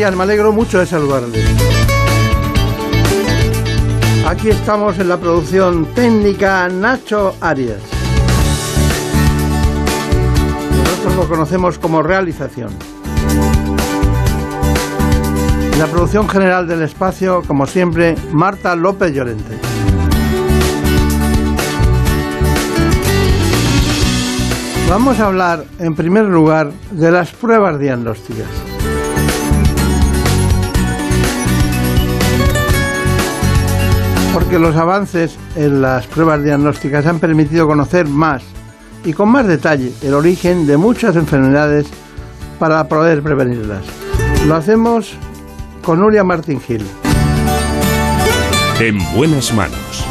Me alegro mucho de saludarles. Aquí estamos en la producción técnica Nacho Arias. Nosotros lo conocemos como realización. La producción general del espacio, como siempre, Marta López Llorente. Vamos a hablar, en primer lugar, de las pruebas diagnósticas. Porque los avances en las pruebas diagnósticas han permitido conocer más y con más detalle el origen de muchas enfermedades para poder prevenirlas. Lo hacemos con Nuria Martín Gil. En buenas manos.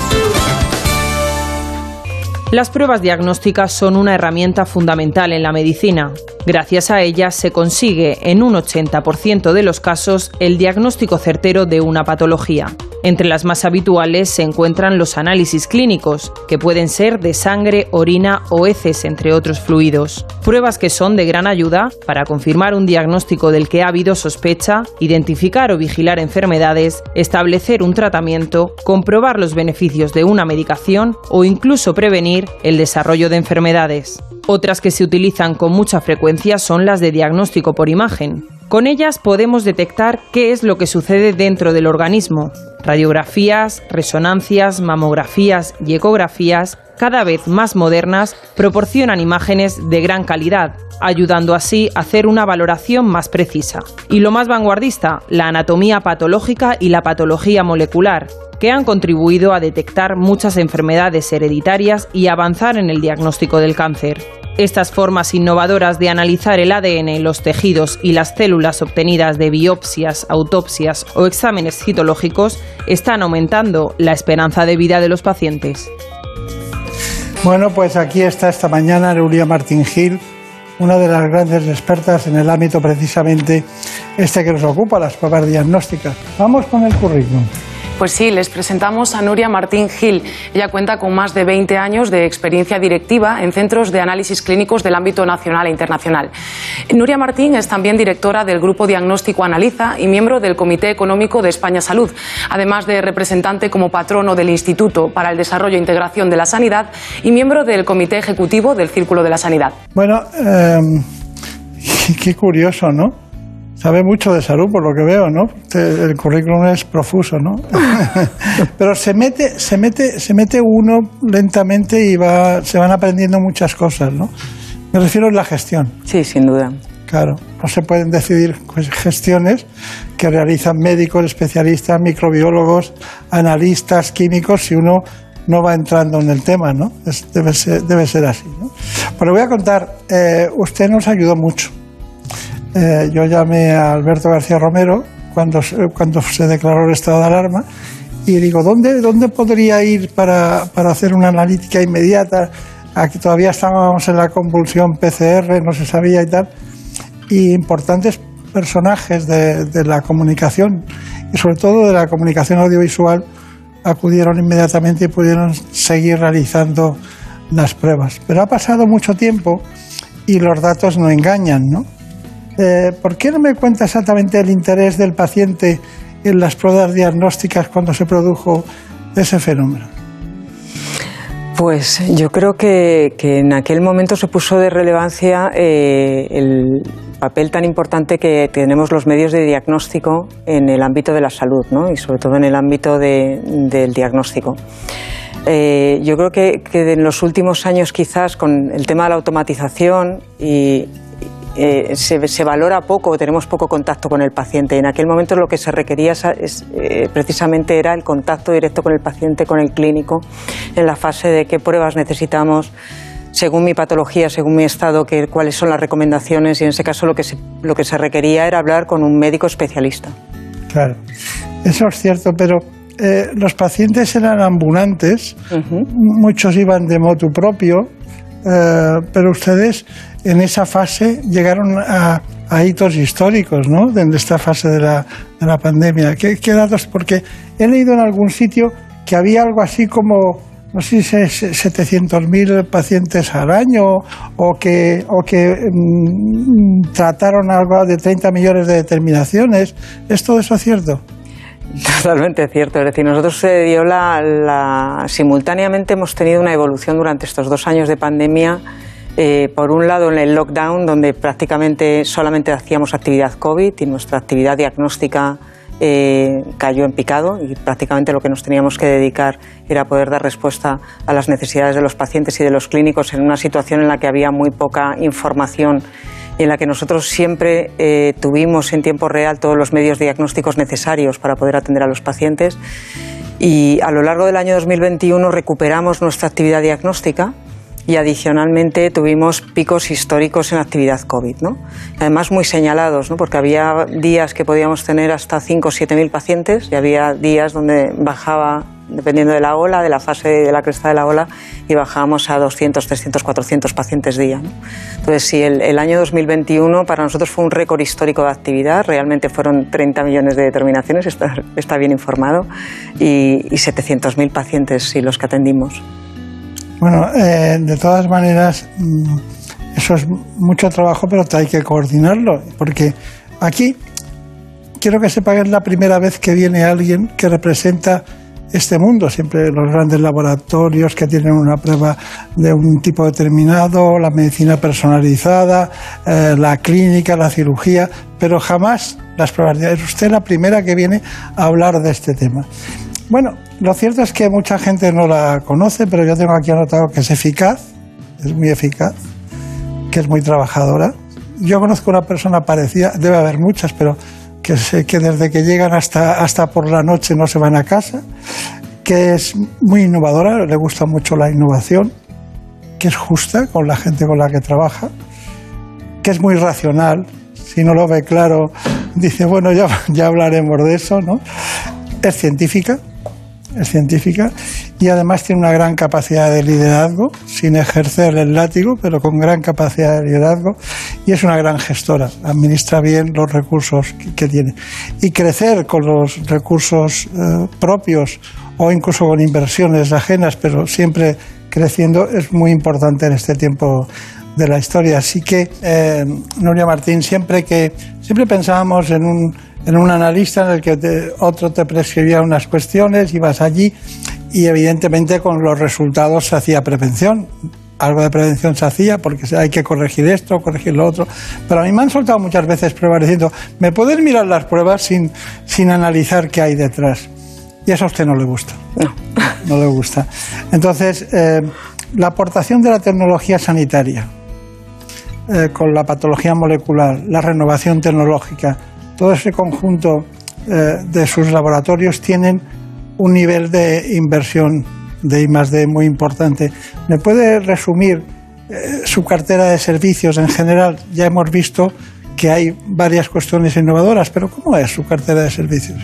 Las pruebas diagnósticas son una herramienta fundamental en la medicina. Gracias a ellas se consigue en un 80% de los casos el diagnóstico certero de una patología. Entre las más habituales se encuentran los análisis clínicos, que pueden ser de sangre, orina o heces, entre otros fluidos. Pruebas que son de gran ayuda para confirmar un diagnóstico del que ha habido sospecha, identificar o vigilar enfermedades, establecer un tratamiento, comprobar los beneficios de una medicación o incluso prevenir el desarrollo de enfermedades. Otras que se utilizan con mucha frecuencia son las de diagnóstico por imagen. Con ellas podemos detectar qué es lo que sucede dentro del organismo. Radiografías, resonancias, mamografías y ecografías, cada vez más modernas, proporcionan imágenes de gran calidad, ayudando así a hacer una valoración más precisa. Y lo más vanguardista, la anatomía patológica y la patología molecular, que han contribuido a detectar muchas enfermedades hereditarias y avanzar en el diagnóstico del cáncer. Estas formas innovadoras de analizar el ADN, los tejidos y las células obtenidas de biopsias, autopsias o exámenes citológicos están aumentando la esperanza de vida de los pacientes. Bueno, pues aquí está esta mañana Nuria Martín Gil, una de las grandes expertas en el ámbito precisamente este que nos ocupa, las pruebas diagnósticas. Vamos con el currículum. Pues sí, les presentamos a Nuria Martín Gil. Ella cuenta con más de 20 años de experiencia directiva en centros de análisis clínicos del ámbito nacional e internacional. Nuria Martín es también directora del Grupo Diagnóstico Analiza y miembro del Comité Económico de España Salud, además de representante como patrono del Instituto para el Desarrollo e Integración de la Sanidad y miembro del Comité Ejecutivo del Círculo de la Sanidad. Bueno, eh, qué curioso, ¿no? Sabe mucho de salud, por lo que veo, ¿no? El currículum es profuso, ¿no? Pero se mete, se mete, se mete uno lentamente y va, se van aprendiendo muchas cosas, ¿no? Me refiero a la gestión. Sí, sin duda. Claro, no se pueden decidir pues, gestiones que realizan médicos, especialistas, microbiólogos, analistas, químicos, si uno no va entrando en el tema, ¿no? Es, debe, ser, debe ser así, ¿no? Pero voy a contar, eh, usted nos ayudó mucho eh, yo llamé a Alberto García Romero cuando, cuando se declaró el estado de alarma y digo, ¿dónde, dónde podría ir para, para hacer una analítica inmediata? Aquí todavía estábamos en la convulsión PCR, no se sabía y tal. Y importantes personajes de, de la comunicación y sobre todo de la comunicación audiovisual acudieron inmediatamente y pudieron seguir realizando las pruebas. Pero ha pasado mucho tiempo y los datos no engañan, ¿no? Eh, ¿Por qué no me cuenta exactamente el interés del paciente en las pruebas diagnósticas cuando se produjo ese fenómeno? Pues yo creo que, en aquel momento se puso de relevancia eh, el papel tan importante que tenemos los medios de diagnóstico en el ámbito de la salud ¿no? y sobre todo en el ámbito de, del diagnóstico. Eh, yo creo que, que, en los últimos años quizás con el tema de la automatización y, eh, se, valora poco, tenemos poco contacto con el paciente. En aquel momento lo que se requería es, eh, precisamente era el contacto directo con el paciente, con el clínico, en la fase de qué pruebas necesitamos según mi patología, según mi estado, que, cuáles son las recomendaciones y en ese caso lo que, se, lo que se requería era hablar con un médico especialista. Claro, eso es cierto, pero eh, los pacientes eran ambulantes, muchos iban de motu propio, eh, pero ustedes en esa fase llegaron a, hitos históricos, ¿no? En esta fase de la, de la pandemia. ¿Qué, ¿Qué, datos? Porque he leído en algún sitio que había algo así como, no sé si es 700.000 pacientes al año o que, o que mm, trataron algo de 30 millones de determinaciones. ¿Es todo eso cierto? Totalmente cierto. Es decir, nosotros se dio la, simultáneamente hemos tenido una evolución durante estos dos años de pandemia. Eh, por un lado, en el lockdown, donde prácticamente solamente hacíamos actividad COVID y nuestra actividad diagnóstica eh, cayó en picado y prácticamente lo que nos teníamos que dedicar era poder dar respuesta a las necesidades de los pacientes y de los clínicos en una situación en la que había muy poca información en la que nosotros siempre eh, tuvimos en tiempo real todos los medios diagnósticos necesarios para poder atender a los pacientes. Y a lo largo del año 2021 recuperamos nuestra actividad diagnóstica y adicionalmente tuvimos picos históricos en actividad COVID, ¿no? Además muy señalados, ¿no? Porque había días que podíamos tener hasta 5 o 7 mil pacientes y había días donde bajaba dependiendo de la ola, de la fase de la cresta de la ola, y bajábamos a 200, 300, 400 pacientes día. Entonces, sí, el, año 2021 para nosotros fue un récord histórico de actividad, realmente fueron 30 millones de determinaciones, está, está bien informado, y, y 700.000 pacientes, sí, los que atendimos. Bueno, eh, de todas maneras, mm, eso es mucho trabajo, pero hay que coordinarlo, porque aquí quiero que sepa que es la primera vez que viene alguien que representa este mundo, siempre los grandes laboratorios que tienen una prueba de un tipo determinado, la medicina personalizada, eh, la clínica, la cirugía, pero jamás las pruebas. Es usted la primera que viene a hablar de este tema. Bueno, lo cierto es que mucha gente no la conoce, pero yo tengo aquí anotado que es eficaz, es muy eficaz, que es muy trabajadora. Yo conozco una persona parecida, debe haber muchas, pero que, sé que desde que llegan hasta, hasta por la noche no se van a casa, que es muy innovadora, le gusta mucho la innovación, que es justa con la gente con la que trabaja, que es muy racional, si no lo ve claro, dice, bueno, ya, ya hablaremos de eso, ¿no? Es científica, es científica y además tiene una gran capacidad de liderazgo, sin ejercer el látigo, pero con gran capacidad de liderazgo y es una gran gestora, administra bien los recursos que, tiene. Y crecer con los recursos eh, propios o incluso con inversiones ajenas, pero siempre creciendo, es muy importante en este tiempo de la historia. Así que, eh, Nuria Martín, siempre que siempre pensábamos en un en un analista en el que otro te prescribía unas cuestiones, ibas allí y evidentemente con los resultados se hacía prevención. Algo de prevención se hacía porque hay que corregir esto, corregir lo otro. Pero a mí me han soltado muchas veces pruebas diciendo, ¿me puedes mirar las pruebas sin, sin analizar qué hay detrás? Y eso a usted no le gusta. No. No le gusta. Entonces, eh, la aportación de la tecnología sanitaria eh, con la patología molecular, la renovación tecnológica, todo ese conjunto eh, de sus laboratorios tienen un nivel de inversión de I muy importante. ¿Me puede resumir eh, su cartera de servicios en general? Ya hemos visto que hay varias cuestiones innovadoras, pero ¿cómo es su cartera de servicios?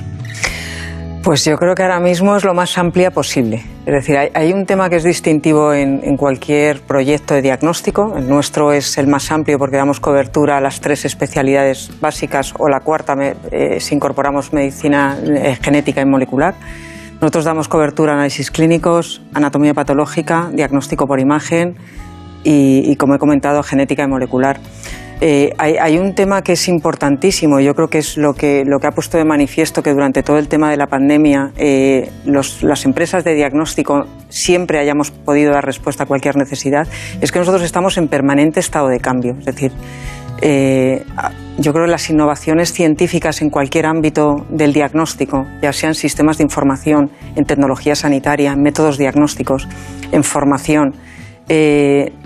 Pues yo creo que ahora mismo es lo más amplia posible. Es decir, hay, un tema que es distintivo en, cualquier proyecto de diagnóstico. El nuestro es el más amplio porque damos cobertura a las tres especialidades básicas o la cuarta eh, si incorporamos medicina eh, genética y molecular. Nosotros damos cobertura a análisis clínicos, anatomía patológica, diagnóstico por imagen y, y como he comentado, genética y molecular. Eh, hay, un tema que es importantísimo, yo creo que es lo que, lo que ha puesto de manifiesto que durante todo el tema de la pandemia eh, las empresas de diagnóstico siempre hayamos podido dar respuesta a cualquier necesidad, es que nosotros estamos en permanente estado de cambio. Es decir, eh, yo creo que las innovaciones científicas en cualquier ámbito del diagnóstico, ya sean sistemas de información, en tecnología sanitaria, en métodos diagnósticos, en formación,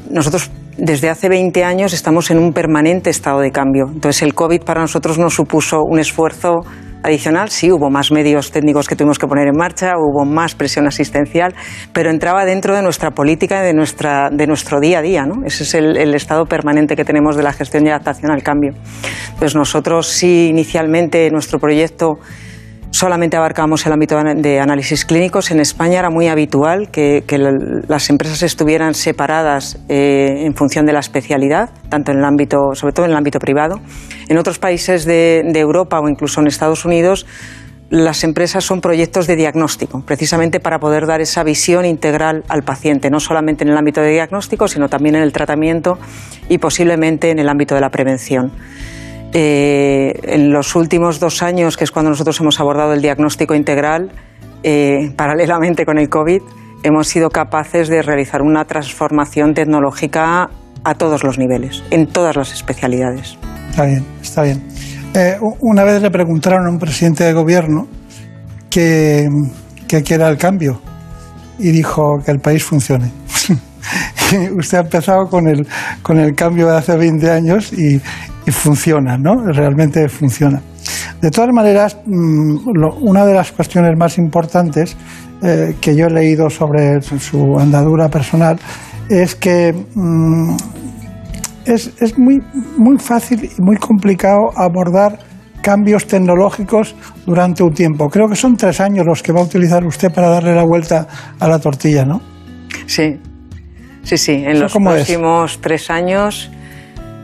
nosotros desde hace 20 años estamos en un permanente estado de cambio. Entonces el COVID para nosotros no supuso un esfuerzo adicional, sí hubo más medios técnicos que tuvimos que poner en marcha, hubo más presión asistencial, pero entraba dentro de nuestra política y de, nuestra, de nuestro día a día. ¿no? Ese es el, el, estado permanente que tenemos de la gestión y adaptación al cambio. Entonces nosotros sí inicialmente nuestro proyecto solamente abarcamos el ámbito de análisis clínicos. En España era muy habitual que, las empresas estuvieran separadas eh, en función de la especialidad, tanto en el ámbito, sobre todo en el ámbito privado. En otros países de Europa o incluso en Estados Unidos, las empresas son proyectos de diagnóstico, precisamente para poder dar esa visión integral al paciente, no solamente en el ámbito de diagnóstico, sino también en el tratamiento y posiblemente en el ámbito de la prevención. Eh, en los últimos dos años, que es cuando nosotros hemos abordado el diagnóstico integral, eh, paralelamente con el COVID, hemos sido capaces de realizar una transformación tecnológica a todos los niveles, en todas las especialidades. Está bien, está bien. Eh, una vez le preguntaron a un presidente de gobierno que, que quiera el cambio y dijo que el país funcione. Usted ha empezado con el, con el cambio de hace 20 años y, funciona, ¿no? Realmente funciona. De todas maneras, una de las cuestiones más importantes eh, que yo he leído sobre su andadura personal es que mmm, es, es muy, muy fácil y muy complicado abordar cambios tecnológicos durante un tiempo. Creo que son tres años los que va a utilizar usted para darle la vuelta a la tortilla, ¿no? Sí, sí, sí. En los próximos es? tres años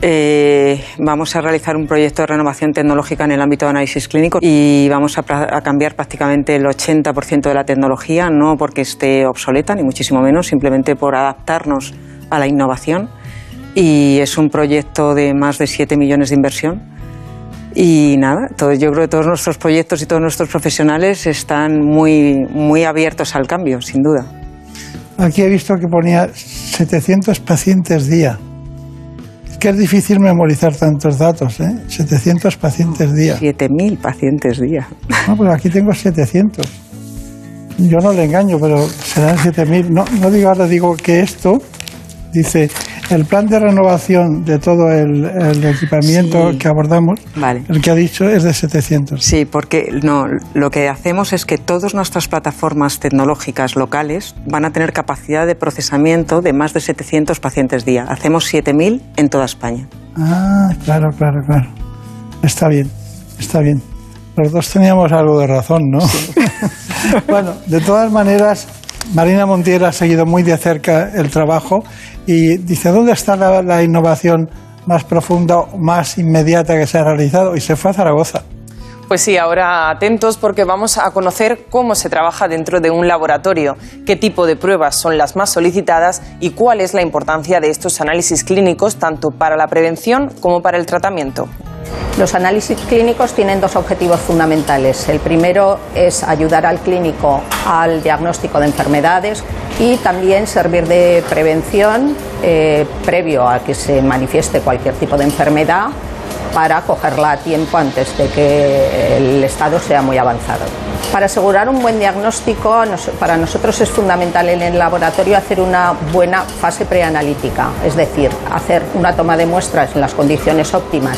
eh, vamos a realizar un proyecto de renovación tecnológica en el ámbito de análisis clínico y vamos a, a cambiar prácticamente el 80% de la tecnología, no porque esté obsoleta, ni muchísimo menos, simplemente por adaptarnos a la innovación. Y es un proyecto de más de 7 millones de inversión. Y nada, todo, yo creo que todos nuestros proyectos y todos nuestros profesionales están muy, muy abiertos al cambio, sin duda. Aquí he visto que ponía 700 pacientes día que es difícil memorizar tantos datos, ¿eh? 700 pacientes día. 7.000 pacientes día. No, pero aquí tengo 700. Yo no le engaño, pero serán 7.000. No, no digo ahora, digo que esto, dice, el plan de renovación de todo el, el equipamiento sí. que abordamos, vale. el que ha dicho es de 700. Sí, porque no, lo que hacemos es que todas nuestras plataformas tecnológicas locales van a tener capacidad de procesamiento de más de 700 pacientes día. Hacemos 7.000 en toda España. Ah, claro, claro, claro. Está bien, está bien. Los dos teníamos algo de razón, ¿no? Sí. bueno, de todas maneras, Marina Montiel ha seguido muy de cerca el trabajo y dice, ¿dónde está la, la, innovación más profunda, más inmediata que se ha realizado? Y se fue a Zaragoza. Pues sí, ahora atentos porque vamos a conocer cómo se trabaja dentro de un laboratorio, qué tipo de pruebas son las más solicitadas y cuál es la importancia de estos análisis clínicos tanto para la prevención como para el tratamiento. Los análisis clínicos tienen dos objetivos fundamentales. El primero es ayudar al clínico al diagnóstico de enfermedades y también servir de prevención eh, previo a que se manifieste cualquier tipo de enfermedad para cogerla a tiempo antes de que el estado sea muy avanzado. Para asegurar un buen diagnóstico, para nosotros es fundamental en el laboratorio hacer una buena fase preanalítica, es decir, hacer una toma de muestras en las condiciones óptimas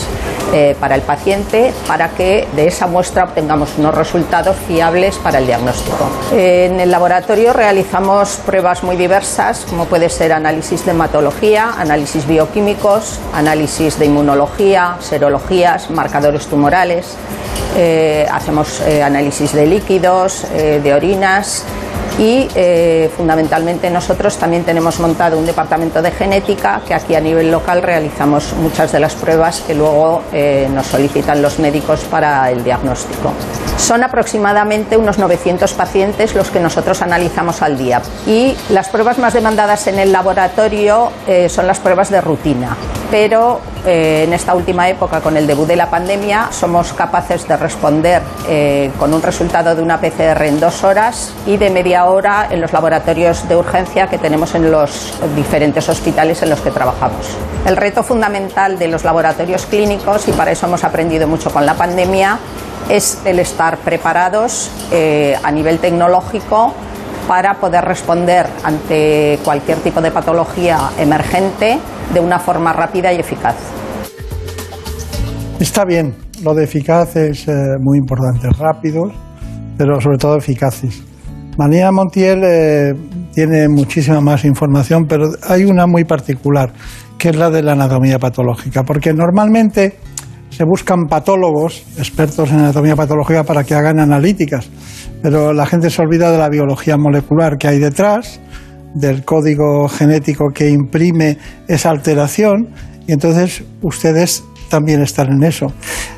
eh, para el paciente para que de esa muestra obtengamos unos resultados fiables para el diagnóstico. En el laboratorio realizamos pruebas muy diversas, como puede ser análisis de hematología, análisis bioquímicos, análisis de inmunología, serologías, marcadores tumorales. Eh, hacemos eh, análisis de líquidos, eh, de orinas y eh, fundamentalmente nosotros también tenemos montado un departamento de genética que aquí a nivel local realizamos muchas de las pruebas que luego eh, nos solicitan los médicos para el diagnóstico. Son aproximadamente unos 900 pacientes los que nosotros analizamos al día y las pruebas más demandadas en el laboratorio eh, son las pruebas de rutina, pero eh, en esta última época con el debut de la pandemia somos capaces de responder eh, con un resultado de una PCR en dos horas y de media hora en los laboratorios de urgencia que tenemos en los diferentes hospitales en los que trabajamos. El reto fundamental de los laboratorios clínicos, y para eso hemos aprendido mucho con la pandemia, es el estar preparados eh, a nivel tecnológico para poder responder ante cualquier tipo de patología emergente de una forma rápida y eficaz. Está bien, lo de eficaz es eh, muy importante, rápidos, pero sobre todo eficaces. Marina Montiel eh, tiene muchísima más información, pero hay una muy particular, que es la de la anatomía patológica, porque normalmente se buscan patólogos, expertos en anatomía patológica, para que hagan analíticas, pero la gente se olvida de la biología molecular que hay detrás, del código genético que imprime esa alteración, y entonces ustedes también están en eso.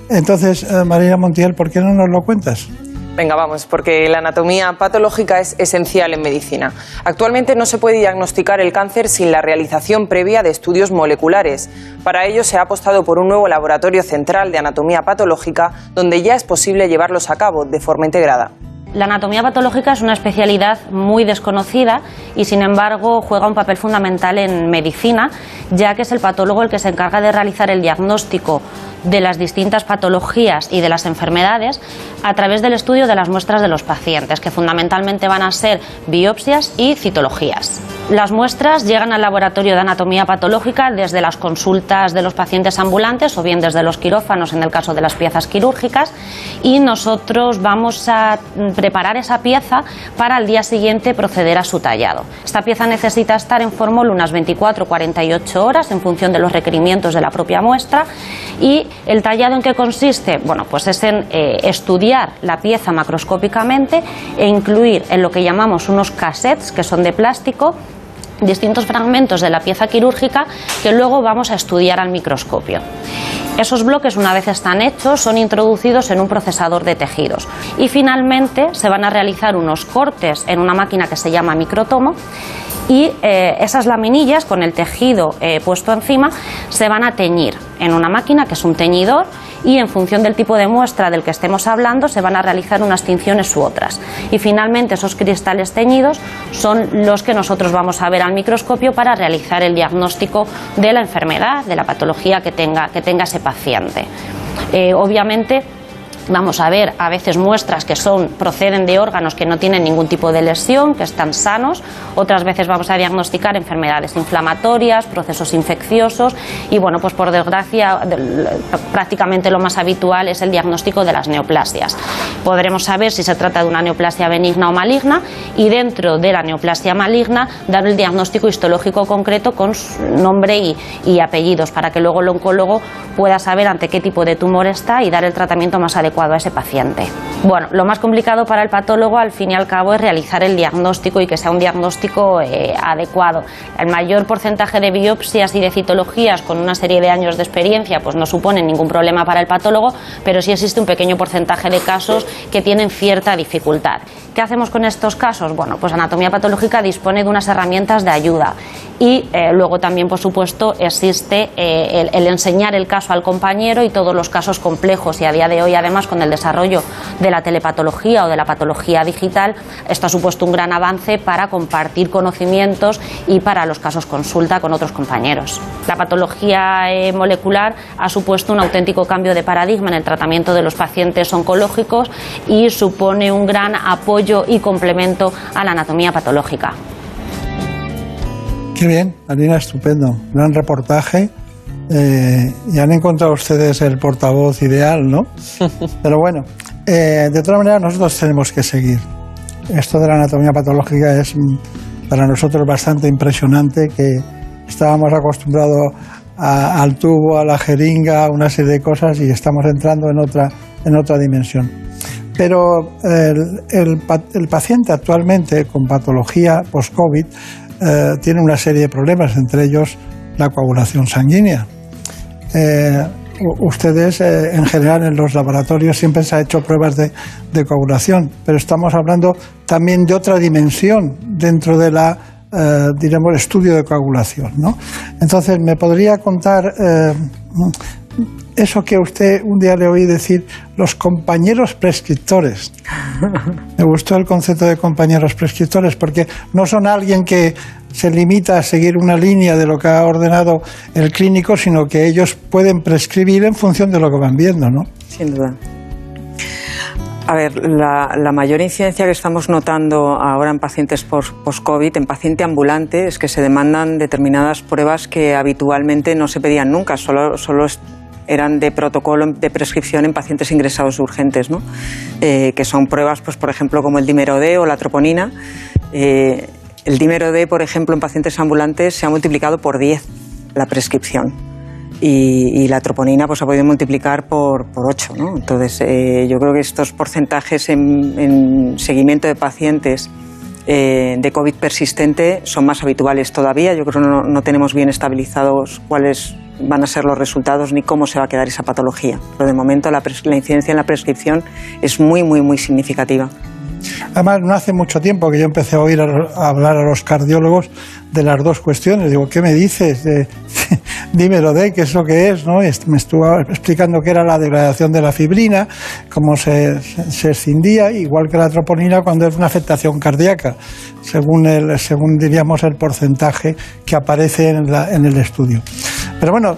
Entonces, eh, Marina Montiel, ¿por qué no nos lo cuentas? Venga, vamos, porque la anatomía patológica es esencial en medicina. Actualmente no se puede diagnosticar el cáncer sin la realización previa de estudios moleculares. Para ello se ha apostado por un nuevo laboratorio central de anatomía patológica donde ya es posible llevarlos a cabo de forma integrada. La anatomía patológica es una especialidad muy desconocida y, sin embargo, juega un papel fundamental en medicina, ya que es el patólogo el que se encarga de realizar el diagnóstico de las distintas patologías y de las enfermedades a través del estudio de las muestras de los pacientes, que fundamentalmente van a ser biopsias y citologías. Las muestras llegan al laboratorio de anatomía patológica desde las consultas de los pacientes ambulantes o bien desde los quirófanos en el caso de las piezas quirúrgicas y nosotros vamos a preparar esa pieza para al día siguiente proceder a su tallado. Esta pieza necesita estar en fórmula unas 24 o 48 horas en función de los requerimientos de la propia muestra y el tallado en qué consiste, bueno, pues es en eh, estudiar la pieza macroscópicamente e incluir en lo que llamamos unos cassettes que son de plástico distintos fragmentos de la pieza quirúrgica que luego vamos a estudiar al microscopio. Esos bloques, una vez están hechos, son introducidos en un procesador de tejidos y finalmente se van a realizar unos cortes en una máquina que se llama microtomo y eh, esas laminillas con el tejido eh, puesto encima se van a teñir en una máquina que es un teñidor y en función del tipo de muestra del que estemos hablando se van a realizar unas tinciones u otras. Y finalmente esos cristales teñidos son los que nosotros vamos a ver al microscopio para realizar el diagnóstico de la enfermedad, de la patología que tenga, que tenga ese paciente. Eh, obviamente vamos a ver a veces muestras que son proceden de órganos que no tienen ningún tipo de lesión, que están sanos, otras veces vamos a diagnosticar enfermedades inflamatorias, procesos infecciosos. Y bueno, pues por desgracia prácticamente lo más habitual es el diagnóstico de las neoplasias. Podremos saber si se trata de una neoplasia benigna o maligna y dentro de la neoplasia maligna dar el diagnóstico histológico concreto con nombre y, y apellidos para que luego el oncólogo pueda saber ante qué tipo de tumor está y dar el tratamiento más adecuado a ese paciente. Bueno, lo más complicado para el patólogo al fin y al cabo es realizar el diagnóstico y que sea un diagnóstico eh, adecuado. El mayor porcentaje de biopsias y de citologías con una serie de años de experiencia pues no supone ningún problema para el patólogo, pero sí existe un pequeño porcentaje de casos que tienen cierta dificultad. ¿Qué hacemos con estos casos? Bueno, pues Anatomía Patológica dispone de unas herramientas de ayuda y eh, luego también, por supuesto, existe eh, el, el enseñar el caso al compañero y todos los casos complejos y a día de hoy, además, con el desarrollo de la telepatología o de la patología digital, esto ha supuesto un gran avance para compartir conocimientos y para los casos consulta con otros compañeros. La patología eh, molecular ha supuesto un auténtico cambio de paradigma en el tratamiento de los pacientes oncológicos y supone un gran apoyo y complemento a la anatomía patológica. Qué bien, Alina, estupendo. Gran reportaje. Eh, ya han encontrado ustedes el portavoz ideal, ¿no? Pero bueno, eh, de todas maneras nosotros tenemos que seguir. Esto de la anatomía patológica es mm, para nosotros bastante impresionante, que estábamos acostumbrados al tubo, a la jeringa, a una serie de cosas y estamos entrando en otra, en otra dimensión. Pero el, el pa- el paciente actualmente con patología post-COVID eh, tiene una serie de problemas, entre ellos la coagulación sanguínea. Eh, ustedes, eh, en general, en los laboratorios siempre se ha hecho pruebas de, de coagulación, pero estamos hablando también de otra dimensión dentro de la, eh, diremos, estudio de coagulación. ¿no? Entonces, ¿me podría contar eh, eso que usted un día le oí decir, los compañeros prescriptores? Me gustó el concepto de compañeros prescriptores porque no son alguien que se limita a seguir una línea de lo que ha ordenado el clínico, sino que ellos pueden prescribir en función de lo que van viendo, ¿no? Sin duda. A ver, la, mayor incidencia que estamos notando ahora en pacientes post-COVID, en paciente ambulante, es que se demandan determinadas pruebas que habitualmente no se pedían nunca, solo, solo eran de protocolo de prescripción en pacientes ingresados urgentes, ¿no? Eh, que son pruebas, pues, por ejemplo, como el dímero D o la troponina. Eh, el dímero D, por ejemplo, en pacientes ambulantes se ha multiplicado por 10 la prescripción. Y, la troponina pues, ha podido multiplicar por, por 8. ¿no? Entonces, eh, yo creo que estos porcentajes en, seguimiento de pacientes de COVID persistente son más habituales todavía. Yo creo que no, no tenemos bien estabilizados cuáles van a ser los resultados ni cómo se va a quedar esa patología. Pero de momento la, incidencia en la prescripción es muy, muy, muy significativa. Además, no hace mucho tiempo que yo empecé a oír a, hablar a los cardiólogos de las dos cuestiones. Digo, ¿qué me dices? dímelo de qué es lo que es, ¿no? me estuvo explicando qué era la degradación de la fibrina, cómo se, se escindía, igual que la troponina cuando es una afectación cardíaca, según, el, según diríamos el porcentaje que aparece en, en el estudio. Pero bueno,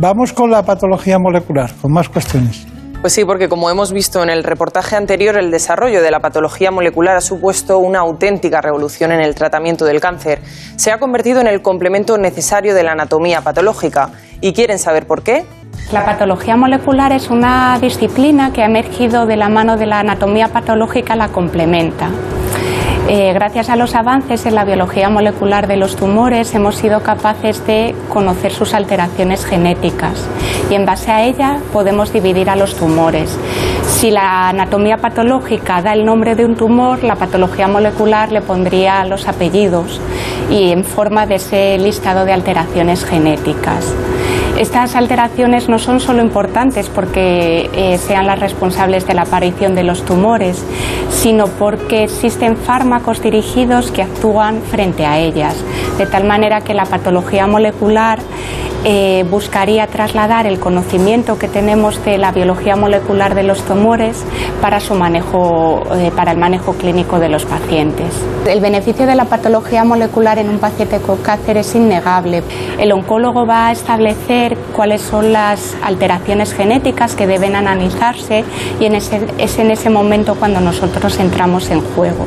vamos con la patología molecular, con más cuestiones. Pues sí, porque como hemos visto en el reportaje anterior, el desarrollo de la patología molecular ha supuesto una auténtica revolución en el tratamiento del cáncer. Se ha convertido en el complemento necesario de la anatomía patológica. ¿Y quieren saber por qué? La patología molecular es una disciplina que ha emergido de la mano de la anatomía patológica, la complementa. Eh, gracias a los avances en la biología molecular de los tumores hemos sido capaces de conocer sus alteraciones genéticas y en base a ella podemos dividir a los tumores. Si la anatomía patológica da el nombre de un tumor, la patología molecular le pondría los apellidos y en forma de ese listado de alteraciones genéticas. Estas alteraciones no son solo importantes porque eh, sean las responsables de la aparición de los tumores, sino porque existen fármacos dirigidos que actúan frente a ellas, de tal manera que la patología molecular eh, buscaría trasladar el conocimiento que tenemos de la biología molecular de los tumores para su manejo, eh, para el manejo clínico de los pacientes. El beneficio de la patología molecular en un paciente con cáncer es innegable. El oncólogo va a establecer cuáles son las alteraciones genéticas que deben analizarse y es en ese momento cuando nosotros entramos en juego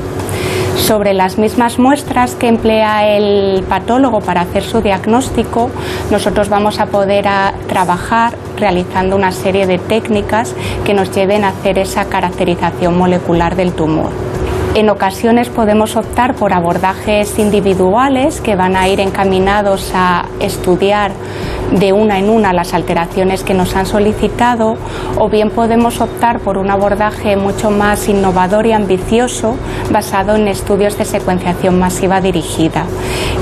sobre las mismas muestras que emplea el patólogo para hacer su diagnóstico, nosotros vamos a poder trabajar realizando una serie de técnicas que nos lleven a hacer esa caracterización molecular del tumor. En ocasiones podemos optar por abordajes individuales que van a ir encaminados a estudiar de una en una las alteraciones que nos han solicitado o bien podemos optar por un abordaje mucho más innovador y ambicioso basado en estudios de secuenciación masiva dirigida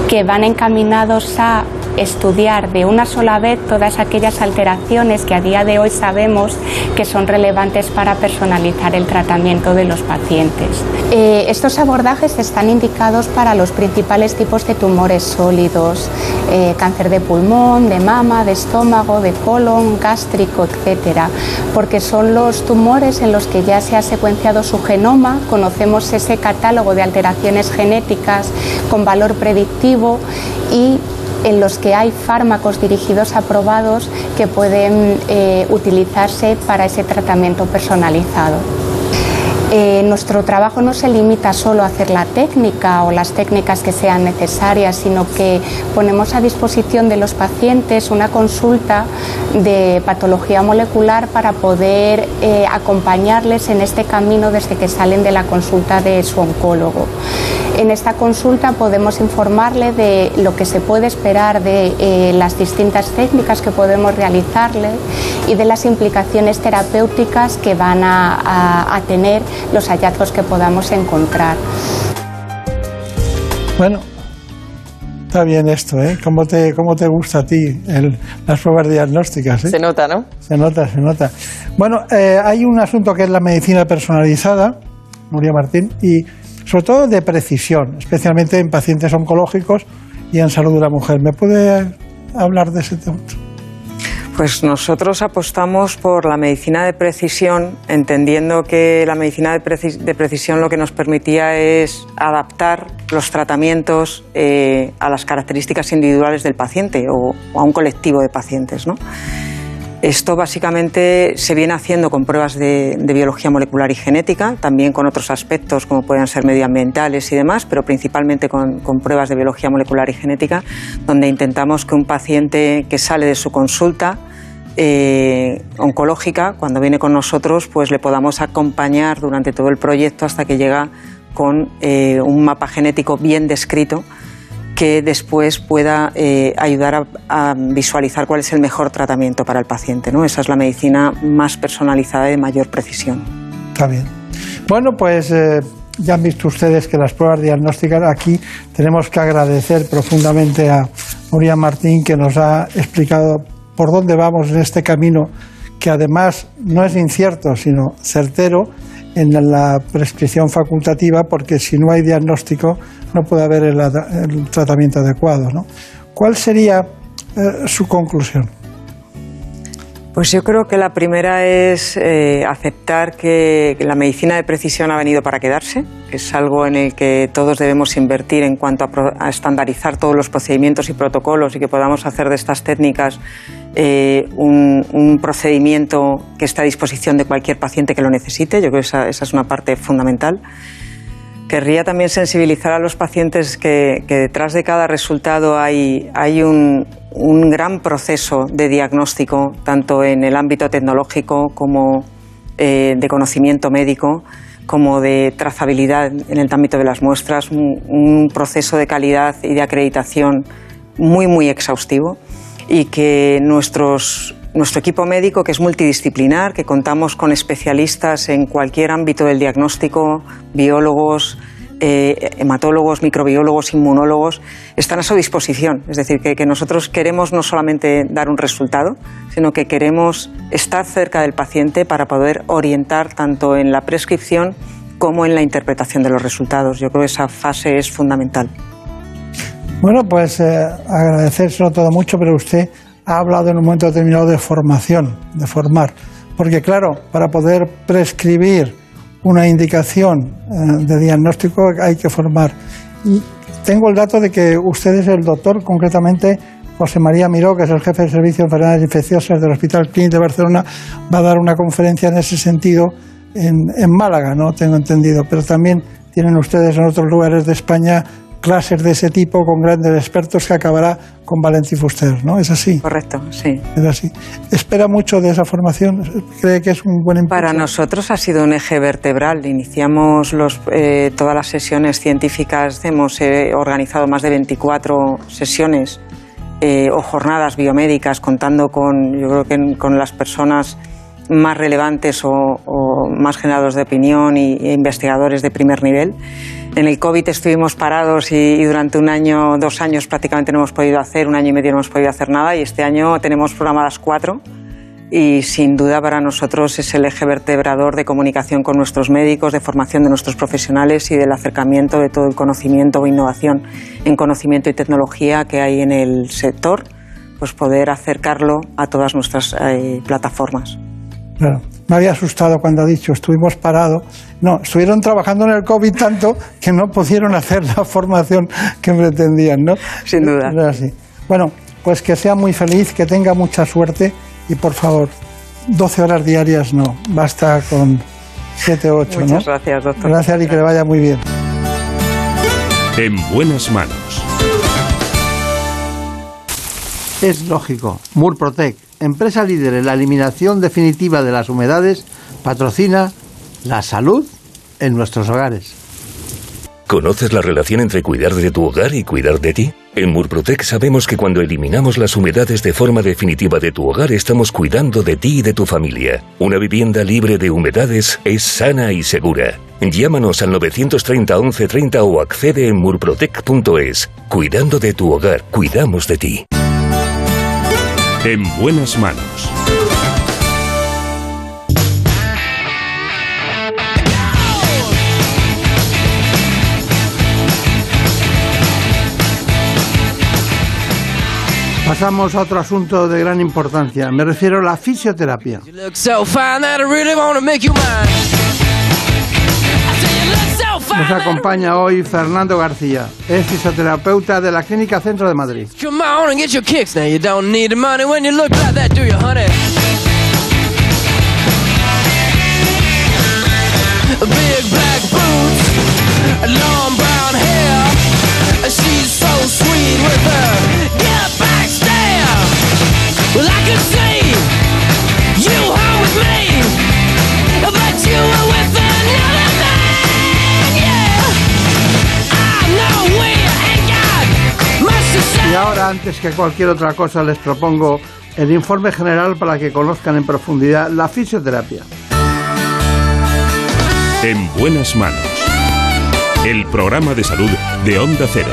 que van encaminados a estudiar de una sola vez todas aquellas alteraciones que a día de hoy sabemos que son relevantes para personalizar el tratamiento de los pacientes. Estos abordajes están indicados para los principales tipos de tumores sólidos, eh, cáncer de pulmón, de mama, de estómago, de colon, gástrico, etcétera, porque son los tumores en los que ya se ha secuenciado su genoma, conocemos ese catálogo de alteraciones genéticas con valor predictivo y en los que hay fármacos dirigidos aprobados que pueden eh, utilizarse para ese tratamiento personalizado. Eh, nuestro trabajo no se limita solo a hacer la técnica o las técnicas que sean necesarias, sino que ponemos a disposición de los pacientes una consulta de patología molecular para poder eh, acompañarles en este camino desde que salen de la consulta de su oncólogo. En esta consulta podemos informarle de lo que se puede esperar de eh, las distintas técnicas que podemos realizarle y de las implicaciones terapéuticas que van a, tener los hallazgos que podamos encontrar. Bueno, Está bien esto, ¿eh? ¿Cómo te, cómo te gusta a ti las pruebas diagnósticas? Eh? Se nota, ¿no? Se nota, se nota. Bueno, eh, hay un asunto que es la medicina personalizada, Nuria Martín, y sobre todo de precisión, especialmente en pacientes oncológicos y en salud de la mujer. ¿Me puede hablar de ese tema? Pues nosotros apostamos por la medicina de precisión, entendiendo que la medicina de, precisión lo que nos permitía es adaptar los tratamientos eh, a las características individuales del paciente o, a un colectivo de pacientes. ¿no? Esto básicamente se viene haciendo con pruebas de, biología molecular y genética, también con otros aspectos como pueden ser medioambientales y demás, pero principalmente con, pruebas de biología molecular y genética, donde intentamos que un paciente que sale de su consulta eh, oncológica, cuando viene con nosotros, pues le podamos acompañar durante todo el proyecto hasta que llega con eh, un mapa genético bien descrito que después pueda eh, ayudar a, visualizar cuál es el mejor tratamiento para el paciente. ¿no? Esa es la medicina más personalizada y de mayor precisión. Está bien. Bueno, pues eh, ya han visto ustedes que las pruebas diagnósticas aquí tenemos que agradecer profundamente a Nuria Martín que nos ha explicado por dónde vamos en este camino que además no es incierto, sino certero en la prescripción facultativa, porque si no hay diagnóstico no puede haber el, tratamiento adecuado. ¿no? ¿Cuál sería eh, su conclusión? Pues yo creo que la primera es eh, aceptar que, la medicina de precisión ha venido para quedarse, es algo en el que todos debemos invertir en cuanto a, estandarizar todos los procedimientos y protocolos y que podamos hacer de estas técnicas eh, un, procedimiento que esté a disposición de cualquier paciente que lo necesite. Yo creo que esa, es una parte fundamental. Querría también sensibilizar a los pacientes que, detrás de cada resultado hay, un, un gran proceso de diagnóstico, tanto en el ámbito tecnológico como eh, de conocimiento médico, como de trazabilidad en el ámbito de las muestras, un, proceso de calidad y de acreditación muy, muy exhaustivo y que nuestros, nuestro equipo médico, que es multidisciplinar, que contamos con especialistas en cualquier ámbito del diagnóstico, biólogos, eh, hematólogos, microbiólogos, inmunólogos, están a su disposición. Es decir, que, nosotros queremos no solamente dar un resultado, sino que queremos estar cerca del paciente para poder orientar tanto en la prescripción como en la interpretación de los resultados. Yo creo que esa fase es fundamental. Bueno, pues eh, agradecérselo todo mucho, pero usted ha hablado en un momento determinado de formación, de formar. Porque claro, para poder prescribir una indicación eh, de diagnóstico hay que formar. Y tengo el dato de que usted es el doctor, concretamente José María Miró, que es el jefe de servicio de enfermedades infecciosas del Hospital Clínico de Barcelona, va a dar una conferencia en ese sentido en, en Málaga, ¿no? Tengo entendido. Pero también tienen ustedes en otros lugares de España clases de ese tipo con grandes expertos que acabará con Valencia Fuster, ¿no? ¿Es así? Correcto, sí. Es así. ¿Espera mucho de esa formación? ¿Cree que es un buen impulso? Para nosotros ha sido un eje vertebral. Iniciamos los, eh, todas las sesiones científicas, hemos eh, organizado más de 24 sesiones eh, o jornadas biomédicas contando con, yo creo que con las personas más relevantes o, más generados de opinión e investigadores de primer nivel. En el COVID estuvimos parados y, durante un año, dos años prácticamente no hemos podido hacer, un año y medio no hemos podido hacer nada y este año tenemos programadas cuatro y sin duda para nosotros es el eje vertebrador de comunicación con nuestros médicos, de formación de nuestros profesionales y del acercamiento de todo el conocimiento o innovación en conocimiento y tecnología que hay en el sector, pues poder acercarlo a todas nuestras eh, plataformas. Claro. Me había asustado cuando ha dicho estuvimos parados. No, estuvieron trabajando en el COVID tanto que no pudieron hacer la formación que pretendían, ¿no? Sin duda. así. Bueno, pues que sea muy feliz, que tenga mucha suerte y por favor, 12 horas diarias no, basta con 7 o 8, Muchas gracias, doctor. Gracias y que le vaya muy bien. En buenas manos. Es lógico. Murprotec empresa líder en la eliminación definitiva de las humedades, patrocina la salud en nuestros hogares. ¿Conoces la relación entre cuidar de tu hogar y cuidar de ti? En Murprotec sabemos que cuando eliminamos las humedades de forma definitiva de tu hogar estamos cuidando de ti y de tu familia. Una vivienda libre de humedades es sana y segura. Llámanos al 930 1130 o accede en murprotec.es. Cuidando de tu hogar, cuidamos de ti. En buenas manos. Pasamos a otro asunto de gran importancia. Me refiero a la fisioterapia. Nos acompaña hoy Fernando García, es fisioterapeuta de la Clínica Centro de Madrid. She's so sweet with her. Get back, stare. Ahora, antes que cualquier otra cosa, les propongo el informe general para que conozcan en profundidad la fisioterapia. En buenas manos. El programa de salud de Onda Cero.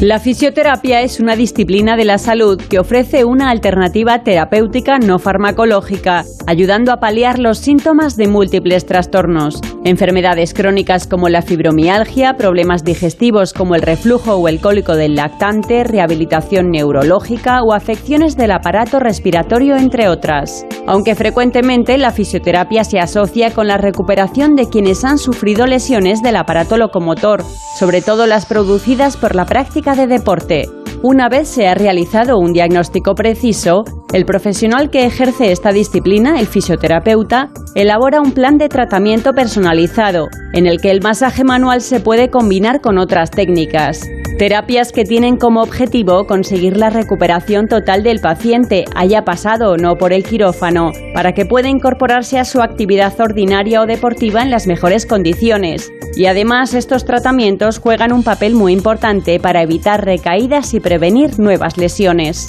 La fisioterapia es una disciplina de la salud que ofrece una alternativa terapéutica no farmacológica, ayudando a paliar los síntomas de múltiples trastornos. Enfermedades crónicas como la fibromialgia, problemas digestivos como el reflujo o el cólico del lactante, rehabilitación neurológica o afecciones del aparato respiratorio, entre otras. Aunque frecuentemente la fisioterapia se asocia con la recuperación de quienes han sufrido lesiones del aparato locomotor, sobre todo las producidas por la práctica de deporte. Una vez se ha realizado un diagnóstico preciso, el profesional que ejerce esta disciplina, el fisioterapeuta, elabora un plan de tratamiento personalizado, en el que el masaje manual se puede combinar con otras técnicas. Terapias que tienen como objetivo conseguir la recuperación total del paciente, haya pasado o no por el quirófano, para que pueda incorporarse a su actividad ordinaria o deportiva en las mejores condiciones. Y además estos tratamientos juegan un papel muy importante para evitar recaídas y prevenir nuevas lesiones.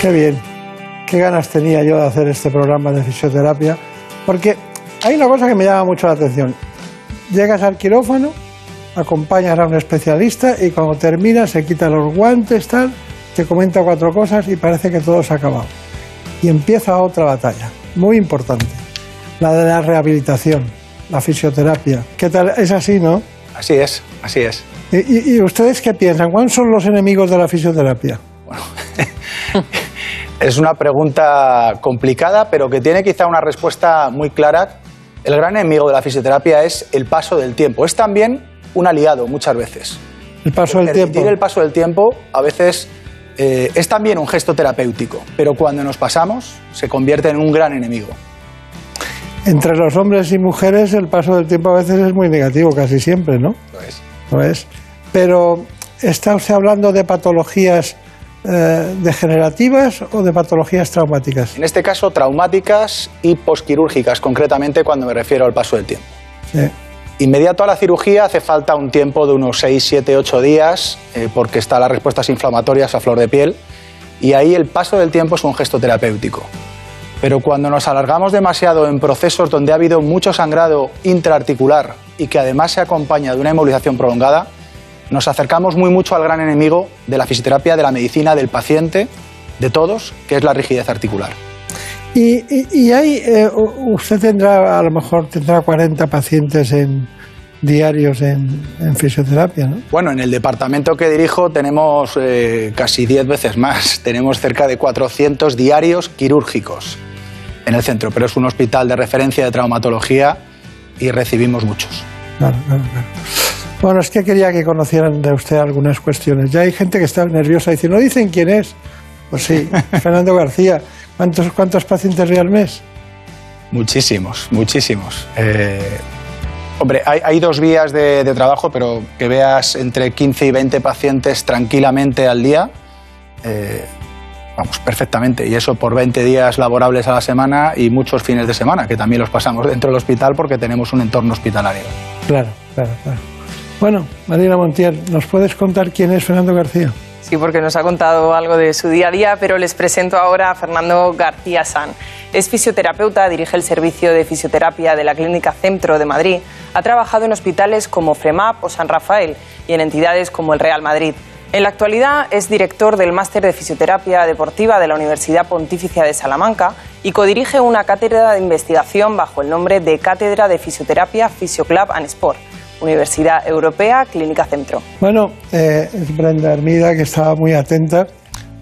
Qué bien, qué ganas tenía yo de hacer este programa de fisioterapia, porque hay una cosa que me llama mucho la atención. Llegas al quirófano, acompañas a un especialista y cuando termina se quita los guantes, tal, te comenta cuatro cosas y parece que todo se ha acabado. Y empieza otra batalla, muy importante, la de la rehabilitación, la fisioterapia. ¿Qué tal? Es así, ¿no? Así es, así es. ¿Y, ustedes qué piensan? ¿Cuáles son los enemigos de la fisioterapia? Es una pregunta complicada, pero que tiene quizá una respuesta muy clara. El gran enemigo de la fisioterapia es el paso del tiempo. Es también un aliado muchas veces. El paso del tiempo. el paso del tiempo a veces eh, es también un gesto terapéutico, pero cuando nos pasamos se convierte en un gran enemigo. Entre los hombres y mujeres el paso del tiempo a veces es muy negativo, casi siempre, ¿no? Lo es. Pero, ¿está usted hablando de patologías eh, degenerativas o de patologías traumáticas? En este caso, traumáticas y posquirúrgicas, concretamente cuando me refiero al paso del tiempo. Sí. Inmediato a la cirugía hace falta un tiempo de unos 6, 7, 8 días, eh, porque están las respuestas inflamatorias a flor de piel, y ahí el paso del tiempo es un gesto terapéutico. Pero cuando nos alargamos demasiado en procesos donde ha habido mucho sangrado intraarticular y que además se acompaña de una inmovilización prolongada, nos acercamos muy mucho al gran enemigo de la fisioterapia, de la medicina, del paciente, de todos, que es la rigidez articular. Y, y- y hay, eh, usted tendrá, a lo mejor tendrá 40 pacientes en, diarios en, en fisioterapia, ¿no? Bueno, en el departamento que dirijo tenemos eh, casi 10 veces más. Tenemos cerca de 400 diarios quirúrgicos en el centro, pero es un hospital de referencia de traumatología y recibimos muchos. Claro, claro, claro. Bueno, es que quería que conocieran de usted algunas cuestiones. Ya hay gente que está nerviosa y dice, ¿no dicen quién es? Pues sí, Fernando García. ¿Cuántos, cuántos pacientes ve al mes? Muchísimos, muchísimos. Eh, hombre, hay, hay dos vías de, de trabajo, pero que veas entre 15 y 20 pacientes tranquilamente al día, eh, vamos, perfectamente. Y eso por 20 días laborables a la semana y muchos fines de semana, que también los pasamos dentro del hospital porque tenemos un entorno hospitalario. Claro, claro, claro. Bueno, Marina Montiel, ¿nos puedes contar quién es Fernando García? Sí, porque nos ha contado algo de su día a día, pero les presento ahora a Fernando García San. Es fisioterapeuta, dirige el servicio de fisioterapia de la Clínica Centro de Madrid. Ha trabajado en hospitales como FREMAP o San Rafael y en entidades como el Real Madrid. En la actualidad es director del Máster de Fisioterapia Deportiva de la Universidad Pontificia de Salamanca y codirige una cátedra de investigación bajo el nombre de Cátedra de Fisioterapia Fisioclub and Sport, Universidad Europea Clínica Centro. Bueno, eh, es Brenda Hermida, que estaba muy atenta.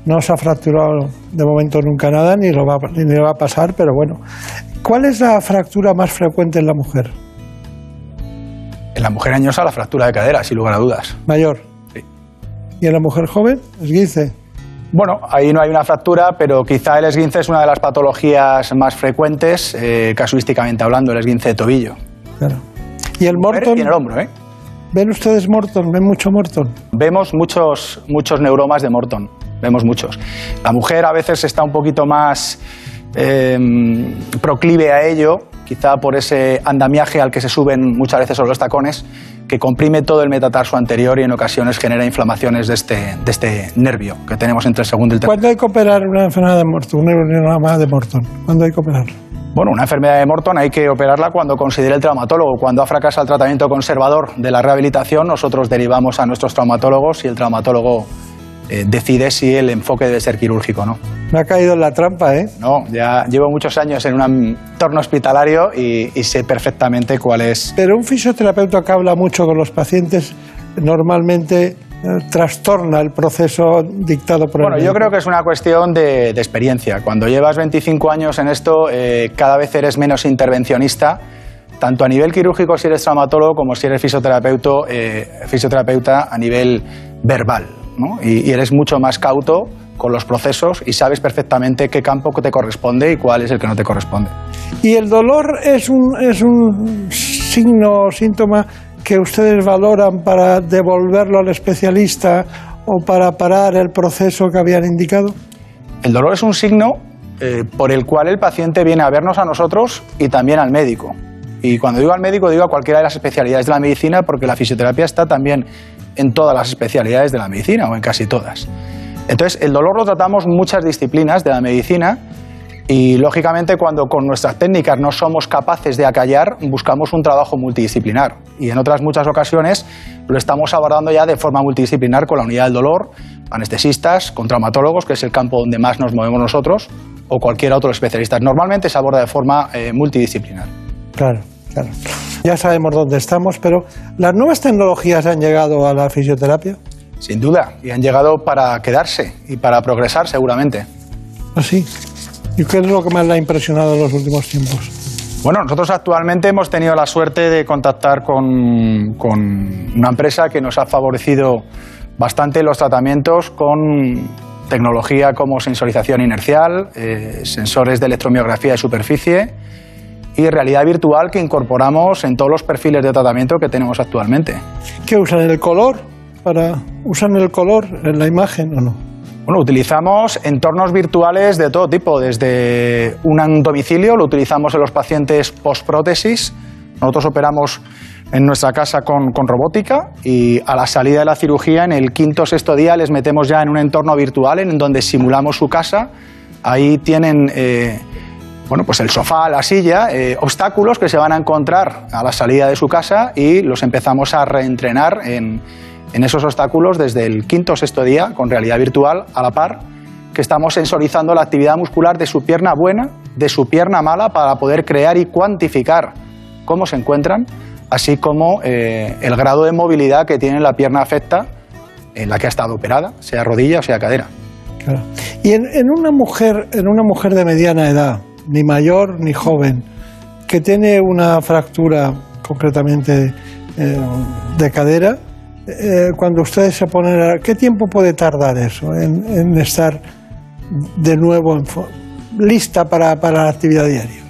No se ha fracturado de momento nunca nada, ni lo va, ni le va a pasar, pero bueno. ¿Cuál es la fractura más frecuente en la mujer? En la mujer añosa la fractura de cadera, sin lugar a dudas. Mayor. ¿Y en la mujer joven? Esguince. Bueno, ahí no hay una fractura, pero quizá el esguince es una de las patologías más frecuentes, eh, casuísticamente hablando, el esguince de tobillo. Claro. ¿Y el Morton? Y en el hombro, ¿eh? ¿Ven ustedes Morton? ¿Ven mucho Morton? Vemos muchos, muchos neuromas de Morton, vemos muchos. La mujer a veces está un poquito más eh, proclive a ello, quizá por ese andamiaje al que se suben muchas veces sobre los tacones, que comprime todo el metatarso anterior y en ocasiones genera inflamaciones de este, de este nervio que tenemos entre el segundo y el tercer. ¿Cuándo hay que operar una enfermedad de Morton? Un neuronoma de Morton. ¿Cuándo hay que operarlo? Bueno, una enfermedad de Morton hay que operarla cuando considere el traumatólogo. Cuando ha fracasado el tratamiento conservador de la rehabilitación, nosotros derivamos a nuestros traumatólogos y el traumatólogo eh, decide si el enfoque debe ser quirúrgico o no. Me ha caído en la trampa, ¿eh? No, ya llevo muchos años en un entorno hospitalario y, y sé perfectamente cuál es. Pero un fisioterapeuta que habla mucho con los pacientes normalmente eh, trastorna el proceso dictado por el Bueno, yo creo que es una cuestión de, de experiencia. Cuando llevas 25 años en esto, eh, cada vez eres menos intervencionista, tanto a nivel quirúrgico si eres traumatólogo como si eres fisioterapeuta, eh, fisioterapeuta a nivel verbal. ¿No? Y, y eres mucho más cauto con los procesos y sabes perfectamente qué campo te corresponde y cuál es el que no te corresponde. ¿Y el dolor es un, es un signo o síntoma que ustedes valoran para devolverlo al especialista o para parar el proceso que habían indicado? El dolor es un signo eh, por el cual el paciente viene a vernos a nosotros y también al médico. Y cuando digo al médico, digo a cualquiera de las especialidades de la medicina, porque la fisioterapia está también en todas las especialidades de la medicina o en casi todas. Entonces, el dolor lo tratamos muchas disciplinas de la medicina y, lógicamente, cuando con nuestras técnicas no somos capaces de acallar, buscamos un trabajo multidisciplinar. Y en otras muchas ocasiones lo estamos abordando ya de forma multidisciplinar con la unidad del dolor, anestesistas, con traumatólogos, que es el campo donde más nos movemos nosotros, o cualquier otro especialista. Normalmente se aborda de forma eh, multidisciplinar. Claro, claro. Ya sabemos dónde estamos, pero ¿las nuevas tecnologías han llegado a la fisioterapia? Sin duda, y han llegado para quedarse y para progresar seguramente. Así. ¿Y qué es lo que más le ha impresionado en los últimos tiempos? Bueno, nosotros actualmente hemos tenido la suerte de contactar con, con una empresa que nos ha favorecido bastante los tratamientos con tecnología como sensorización inercial, eh, sensores de electromiografía de superficie y realidad virtual que incorporamos en todos los perfiles de tratamiento que tenemos actualmente. ¿Qué usan el color? Para, ¿Usan el color en la imagen o no? Bueno, utilizamos entornos virtuales de todo tipo, desde un domicilio, lo utilizamos en los pacientes post-prótesis. Nosotros operamos en nuestra casa con, con, robótica y a la salida de la cirugía, en el quinto o sexto día, les metemos ya en un entorno virtual en donde simulamos su casa. Ahí tienen eh, bueno, pues el sofá, la silla, eh, obstáculos que se van a encontrar a la salida de su casa y los empezamos a reentrenar en, esos obstáculos desde el quinto o sexto día con realidad virtual a la par que estamos sensorizando la actividad muscular de su pierna buena, de su pierna mala para poder crear y cuantificar cómo se encuentran, así como eh, el grado de movilidad que tiene la pierna afecta en la que ha estado operada, sea rodilla o sea cadera. Y en, una mujer, en una mujer de mediana edad, ni mayor ni joven, que tiene una fractura concretamente eh, de cadera, eh, cuando ustedes se ponen a... ¿Qué tiempo puede tardar eso en, en estar de nuevo en lista para, para la actividad diaria?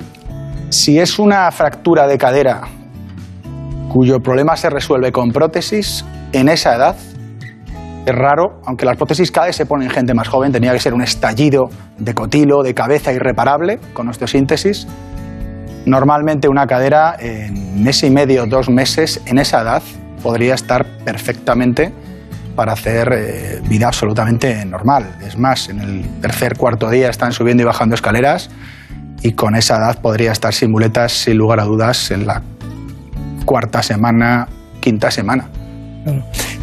Si es una fractura de cadera cuyo problema se resuelve con prótesis, en esa edad es raro, aunque las prótesis cada vez se ponen en gente más joven, tenía que ser un estallido de cotilo, de cabeza irreparable con osteosíntesis. Normalmente una cadera en mes y medio, dos meses, en esa edad, podría estar perfectamente para hacer eh, vida absolutamente normal. Es más, en el tercer, cuarto día están subiendo y bajando escaleras y con esa edad podría estar sin muletas, sin lugar a dudas, en la cuarta semana, quinta semana.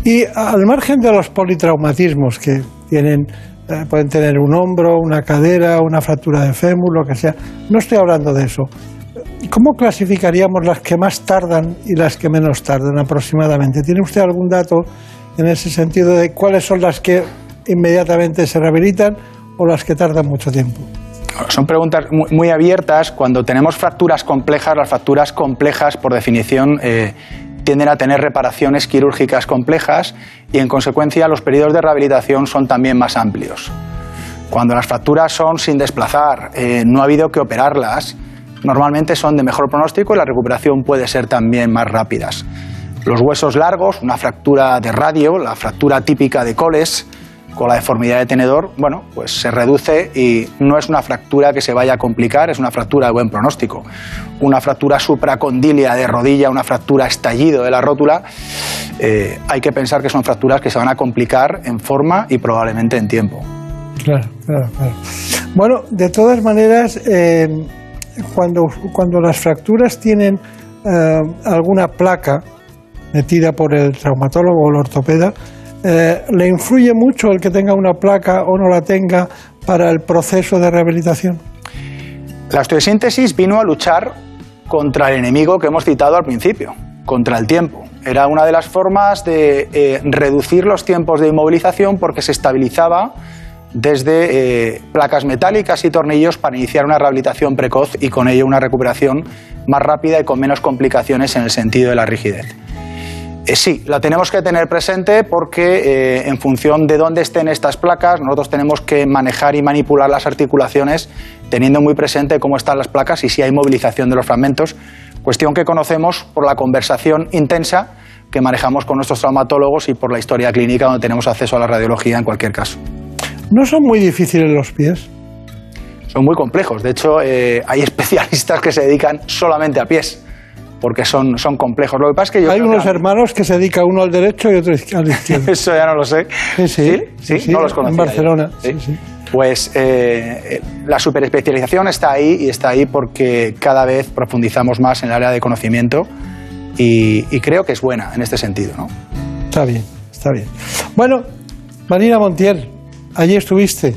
Y al margen de los politraumatismos que tienen, eh, pueden tener un hombro, una cadera, una fractura de fémur, lo que sea, no estoy hablando de eso. ¿Cómo clasificaríamos las que más tardan y las que menos tardan aproximadamente? ¿Tiene usted algún dato en ese sentido de cuáles son las que inmediatamente se rehabilitan o las que tardan mucho tiempo? Son preguntas muy, abiertas. Cuando tenemos fracturas complejas, las fracturas complejas, por definición, eh, tienden a tener reparaciones quirúrgicas complejas y, en consecuencia, los periodos de rehabilitación son también más amplios. Cuando las fracturas son sin desplazar, eh, no ha habido que operarlas, normalmente son de mejor pronóstico y la recuperación puede ser también más rápidas. Los huesos largos, una fractura de radio, la fractura típica de coles, con la deformidad de tenedor, bueno, pues se reduce y no es una fractura que se vaya a complicar, es una fractura de buen pronóstico. Una fractura supracondilia de rodilla, una fractura estallido de la rótula, eh, hay que pensar que son fracturas que se van a complicar en forma y probablemente en tiempo. Claro, claro, claro. Bueno, de todas maneras, eh, cuando, cuando las fracturas tienen eh, alguna placa metida por el traumatólogo o el ortopeda, eh, ¿le influye mucho el que tenga una placa o no la tenga para el proceso de rehabilitación? La osteosíntesis vino a luchar contra el enemigo que hemos citado al principio, contra el tiempo. Era una de las formas de eh, reducir los tiempos de inmovilización porque se estabilizaba desde eh, placas metálicas y tornillos para iniciar una rehabilitación precoz y con ello una recuperación más rápida y con menos complicaciones en el sentido de la rigidez. Eh, sí, la tenemos que tener presente porque eh, en función de dónde estén estas placas, nosotros tenemos que manejar y manipular las articulaciones teniendo muy presente cómo están las placas y si hay movilización de los fragmentos, cuestión que conocemos por la conversación intensa que manejamos con nuestros traumatólogos y por la historia clínica donde tenemos acceso a la radiología en cualquier caso. ¿No son muy difíciles los pies? Son muy complejos, de hecho eh, hay especialistas que se dedican solamente a pies porque son, son complejos. Lo que pasa es que yo Hay unos que- hermanos que se dedica uno al derecho y otro al izquierdo. Eso ya no lo sé. Sí, sí, ¿Sí? sí, no los conocía En. Barcelona. Sí. Pues eh, eh, la superespecialización está ahí y está ahí porque cada vez profundizamos más en el área de conocimiento y, y creo que es buena en este sentido. ¿no? Está bien, está bien. Bueno, Marina Montiel, allí estuviste.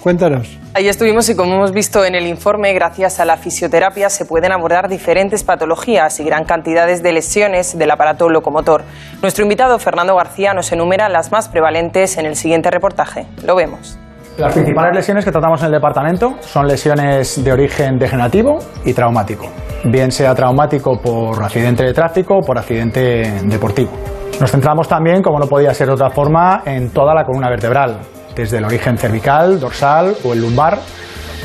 Cuéntanos. Ahí estuvimos y como hemos visto en el informe, gracias a la fisioterapia se pueden abordar diferentes patologías y gran cantidades de lesiones del aparato locomotor. Nuestro invitado Fernando García nos enumera las más prevalentes en el siguiente reportaje. Lo vemos. Las principales lesiones que tratamos en el departamento son lesiones de origen degenerativo y traumático, bien sea traumático por accidente de tráfico o por accidente deportivo. Nos centramos también, como no podía ser de otra forma, en toda la columna vertebral, desde el origen cervical, dorsal o el lumbar,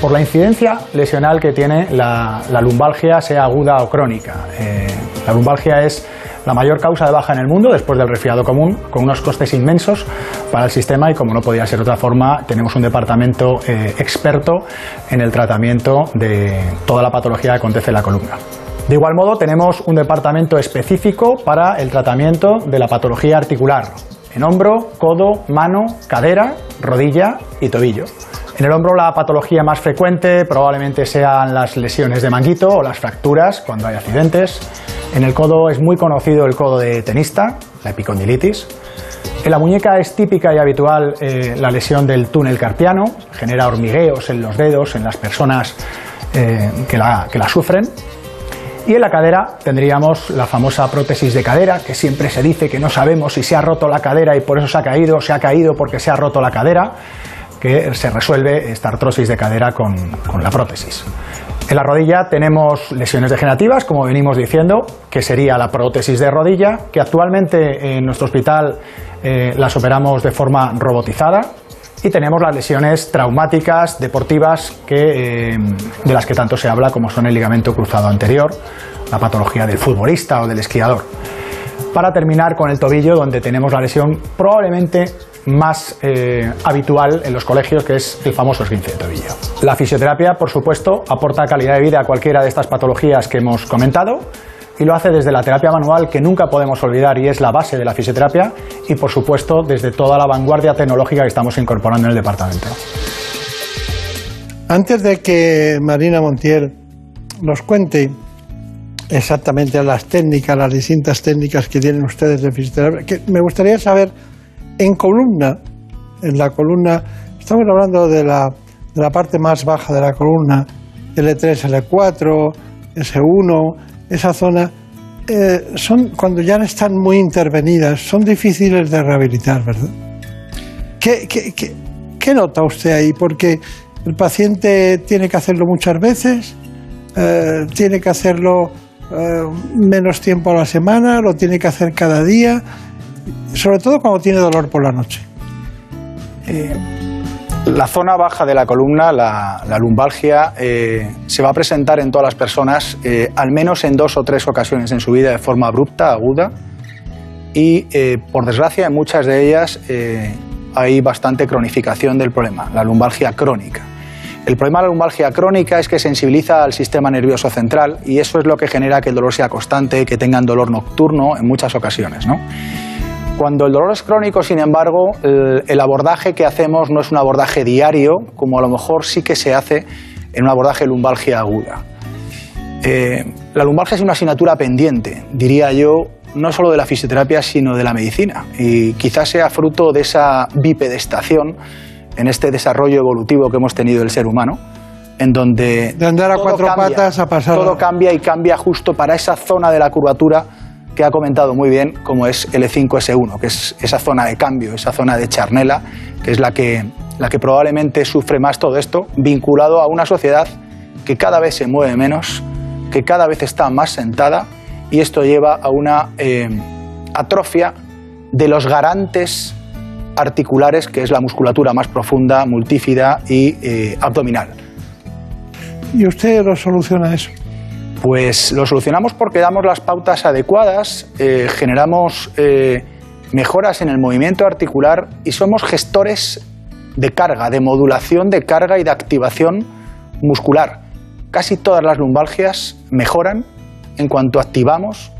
por la incidencia lesional que tiene la, la lumbalgia, sea aguda o crónica. Eh, la lumbalgia es la mayor causa de baja en el mundo después del resfriado común, con unos costes inmensos para el sistema y como no podía ser otra forma, tenemos un departamento eh, experto en el tratamiento de toda la patología que acontece en la columna. De igual modo, tenemos un departamento específico para el tratamiento de la patología articular, en hombro, codo, mano, cadera, rodilla y tobillo. En el hombro la patología más frecuente probablemente sean las lesiones de manguito o las fracturas cuando hay accidentes. En el codo es muy conocido el codo de tenista, la epicondilitis. En la muñeca es típica y habitual eh, la lesión del túnel carpiano, genera hormigueos en los dedos en las personas eh, que, la, que la sufren. Y en la cadera tendríamos la famosa prótesis de cadera, que siempre se dice que no sabemos si se ha roto la cadera y por eso se ha caído, o se ha caído porque se ha roto la cadera, que se resuelve esta artrosis de cadera con, con la prótesis. En la rodilla tenemos lesiones degenerativas, como venimos diciendo, que sería la prótesis de rodilla, que actualmente en nuestro hospital eh, las operamos de forma robotizada. Y tenemos las lesiones traumáticas, deportivas, que, eh, de las que tanto se habla, como son el ligamento cruzado anterior, la patología del futbolista o del esquiador. Para terminar con el tobillo, donde tenemos la lesión probablemente más eh, habitual en los colegios, que es el famoso esguince de tobillo. La fisioterapia, por supuesto, aporta calidad de vida a cualquiera de estas patologías que hemos comentado y lo hace desde la terapia manual, que nunca podemos olvidar y es la base de la fisioterapia, y por supuesto desde toda la vanguardia tecnológica que estamos incorporando en el departamento. Antes de que Marina Montiel nos cuente exactamente las técnicas, las distintas técnicas que tienen ustedes de fisioterapia, que me gustaría saber, en columna, en la columna, estamos hablando de la, de la parte más baja de la columna, L3, L4, S1, esa zona, eh, son cuando ya están muy intervenidas, son difíciles de rehabilitar, ¿verdad? ¿Qué, qué, qué, nota usted ahí? Porque el paciente tiene que hacerlo muchas veces, eh, tiene que hacerlo eh, menos tiempo a la semana, lo tiene que hacer cada día, sobre todo cuando tiene dolor por la noche. La zona baja de la columna, la, lumbalgia, eh, se va a presentar en todas las personas eh, al menos en dos o tres ocasiones en su vida de forma abrupta, aguda, y eh, por desgracia en muchas de ellas hay bastante cronificación del problema, la lumbalgia crónica. El problema de la lumbalgia crónica es que sensibiliza al sistema nervioso central y eso es lo que genera que el dolor sea constante, que tengan dolor nocturno en muchas ocasiones. ¿no? Cuando el dolor es crónico, sin embargo, el, el abordaje que hacemos no es un abordaje diario, como a lo mejor sí que se hace en un abordaje lumbalgia aguda. Eh, la lumbalgia es una asignatura pendiente, diría yo, no solo de la fisioterapia, sino de la medicina. Y quizás sea fruto de esa bipedestación en este desarrollo evolutivo que hemos tenido el ser humano, en donde De andar a cuatro cambia, patas a pasar. todo cambia y cambia justo para esa zona de la curvatura que ha comentado muy bien, como es L5S1, que es esa zona de cambio, esa zona de charnela, que es la que, la que probablemente sufre más todo esto, vinculado a una sociedad que cada vez se mueve menos, que cada vez está más sentada, y esto lleva a una eh, atrofia de los garantes articulares, que es la musculatura más profunda, multífida y eh, abdominal. ¿Y usted lo soluciona eso? Pues lo solucionamos porque damos las pautas adecuadas, eh, generamos eh, mejoras en el movimiento articular y somos gestores de carga, de modulación de carga y de activación muscular. Casi todas las lumbalgias mejoran en cuanto activamos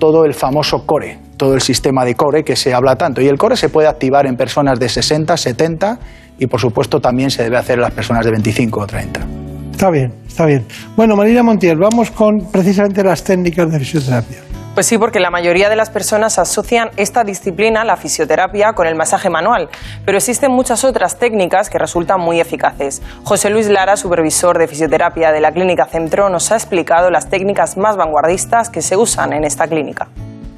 todo el famoso core, todo el sistema de core que se habla tanto. Y el core se puede activar en personas de 60, 70 y por supuesto también se debe hacer en las personas de 25 o 30. Está bien, está bien. Bueno, Marina Montiel, vamos con precisamente las técnicas de fisioterapia. Pues sí, porque la mayoría de las personas asocian esta disciplina, la fisioterapia, con el masaje manual, pero existen muchas otras técnicas que resultan muy eficaces. José Luis Lara, supervisor de fisioterapia de la Clínica Centro, nos ha explicado las técnicas más vanguardistas que se usan en esta clínica.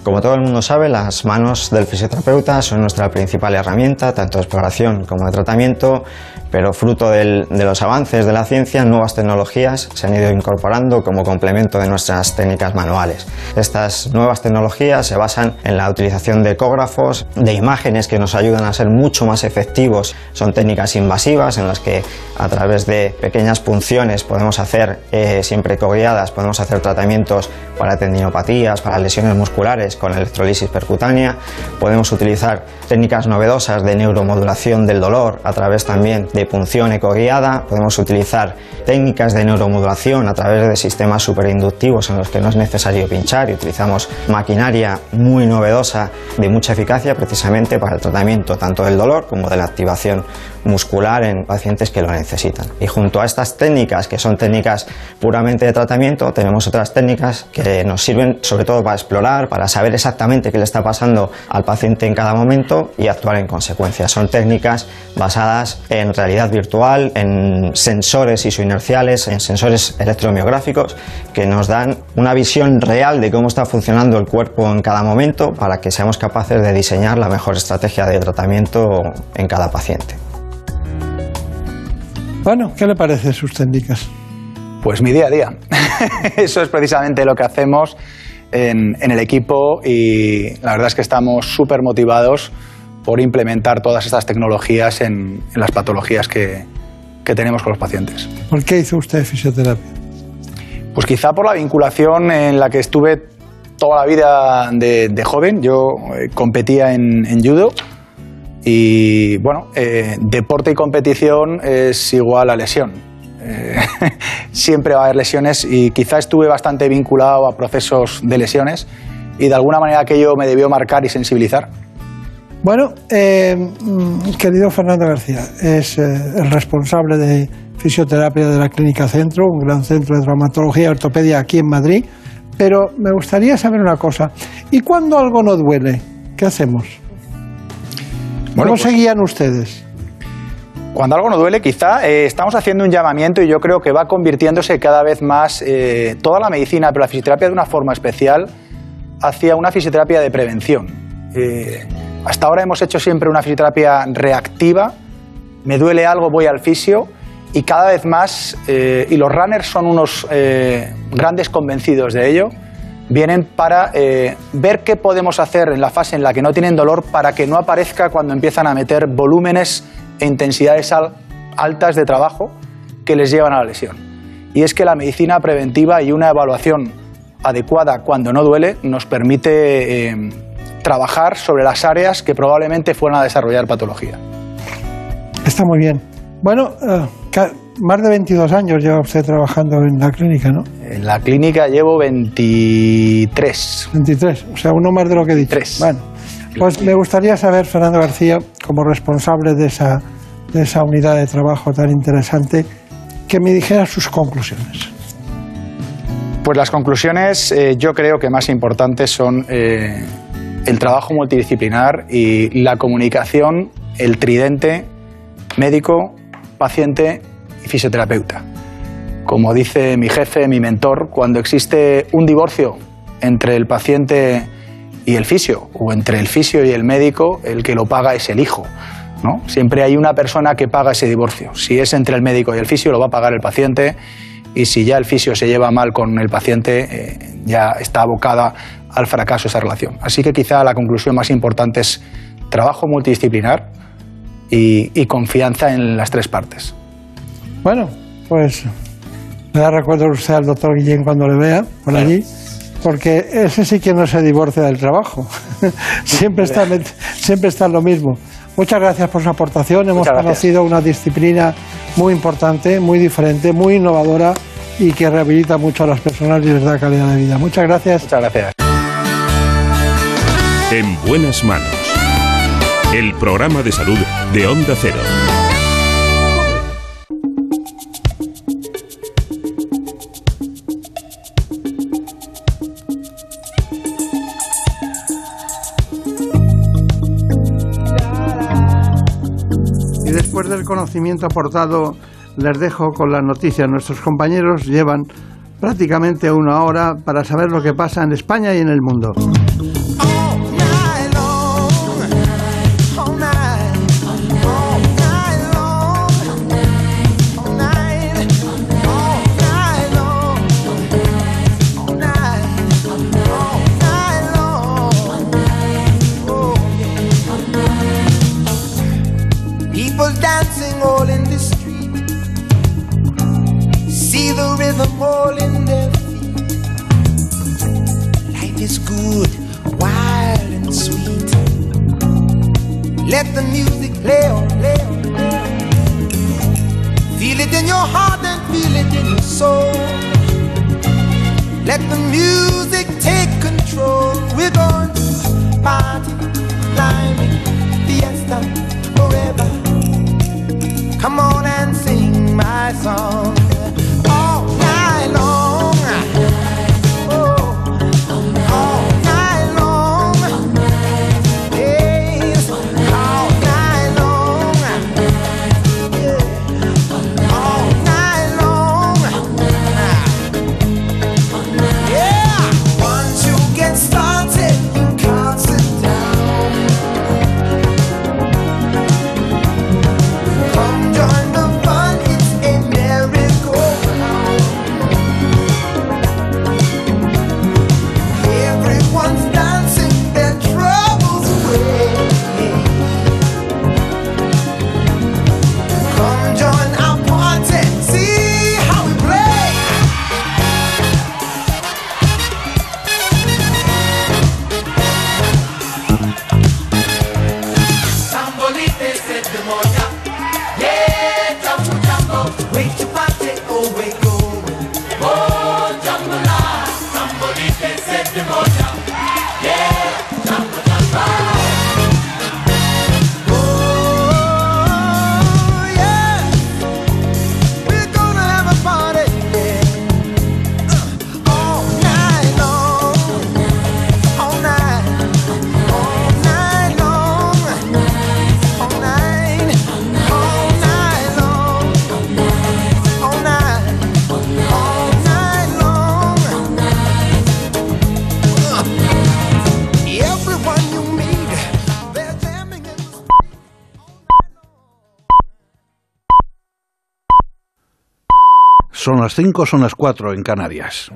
Como todo el mundo sabe, las manos del fisioterapeuta son nuestra principal herramienta, tanto de exploración como de tratamiento, pero fruto del- de los avances de la ciencia, nuevas tecnologías se han ido incorporando como complemento de nuestras técnicas manuales. Estas nuevas tecnologías se basan en la utilización de ecógrafos, de imágenes que nos ayudan a ser mucho más efectivos. Son técnicas invasivas en las que a través de pequeñas punciones podemos hacer, eh, siempre ecoguiadas, podemos hacer tratamientos para tendinopatías, para lesiones musculares con electrolisis percutánea. Podemos utilizar técnicas novedosas de neuromodulación del dolor a través también punción ecoguiada. Podemos utilizar técnicas de neuromodulación a través de sistemas superinductivos en los que no es necesario pinchar y utilizamos maquinaria muy novedosa de mucha eficacia precisamente para el tratamiento tanto del dolor como de la activación muscular en pacientes que lo necesitan. Y junto a estas técnicas, que son técnicas puramente de tratamiento, tenemos otras técnicas que nos sirven sobre todo para explorar, para saber exactamente qué le está pasando al paciente en cada momento y actuar en consecuencia. Son técnicas basadas en realidad virtual, en sensores isoinerciales, en sensores electromiográficos que nos dan una visión real de cómo está funcionando el cuerpo en cada momento para que seamos capaces de diseñar la mejor estrategia de tratamiento en cada paciente. Bueno, ¿qué le parecen sus técnicas? Pues mi día a día. Eso es precisamente lo que hacemos en, en el equipo y la verdad es que estamos súper motivados por implementar todas estas tecnologías en, en las patologías que, que tenemos con los pacientes. ¿Por qué hizo usted fisioterapia? Pues quizá por la vinculación en la que estuve toda la vida de, de joven. Yo eh, competía en, en judo y bueno, eh, deporte y competición es igual a lesión. Eh, siempre va a haber lesiones y quizá estuve bastante vinculado a procesos de lesiones y de alguna manera aquello me debió marcar y sensibilizar. Bueno, eh, mm, querido Fernando García, es eh, el responsable de fisioterapia de la Clínica Centro, un gran centro de traumatología y ortopedia aquí en Madrid. Pero me gustaría saber una cosa. ¿Y cuando algo no duele? ¿Qué hacemos? ¿Cómo pues- se guían ustedes? Cuando algo no duele, quizá eh, estamos haciendo un llamamiento y yo creo que va convirtiéndose cada vez más toda la medicina, pero la fisioterapia de una forma especial, hacia una fisioterapia de prevención. Hasta ahora hemos hecho siempre una fisioterapia reactiva, me duele algo, voy al fisio, y cada vez más, eh, y los runners son unos eh, grandes convencidos de ello, vienen para eh, ver qué podemos hacer en la fase en la que no tienen dolor para que no aparezca cuando empiezan a meter volúmenes e intensidades al- altas de trabajo que les llevan a la lesión. Y es que la medicina preventiva y una evaluación adecuada cuando no duele nos permite trabajar sobre las áreas que probablemente fueran a desarrollar patología. Está muy bien. Bueno, eh, más de 22 años lleva usted trabajando en la clínica, ¿no? En la clínica llevo 23. 23, o sea, uno más de lo que he dicho. Bueno, pues me gustaría saber, Fernando García, como responsable de esa, de esa unidad de trabajo tan interesante, que me dijera sus conclusiones. Pues las conclusiones eh, yo creo que más importantes son eh, el trabajo multidisciplinar y la comunicación, el tridente médico, paciente y fisioterapeuta. Como dice mi jefe, mi mentor, cuando existe un divorcio entre el paciente y el fisio, o entre el fisio y el médico, el que lo paga es el hijo. ¿no? Siempre hay una persona que paga ese divorcio. Si es entre el médico y el fisio, lo va a pagar el paciente y si ya el fisio se lleva mal con el paciente, eh, ya está abocada al fracaso esa relación. Así que quizá la conclusión más importante es trabajo multidisciplinar y, y confianza en las tres partes. Bueno, pues me da recuerdo usted al doctor Guillén cuando le vea por allí, porque ese sí que no se divorcia del trabajo. siempre, está, siempre está lo mismo. Muchas gracias por su aportación. Hemos conocido una disciplina muy importante, muy diferente, muy innovadora y que rehabilita mucho a las personas y les da calidad de vida. Muchas gracias. Muchas gracias. En buenas manos. El programa de salud de Onda Cero. Y después del conocimiento aportado, les dejo con las noticias. Nuestros compañeros llevan prácticamente una hora para saber lo que pasa en España y en el mundo. 5, son las 4 en Canarias.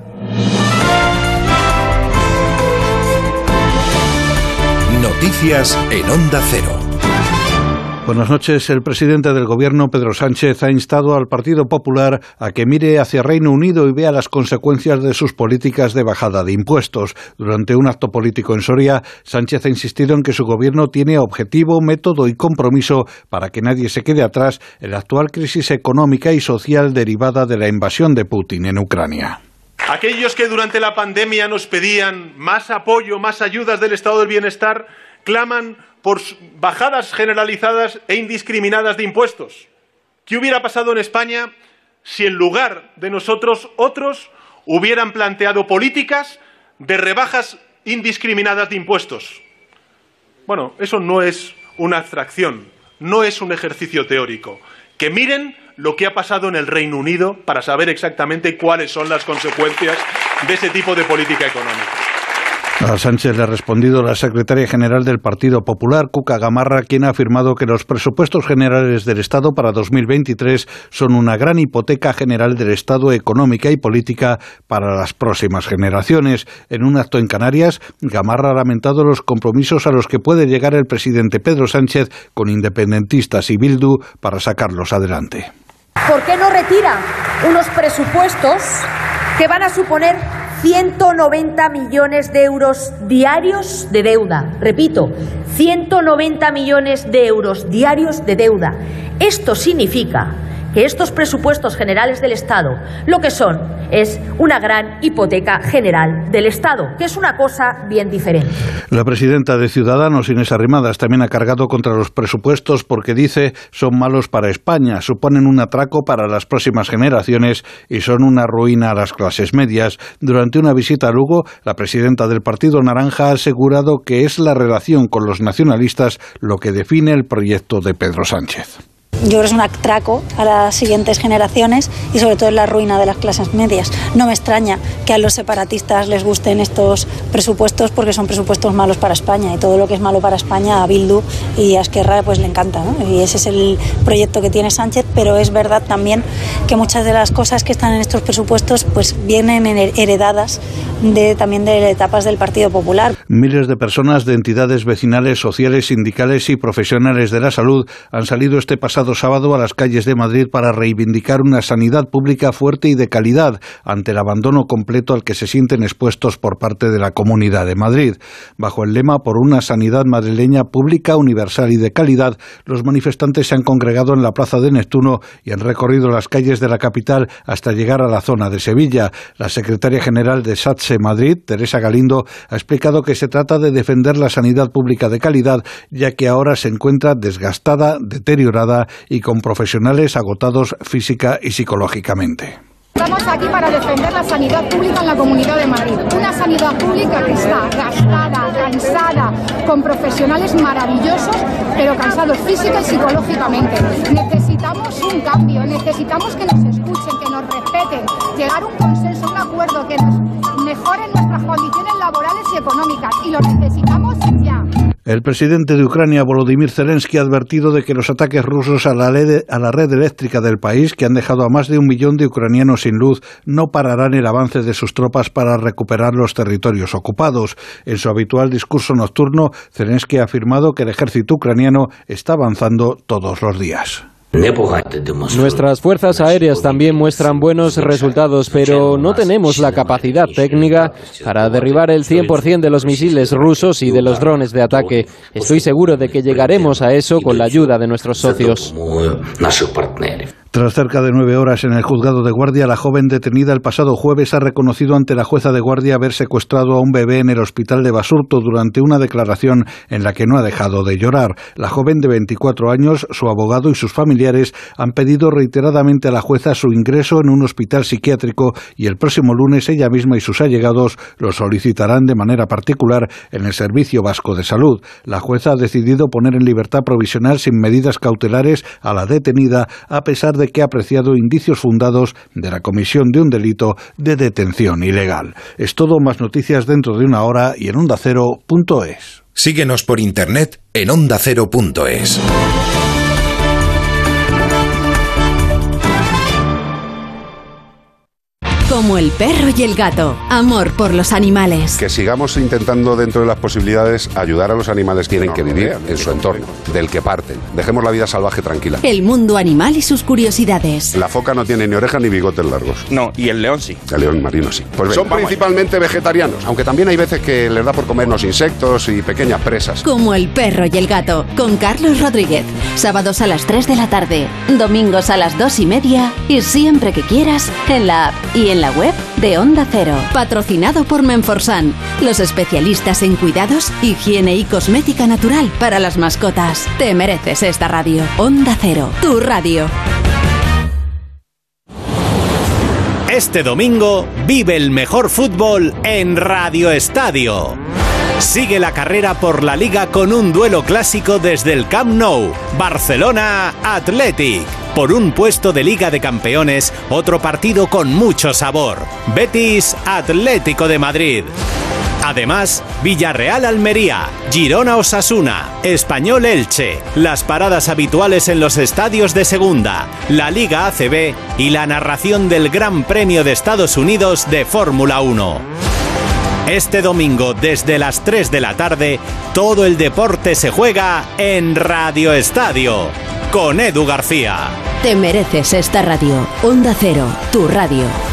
Noticias en Onda Cero. Buenas noches. El presidente del Gobierno, Pedro Sánchez, ha instado al Partido Popular a que mire hacia Reino Unido y vea las consecuencias de sus políticas de bajada de impuestos. Durante un acto político en Soria, Sánchez ha insistido en que su Gobierno tiene objetivo, método y compromiso para que nadie se quede atrás en la actual crisis económica y social derivada de la invasión de Putin en Ucrania. Aquellos que durante la pandemia nos pedían más apoyo, más ayudas del Estado del Bienestar, claman por bajadas generalizadas e indiscriminadas de impuestos. ¿Qué hubiera pasado en España si en lugar de nosotros otros hubieran planteado políticas de rebajas indiscriminadas de impuestos? Bueno, eso no es una abstracción, no es un ejercicio teórico. Que miren lo que ha pasado en el Reino Unido para saber exactamente cuáles son las consecuencias de ese tipo de política económica. A Sánchez le ha respondido la secretaria general del Partido Popular, Cuca Gamarra, quien ha afirmado que los presupuestos generales del Estado para 2023 son una gran hipoteca general del Estado económica y política para las próximas generaciones. En un acto en Canarias, Gamarra ha lamentado los compromisos a los que puede llegar el presidente Pedro Sánchez con independentistas y Bildu para sacarlos adelante. ¿Por qué no retira unos presupuestos que van a suponer 190 millones de euros diarios de deuda. Repito, 190 millones de euros diarios de deuda. Esto significa que estos presupuestos generales del Estado lo que son es una gran hipoteca general del Estado, que es una cosa bien diferente. La presidenta de Ciudadanos, Inés Arrimadas, también ha cargado contra los presupuestos porque dice son malos para España, suponen un atraco para las próximas generaciones y son una ruina a las clases medias. Durante una visita a Lugo, la presidenta del Partido Naranja ha asegurado que es la relación con los nacionalistas lo que define el proyecto de Pedro Sánchez yo creo que es un atraco a las siguientes generaciones y sobre todo es la ruina de las clases medias. No me extraña que a los separatistas les gusten estos presupuestos porque son presupuestos malos para España y todo lo que es malo para España a Bildu y a Esquerra pues le encanta. Y ese es el proyecto que tiene Sánchez, pero es verdad también que muchas de las cosas que están en estos presupuestos pues vienen heredadas de, también de etapas del Partido Popular. Miles de personas de entidades vecinales, sociales, sindicales y profesionales de la salud han salido este pasado sábado a las calles de Madrid para reivindicar una sanidad pública fuerte y de calidad ante el abandono completo al que se sienten expuestos por parte de la Comunidad de Madrid. Bajo el lema por una sanidad madrileña pública, universal y de calidad, los manifestantes se han congregado en la Plaza de Neptuno y han recorrido las calles de la capital hasta llegar a la zona de Sevilla. La secretaria general de SATSE Madrid, Teresa Galindo, ha explicado que se trata de defender la sanidad pública de calidad, ya que ahora se encuentra desgastada, deteriorada y con profesionales agotados física y psicológicamente. Estamos aquí para defender la sanidad pública en la Comunidad de Madrid. Una sanidad pública que está gastada, cansada, con profesionales maravillosos, pero cansados física y psicológicamente. Necesitamos un cambio, necesitamos que nos escuchen, que nos respeten, llegar a un consenso, un acuerdo que nos nuestras condiciones laborales y económicas. Y lo necesitamos ya. El presidente de Ucrania, Volodymyr Zelensky, ha advertido de que los ataques rusos a la, a la, red eléctrica del país, que han dejado a más de un millón de ucranianos sin luz, no pararán el avance de sus tropas para recuperar los territorios ocupados. En su habitual discurso nocturno, Zelensky ha afirmado que el ejército ucraniano está avanzando todos los días. Nuestras fuerzas aéreas también muestran buenos resultados, pero no tenemos la capacidad técnica para derribar el 100% de los misiles rusos y de los drones de ataque. Estoy seguro de que llegaremos a eso con la ayuda de nuestros socios. Tras cerca de nueve horas en el juzgado de guardia, la joven detenida el pasado jueves ha reconocido ante la jueza de guardia haber secuestrado a un bebé en el hospital de Basurto durante una declaración en la que no ha dejado de llorar. La joven de 24 años, su abogado y sus familiares han pedido reiteradamente a la jueza su ingreso en un hospital psiquiátrico y el próximo lunes ella misma y sus allegados lo solicitarán de manera particular en el Servicio Vasco de Salud. La jueza ha decidido poner en libertad provisional sin medidas cautelares a la detenida a pesar de que ha apreciado indicios fundados de la comisión de un delito de detención ilegal. Es todo, más noticias dentro de una hora y en ondacero.es. Síguenos por internet en ondacero.es. Como el perro y el gato. Amor por los animales. Que sigamos intentando dentro de las posibilidades ayudar a los animales que tienen que vivir en su entorno, del que parten. Dejemos la vida salvaje tranquila. El mundo animal y sus curiosidades. La foca no tiene ni orejas ni bigotes largos. No, y el león sí. El león marino sí. Pues venga, son principalmente vegetarianos, aunque también hay veces que les da por comernos insectos y pequeñas presas. Como el perro y el gato. Con Carlos Rodríguez. Sábados a las 3 de la tarde. Domingos a las 2 y media. Y siempre que quieras en la app y en la web de Onda Cero. Patrocinado por Menforsan. Los especialistas en cuidados, higiene y cosmética natural para las mascotas. Te mereces esta radio. Onda Cero. Tu radio. Este domingo vive el mejor fútbol en Radio Estadio. Sigue la carrera por la liga con un duelo clásico desde el Camp Nou, Barcelona Athletic. Por un puesto de Liga de Campeones, otro partido con mucho sabor. Betis Atlético de Madrid. Además, Villarreal Almería, Girona Osasuna, Español Elche, las paradas habituales en los estadios de segunda, la Liga ACB y la narración del Gran Premio de Estados Unidos de Fórmula 1. Este domingo desde las 3 de la tarde, todo el deporte se juega en Radio Estadio con Edu García. Te mereces esta radio. Onda Cero. Tu radio.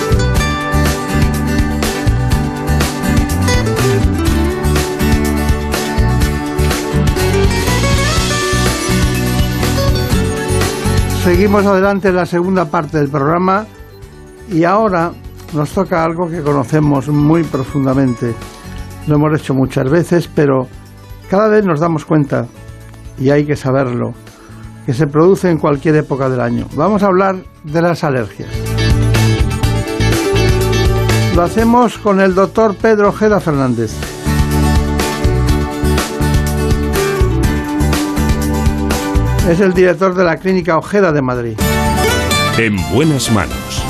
Seguimos adelante en la segunda parte del programa y ahora nos toca algo que conocemos muy profundamente. Lo hemos hecho muchas veces, pero cada vez nos damos cuenta, y hay que saberlo, que se produce en cualquier época del año. Vamos a hablar de las alergias. Lo hacemos con el doctor Pedro Ojeda Fernández. Es el director de la Clínica Ojeda de Madrid. En buenas manos.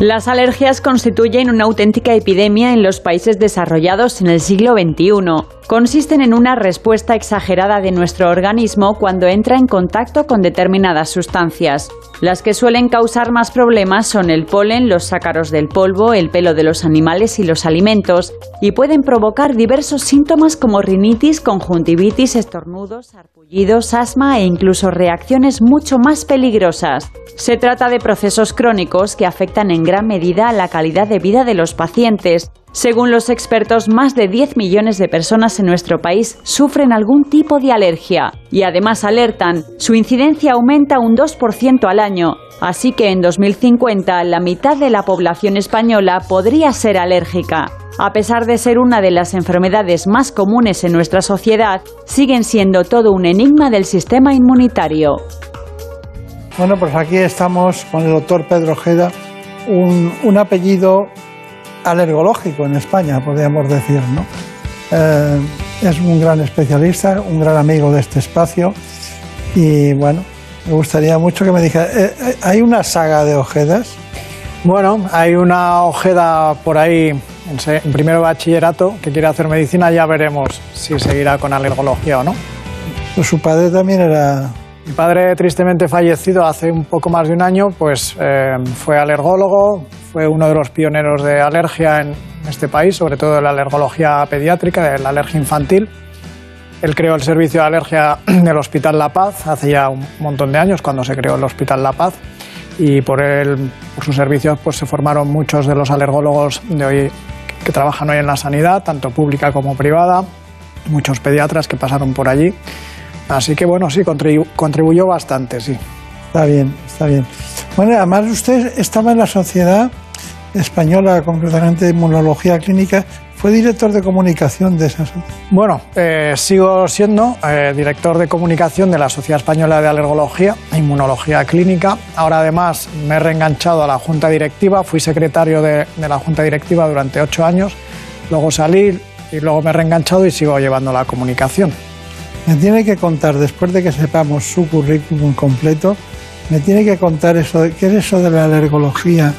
Las alergias constituyen una auténtica epidemia en los países desarrollados en el siglo XXI. Consisten en una respuesta exagerada de nuestro organismo cuando entra en contacto con determinadas sustancias. Las que suelen causar más problemas son el polen, los ácaros del polvo, el pelo de los animales y los alimentos, y pueden provocar diversos síntomas como rinitis, conjuntivitis, estornudos, sarpullidos, asma e incluso reacciones mucho más peligrosas. Se trata de procesos crónicos que afectan en gran medida a la calidad de vida de los pacientes. Según los expertos, más de 10 millones de personas en nuestro país sufren algún tipo de alergia y además alertan, su incidencia aumenta un 2% al año, así que en 2050 la mitad de la población española podría ser alérgica. A pesar de ser una de las enfermedades más comunes en nuestra sociedad, siguen siendo todo un enigma del sistema inmunitario. Bueno, pues aquí estamos con el doctor Pedro Ojeda, un, un apellido alergológico en España, podríamos decir, ¿no? Eh, es un gran especialista, un gran amigo de este espacio y bueno, me gustaría mucho que me dijera, eh, eh, ¿hay una saga de Ojedas? Bueno, hay una Ojeda por ahí en, primero bachillerato que quiere hacer medicina, ya veremos si seguirá con alergología o no. Pues su padre también era... Mi padre, tristemente fallecido hace un poco más de un año, pues eh, fue alergólogo, fue uno de los pioneros de alergia en este país, sobre todo de la alergología pediátrica, de la alergia infantil. Él creó el servicio de alergia del Hospital La Paz hace ya un montón de años, cuando se creó el Hospital La Paz, y por, él, por sus servicios pues, se formaron muchos de los alergólogos de hoy que trabajan hoy en la sanidad, tanto pública como privada, muchos pediatras que pasaron por allí. Así que bueno, sí, contribu- contribuyó bastante, sí. Está bien, está bien. Bueno, además usted estaba en la Sociedad Española, concretamente de Inmunología Clínica, fue director de comunicación de esa sociedad. Bueno, eh, sigo siendo eh, director de comunicación de la Sociedad Española de Alergología e Inmunología Clínica. Ahora además me he reenganchado a la Junta Directiva, fui secretario de, de la Junta Directiva durante ocho años, luego salí y luego me he reenganchado y sigo llevando la comunicación. Me tiene que contar, después de que sepamos su currículum completo, me tiene que contar eso, de- qué es eso de la alergología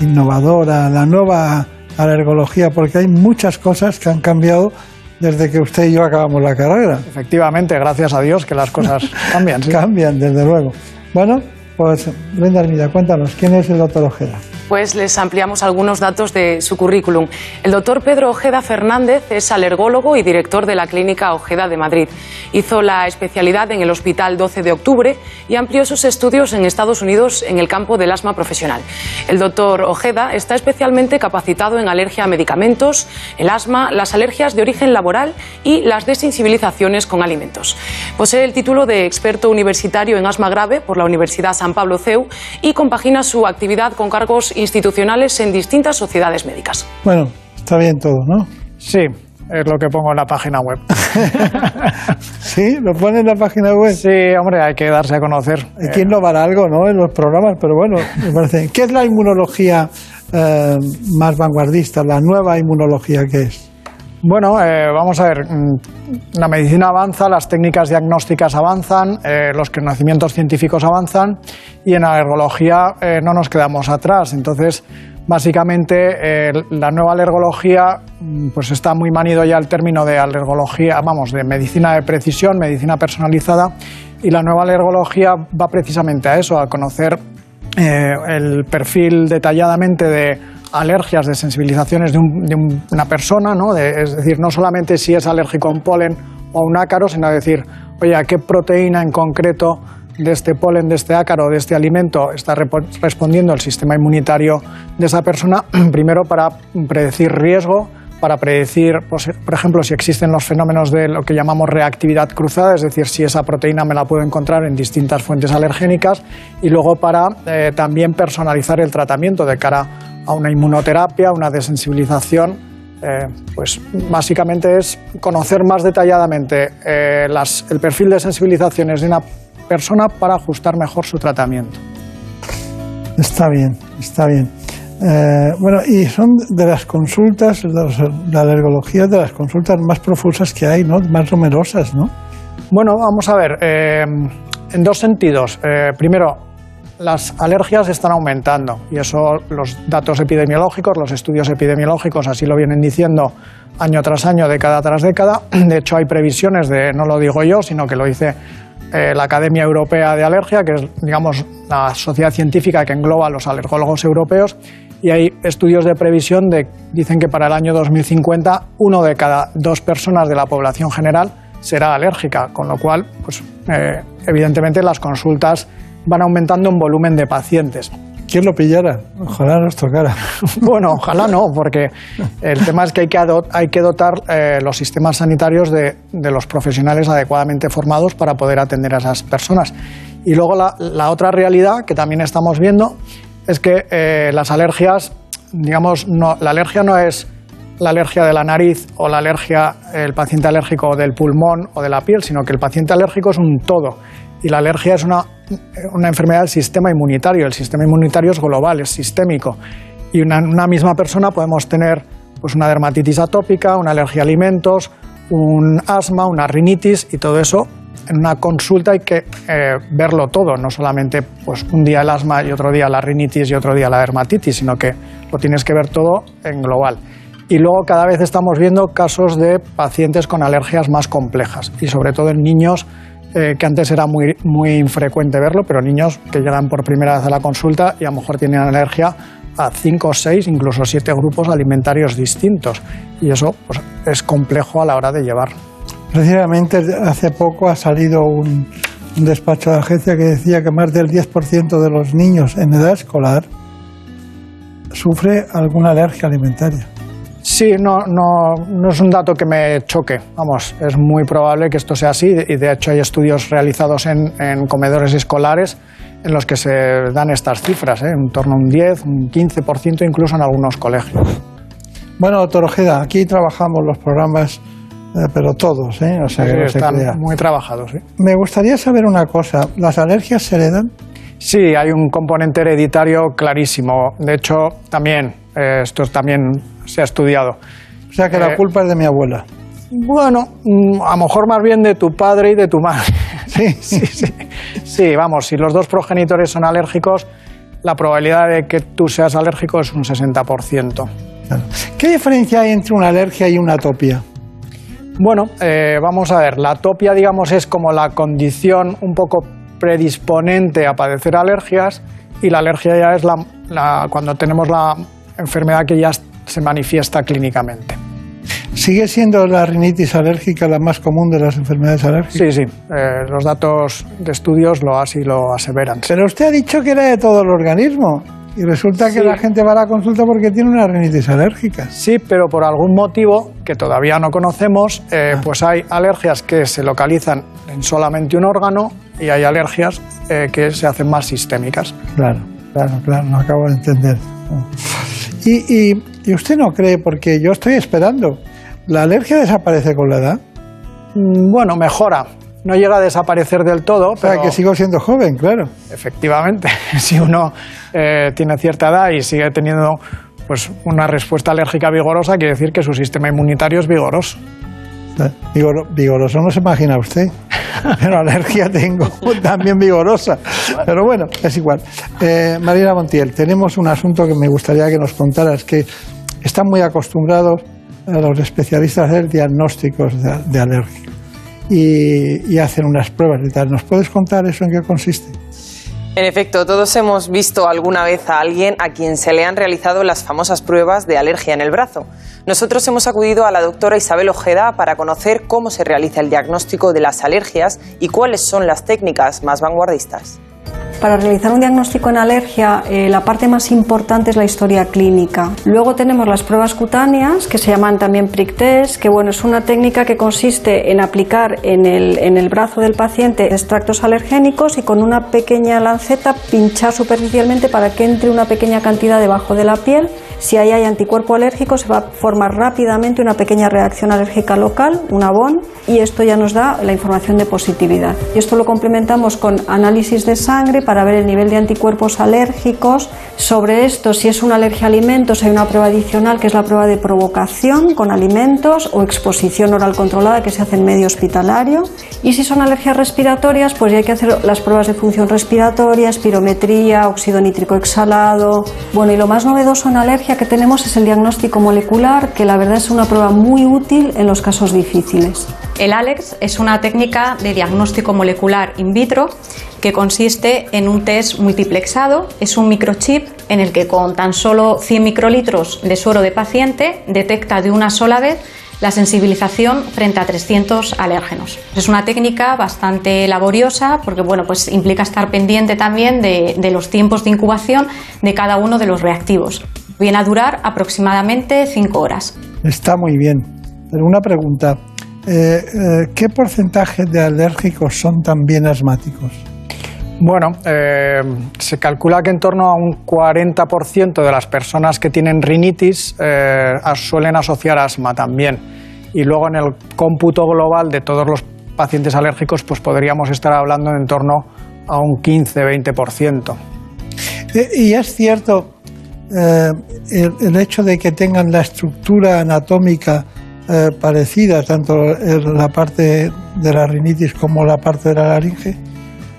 innovadora, la nueva alergología, porque hay muchas cosas que han cambiado desde que usted y yo acabamos la carrera. Efectivamente, gracias a Dios que las cosas cambian. sí. Cambian, desde luego. Bueno, pues Brenda Armida, cuéntanos, ¿quién es el doctor Ojeda? Pues les ampliamos algunos datos de su currículum. El doctor Pedro Ojeda Fernández es alergólogo y director de la Clínica Ojeda de Madrid. Hizo la especialidad en el Hospital 12 de Octubre y amplió sus estudios en Estados Unidos en el campo del asma profesional. El doctor Ojeda está especialmente capacitado en alergia a medicamentos, el asma, las alergias de origen laboral y las desensibilizaciones con alimentos. Posee el título de experto universitario en asma grave por la Universidad San Pablo CEU y compagina su actividad con cargos institucionales en distintas sociedades médicas. Bueno, está bien todo, ¿no? Sí, es lo que pongo en la página web. ¿Sí? ¿Lo pone en la página web? Sí, hombre, hay que darse a conocer. Hay que innovar algo, ¿no? En los programas, pero bueno, me parece. ¿Qué es la inmunología eh, más vanguardista, la nueva inmunología que es? Bueno, eh, vamos a ver, mm, la medicina avanza, las técnicas diagnósticas avanzan, eh, los conocimientos científicos avanzan y en la alergología eh, no nos quedamos atrás. Entonces, básicamente, la nueva alergología mm, pues está muy manido ya el término de alergología, vamos, de medicina de precisión, medicina personalizada y la nueva alergología va precisamente a eso, a conocer eh, el perfil detalladamente de alergias, de sensibilizaciones de, un- de un- una persona, ¿no? Es decir, no solamente si es alérgico a un polen o a un ácaro, sino decir, oye, ¿a qué proteína en concreto de este polen, de este ácaro, de este alimento está respondiendo el sistema inmunitario de esa persona? Primero para predecir riesgo, para predecir, pues, por ejemplo, si existen los fenómenos de lo que llamamos reactividad cruzada, es decir, si esa proteína me la puedo encontrar en distintas fuentes alergénicas, y luego para eh, también personalizar el tratamiento de cara a una inmunoterapia, una desensibilización. eh, pues básicamente es conocer más detalladamente eh, las- el perfil de sensibilizaciones de una persona para ajustar mejor su tratamiento. Está bien, está bien. Eh, bueno, y son de las consultas, la alergología de las consultas más profusas que hay, ¿no? Más numerosas, ¿no? Bueno, vamos a ver, eh, en dos sentidos. Eh, primero, las alergias están aumentando y eso los datos epidemiológicos, los estudios epidemiológicos así lo vienen diciendo año tras año, década tras década. De hecho, hay previsiones de, no lo digo yo, sino que lo dice la Academia Europea de Alergia, que es, digamos, la sociedad científica que engloba a los alergólogos europeos, y hay estudios de previsión de, dicen que para el año 2050 uno de cada dos personas de la población general será alérgica, con lo cual, pues, eh, evidentemente las consultas van aumentando en volumen de pacientes. ¿Quién lo pillara? Ojalá nos tocara. Bueno, ojalá no, porque el tema es que hay que, hay que dotar eh, los sistemas sanitarios de, de los profesionales adecuadamente formados para poder atender a esas personas. Y luego la, la otra realidad que también estamos viendo es que eh, las alergias, digamos, no, la alergia no es la alergia de la nariz o la alergia, el paciente alérgico del pulmón o de la piel, sino que el paciente alérgico es un todo. Y la alergia es una, una enfermedad del sistema inmunitario. El sistema inmunitario es global, es sistémico. Y una, una misma persona podemos tener pues, una dermatitis atópica, una alergia a alimentos, un asma, una rinitis y todo eso. En una consulta hay que eh, verlo todo, no solamente pues, un día el asma y otro día la rinitis y otro día la dermatitis, sino que lo tienes que ver todo en global. Y luego cada vez estamos viendo casos de pacientes con alergias más complejas y sobre todo en niños eh, que antes era muy, muy infrecuente verlo, pero niños que llegan por primera vez a la consulta y a lo mejor tienen alergia a cinco, seis, incluso siete grupos alimentarios distintos. Y eso pues, es complejo a la hora de llevar. Precisamente hace poco ha salido un, un despacho de agencia que decía que más del 10% de los niños en edad escolar sufre alguna alergia alimentaria. Sí, no, no, no es un dato que me choque. Vamos, es muy probable que esto sea así y de hecho hay estudios realizados en, en comedores escolares en los que se dan estas cifras, ¿eh? en torno a un 10, un 15% incluso en algunos colegios. Bueno, doctor Ojeda, aquí trabajamos los programas, pero todos, ¿eh? O sea, que no se están crea. muy trabajados. ¿sí? Me gustaría saber una cosa, ¿las alergias se heredan? Sí, hay un componente hereditario clarísimo. De hecho, también, eh, esto también se ha estudiado. O sea, que la Eh, culpa es de mi abuela. Bueno, mm, a lo mejor más bien de tu padre y de tu madre. Sí, sí, sí. Sí, vamos, si los dos progenitores son alérgicos, la probabilidad de que tú seas alérgico es un 60%. ¿Qué diferencia hay entre una alergia y una atopia? Bueno, eh, vamos a ver, la atopia, digamos, es como la condición un poco predisponente a padecer alergias y la alergia ya es la, la- cuando tenemos la enfermedad que ya se manifiesta clínicamente. ¿Sigue siendo la rinitis alérgica la más común de las enfermedades alérgicas? Sí, sí, eh, los datos de estudios lo así lo aseveran. Pero usted ha dicho que era de todo el organismo y resulta que la gente va a la consulta porque tiene una rinitis alérgica. Sí, pero por algún motivo que todavía no conocemos, eh, Ah. pues hay alergias que se localizan en solamente un órgano y hay alergias eh, que se hacen más sistémicas. Claro, claro, claro, no acabo de entender. Y, y- y usted no cree, porque yo estoy esperando, ¿la alergia desaparece con la edad? Mm, Bueno, mejora. No llega a desaparecer del todo, O sea, pero que sigo siendo joven, claro. efectivamente, si uno eh, tiene cierta edad y sigue teniendo pues una respuesta alérgica vigorosa, quiere decir que su sistema inmunitario es vigoroso. Vigor- vigoroso no se imagina usted, pero alergia tengo también vigorosa. Pero bueno, es igual. Eh, Marina Montiel, tenemos un asunto que me gustaría que nos contaras, que están muy acostumbrados a los especialistas a hacer diagnósticos de, de alergia y, hacen unas pruebas y tal. ¿Nos puedes contar eso en qué consiste? En efecto, todos hemos visto alguna vez a alguien a quien se le han realizado las famosas pruebas de alergia en el brazo. Nosotros hemos acudido a la doctora Isabel Ojeda para conocer cómo se realiza el diagnóstico de las alergias y cuáles son las técnicas más vanguardistas. Para realizar un diagnóstico en alergia, eh, la parte más importante es la historia clínica. Luego tenemos las pruebas cutáneas, que se llaman también prick que bueno, es una técnica que consiste en aplicar en el, en el brazo del paciente extractos alergénicos y con una pequeña lanceta pinchar superficialmente para que entre una pequeña cantidad debajo de la piel. Si ahí hay anticuerpo alérgico, se va a formar rápidamente una pequeña reacción alérgica local, una BON, y esto ya nos da la información de positividad. Y esto lo complementamos con análisis de sangre para ver el nivel de anticuerpos alérgicos. Sobre esto, si es una alergia a alimentos, hay una prueba adicional que es la prueba de provocación con alimentos o exposición oral controlada que se hace en medio hospitalario. Y si son alergias respiratorias, pues ya hay que hacer las pruebas de función respiratoria, espirometría, óxido nítrico exhalado. Bueno, y lo más novedoso en alergia que tenemos es el diagnóstico molecular, que la verdad es una prueba muy útil en los casos difíciles. El ALEX es una técnica de diagnóstico molecular in vitro que consiste en un test multiplexado. Es un microchip en el que con tan solo 100 microlitros de suero de paciente detecta de una sola vez la sensibilización frente a 300 alérgenos. Es una técnica bastante laboriosa porque bueno, pues implica estar pendiente también de, de los tiempos de incubación de cada uno de los reactivos. Viene a durar aproximadamente 5 horas. Está muy bien. Pero una pregunta, eh, eh, ¿qué porcentaje de alérgicos son también asmáticos? Bueno, eh, se calcula que en torno a un 40% de las personas que tienen rinitis eh, suelen asociar asma también. Y luego en el cómputo global de todos los pacientes alérgicos, pues podríamos estar hablando en torno a un 15-20%. Eh, y es cierto eh, el, hecho de que tengan la estructura anatómica eh, parecida, tanto en la parte de la rinitis como la parte de la laringe.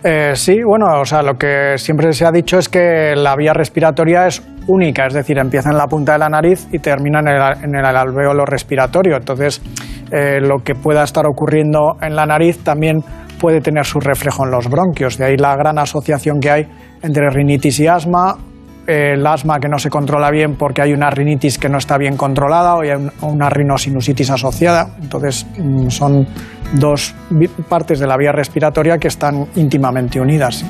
Eh, sí, bueno, o sea, lo que siempre se ha dicho es que la vía respiratoria es única, es decir, empieza en la punta de la nariz y termina en el, en el alveolo respiratorio. Entonces, eh, lo que pueda estar ocurriendo en la nariz también puede tener su reflejo en los bronquios. De ahí la gran asociación que hay entre rinitis y asma. Eh, el asma que no se controla bien porque hay una rinitis que no está bien controlada o hay un- una rinosinusitis asociada. Entonces, mm, son dos partes de la vía respiratoria que están íntimamente unidas.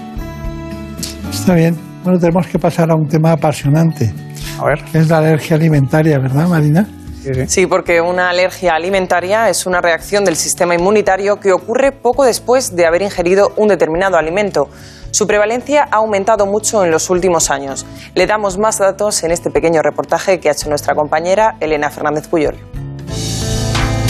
Está bien. Bueno, tenemos que pasar a un tema apasionante. A ver. Que es la alergia alimentaria, ¿verdad, Marina? Sí, porque una alergia alimentaria es una reacción del sistema inmunitario que ocurre poco después de haber ingerido un determinado alimento. Su prevalencia ha aumentado mucho en los últimos años. Le damos más datos en este pequeño reportaje que ha hecho nuestra compañera Elena Fernández Puyol.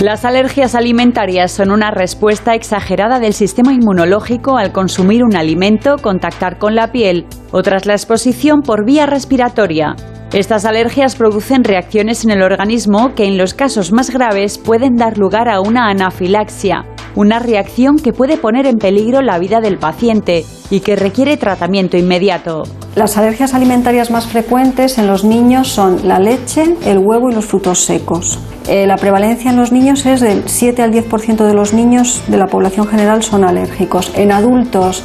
Las alergias alimentarias son una respuesta exagerada del sistema inmunológico al consumir un alimento, contactar con la piel o tras la exposición por vía respiratoria. Estas alergias producen reacciones en el organismo que en los casos más graves pueden dar lugar a una anafilaxia, una reacción que puede poner en peligro la vida del paciente y que requiere tratamiento inmediato. Las alergias alimentarias más frecuentes en los niños son la leche, el huevo y los frutos secos. Eh, la prevalencia en los niños es del 7 al 10% de los niños de la población general son alérgicos. En adultos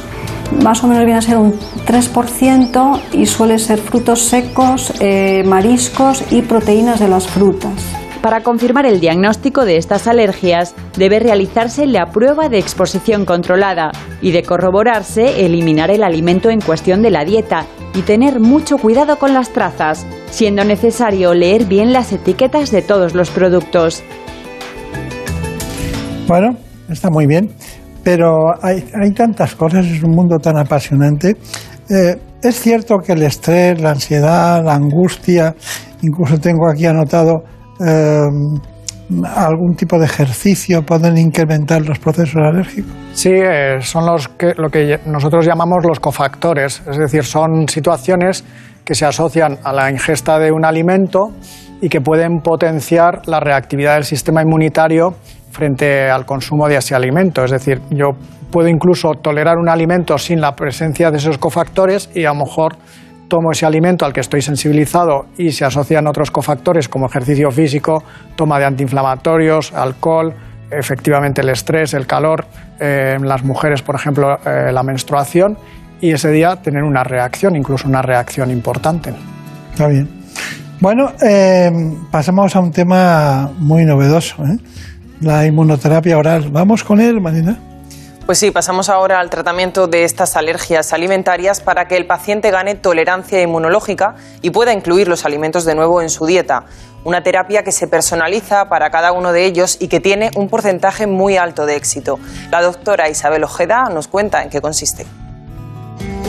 más o menos viene a ser un 3% y suele ser frutos secos, eh, mariscos y proteínas de las frutas. Para confirmar el diagnóstico de estas alergias, debe realizarse la prueba de exposición controlada y de corroborarse eliminar el alimento en cuestión de la dieta y tener mucho cuidado con las trazas, siendo necesario leer bien las etiquetas de todos los productos. Bueno, está muy bien, pero hay, tantas cosas, es un mundo tan apasionante. Eh, es cierto que el estrés, la ansiedad, la angustia, incluso tengo aquí anotado algún tipo de ejercicio pueden incrementar los procesos alérgicos. Sí, eh, son los que, lo que nosotros llamamos los cofactores, es decir, son situaciones que se asocian a la ingesta de un alimento y que pueden potenciar la reactividad del sistema inmunitario frente al consumo de ese alimento. Es decir, yo puedo incluso tolerar un alimento sin la presencia de esos cofactores y a lo mejor tomo ese alimento al que estoy sensibilizado y se asocian otros cofactores como ejercicio físico, toma de antiinflamatorios, alcohol, efectivamente el estrés, el calor, eh, las mujeres, por ejemplo, eh, la menstruación, y ese día tener una reacción, incluso una reacción importante. Está bien. Bueno, eh, pasamos a un tema muy novedoso, la inmunoterapia oral. ¿Vamos con él, Marina? Pues sí, pasamos ahora al tratamiento de estas alergias alimentarias para que el paciente gane tolerancia inmunológica y pueda incluir los alimentos de nuevo en su dieta. Una terapia que se personaliza para cada uno de ellos y que tiene un porcentaje muy alto de éxito. La doctora Isabel Ojeda nos cuenta en qué consiste.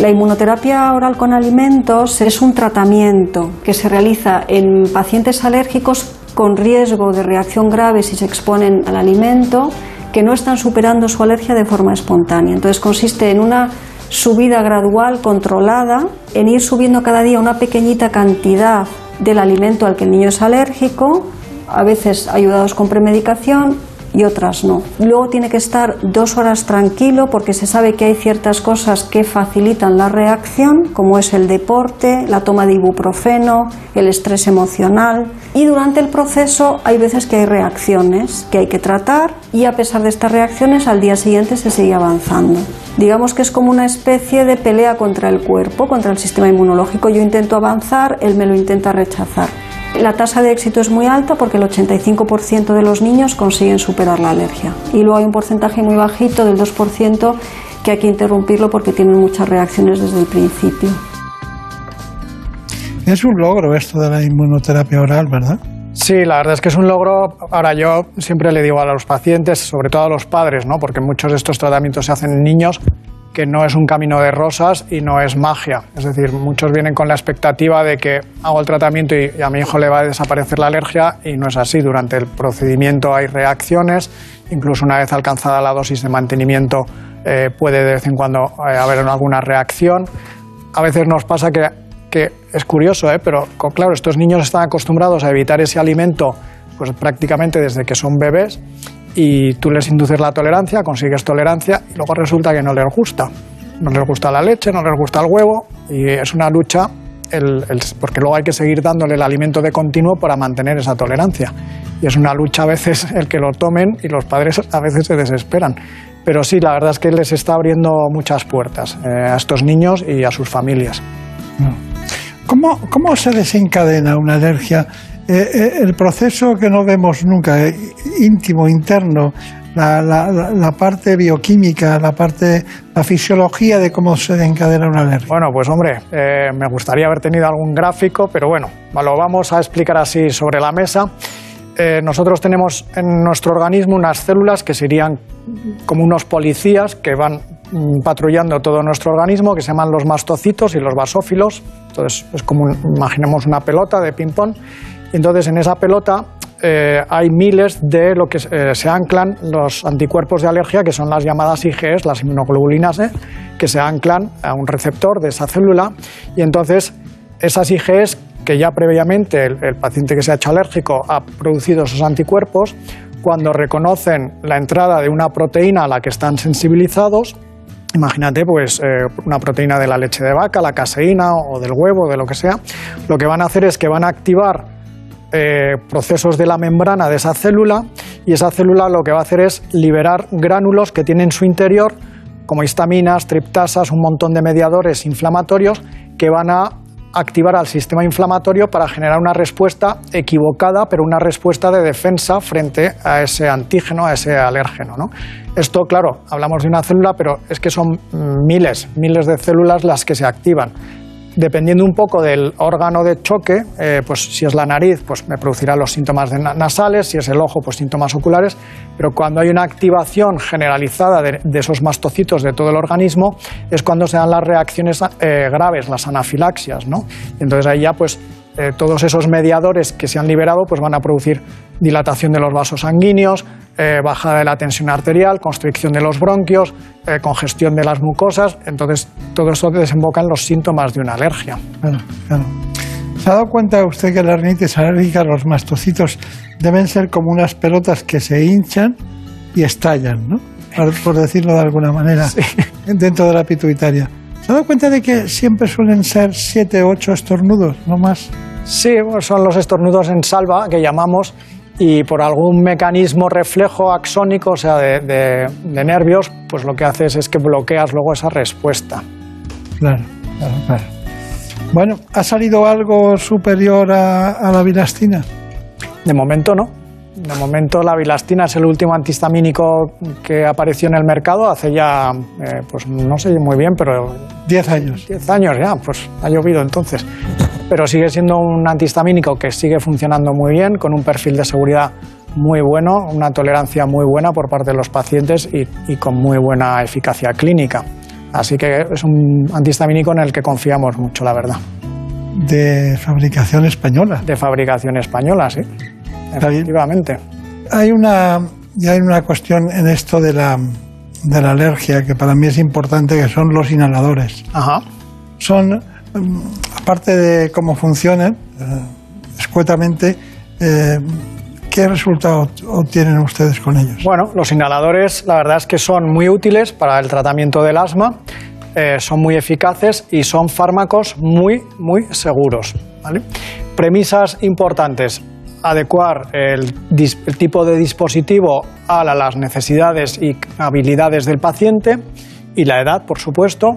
La inmunoterapia oral con alimentos es un tratamiento que se realiza en pacientes alérgicos con riesgo de reacción grave si se exponen al alimento que no están superando su alergia de forma espontánea. Entonces consiste en una subida gradual, controlada, en ir subiendo cada día una pequeñita cantidad del alimento al que el niño es alérgico, a veces ayudados con premedicación y otras no. Luego tiene que estar dos horas tranquilo porque se sabe que hay ciertas cosas que facilitan la reacción, como es el deporte, la toma de ibuprofeno, el estrés emocional. Y durante el proceso hay veces que hay reacciones que hay que tratar y a pesar de estas reacciones al día siguiente se sigue avanzando. Digamos que es como una especie de pelea contra el cuerpo, contra el sistema inmunológico. Yo intento avanzar, él me lo intenta rechazar. La tasa de éxito es muy alta porque el 85% de los niños consiguen superar la alergia. Y luego hay un porcentaje muy bajito del 2% que hay que interrumpirlo porque tienen muchas reacciones desde el principio. Es un logro esto de la inmunoterapia oral, ¿verdad? Sí, la verdad es que es un logro. Ahora yo siempre le digo a los pacientes, sobre todo a los padres, ¿no? porque muchos de estos tratamientos se hacen en niños, que no es un camino de rosas y no es magia. Es decir, muchos vienen con la expectativa de que hago el tratamiento y, a mi hijo le va a desaparecer la alergia y no es así. Durante el procedimiento hay reacciones, incluso una vez alcanzada la dosis de mantenimiento eh, puede de vez en cuando eh, haber alguna reacción. A veces nos pasa que, que es curioso, ¿eh? pero claro, estos niños están acostumbrados a evitar ese alimento pues prácticamente desde que son bebés y tú les induces la tolerancia, consigues tolerancia y luego resulta que no les gusta. No les gusta la leche, no les gusta el huevo y es una lucha porque luego hay que seguir dándole el alimento de continuo para mantener esa tolerancia. Y es una lucha a veces el que lo tomen y los padres a veces se desesperan. Pero sí, la verdad es que les está abriendo muchas puertas eh, a estos niños y a sus familias. ¿Cómo, ¿Cómo se desencadena una alergia eh, eh, el proceso que no vemos nunca, eh, íntimo, interno, la, la, parte bioquímica, la parte, la fisiología de cómo se encadena una alergia. Bueno, pues hombre, me gustaría haber tenido algún gráfico, pero bueno, lo vamos a explicar así sobre la mesa. eh, nosotros tenemos en nuestro organismo unas células que serían como unos policías que van mm, patrullando todo nuestro organismo, que se llaman los mastocitos y los basófilos. Entonces, es como, un- imaginemos una pelota de ping-pong. Entonces, en esa pelota eh, hay miles de lo que eh, se anclan los anticuerpos de alergia, que son las llamadas IgEs, las inmunoglobulinas E, que se anclan a un receptor de esa célula. Y entonces, esas IgEs que ya previamente el, el paciente que se ha hecho alérgico ha producido esos anticuerpos, cuando reconocen la entrada de una proteína a la que están sensibilizados, imagínate pues eh, una proteína de la leche de vaca, la caseína o del huevo, de lo que sea, lo que van a hacer es que van a activar eh, procesos de la membrana de esa célula y esa célula lo que va a hacer es liberar gránulos que tiene en su interior como histaminas, triptasas, un montón de mediadores inflamatorios que van a activar al sistema inflamatorio para generar una respuesta equivocada, pero una respuesta de defensa frente a ese antígeno, a ese alérgeno. ¿no? Esto, claro, hablamos de una célula, pero es que son miles, miles de células las que se activan. Dependiendo un poco del órgano de choque, eh, pues si es la nariz, pues me producirá los síntomas nasales, si es el ojo, pues síntomas oculares, pero cuando hay una activación generalizada de, de esos mastocitos de todo el organismo, es cuando se dan las reacciones eh, graves, las anafilaxias, ¿no? Entonces ahí ya pues eh, todos esos mediadores que se han liberado pues van a producir dilatación de los vasos sanguíneos, eh, bajada de la tensión arterial, constricción de los bronquios, eh, congestión de las mucosas. Entonces, todo eso desemboca en los síntomas de una alergia. Claro, claro. ¿Se ha dado cuenta usted que la rinitis alérgica, los mastocitos, deben ser como unas pelotas que se hinchan y estallan, ¿no? Por, por decirlo de alguna manera, dentro de la pituitaria. ¿Se ha dado cuenta de que siempre suelen ser siete o ocho estornudos, no más? Sí, pues son los estornudos en salva que llamamos y por algún mecanismo reflejo axónico, o sea, de, de- de nervios, pues lo que haces es que bloqueas luego esa respuesta. Claro, claro, claro. Bueno, ¿ha salido algo superior a, a la bilastina? De momento no. De momento la bilastina es el último antihistamínico que apareció en el mercado hace ya, eh, pues no sé muy bien, pero... 10 años. 10 años ya, pues ha llovido entonces. Pero sigue siendo un antihistamínico que sigue funcionando muy bien, con un perfil de seguridad muy bueno, una tolerancia muy buena por parte de los pacientes y, y con muy buena eficacia clínica. Así que es un antihistamínico en el que confiamos mucho, la verdad. De fabricación española. De fabricación española, sí. Efectivamente. Hay una, y hay una cuestión en esto de la, de la alergia que para mí es importante, que son los inhaladores. Ajá. Son, aparte de cómo funcionan, eh, escuetamente, eh, ¿qué resultado obtienen ustedes con ellos? Bueno, los inhaladores la verdad es que son muy útiles para el tratamiento del asma, eh, son muy eficaces y son fármacos muy, muy seguros. Premisas importantes. Adecuar el, tipo de dispositivo a la- las necesidades y habilidades del paciente y la edad, por supuesto.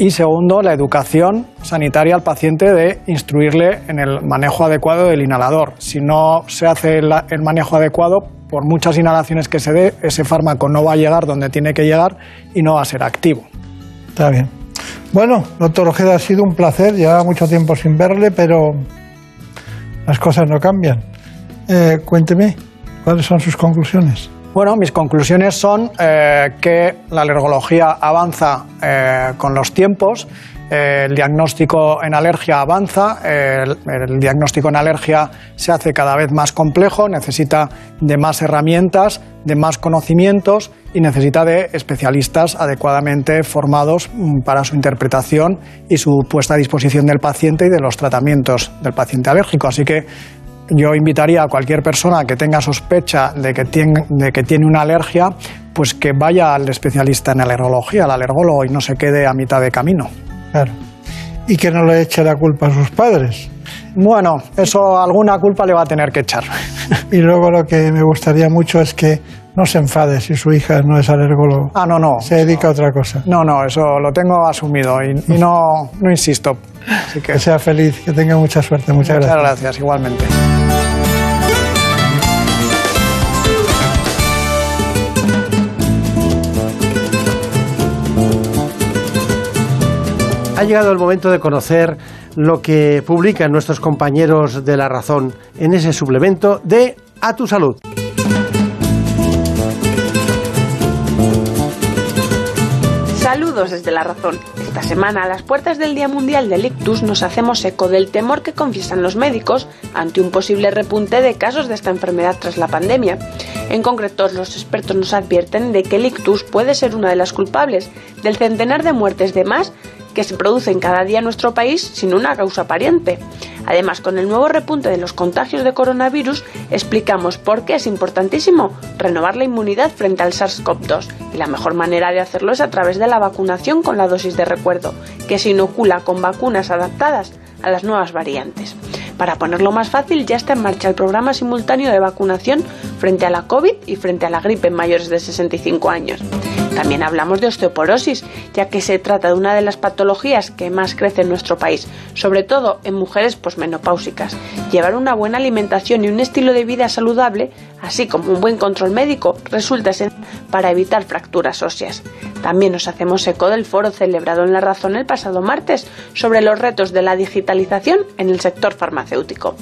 Y segundo, la educación sanitaria al paciente de instruirle en el manejo adecuado del inhalador. Si no se hace el, manejo adecuado, por muchas inhalaciones que se dé, ese fármaco no va a llegar donde tiene que llegar y no va a ser activo. Está bien. Bueno, doctor Ojeda, ha sido un placer. Llevaba mucho tiempo sin verle, pero las cosas no cambian. Eh, cuénteme, ¿cuáles son sus conclusiones? Bueno, mis conclusiones son eh, que la alergología avanza eh, con los tiempos, eh, el diagnóstico en alergia avanza, el, el diagnóstico en alergia se hace cada vez más complejo, necesita de más herramientas, de más conocimientos y necesita de especialistas adecuadamente formados mm, para su interpretación y su puesta a disposición del paciente y de los tratamientos del paciente alérgico. Así que yo invitaría a cualquier persona que tenga sospecha de que tiene, de que tiene una alergia, pues que vaya al especialista en alergología, al alergólogo, y no se quede a mitad de camino. Claro. Y que no le eche la culpa a sus padres. Bueno, eso alguna culpa le va a tener que echar. Y luego lo que me gustaría mucho es que no se enfade si su hija no es alergólogo. Ah, no, no. Se dedica a otra cosa. No, no, eso lo tengo asumido y, y no, no insisto. Así que, Que sea feliz, que tenga mucha suerte. Muchas, muchas gracias. gracias, igualmente. Ha llegado el momento de conocer lo que publican nuestros compañeros de La Razón en ese suplemento de A tu salud. Saludos desde la razón. Esta semana, a las puertas del Día Mundial del Ictus, nos hacemos eco del temor que confiesan los médicos ante un posible repunte de casos de esta enfermedad tras la pandemia. En concreto, los expertos nos advierten de que el ictus puede ser una de las culpables del centenar de muertes de más que se producen cada día en nuestro país sin una causa aparente. Además, con el nuevo repunte de los contagios de coronavirus, explicamos por qué es importantísimo renovar la inmunidad frente al SARS-CoV-2 y la mejor manera de hacerlo es a través de la vacunación con la dosis de recuerdo, que se inocula con vacunas adaptadas a las nuevas variantes. Para ponerlo más fácil, ya está en marcha el programa simultáneo de vacunación frente a la COVID y frente a la gripe en mayores de 65 años. También hablamos de osteoporosis, ya que se trata de una de las patologías que más crece en nuestro país, sobre todo en mujeres posmenopáusicas. Llevar una buena alimentación y un estilo de vida saludable, así como un buen control médico, resulta esencial para evitar fracturas óseas. También nos hacemos eco del foro celebrado en La Razón el pasado martes sobre los retos de la digitalización en el sector farmacéutico.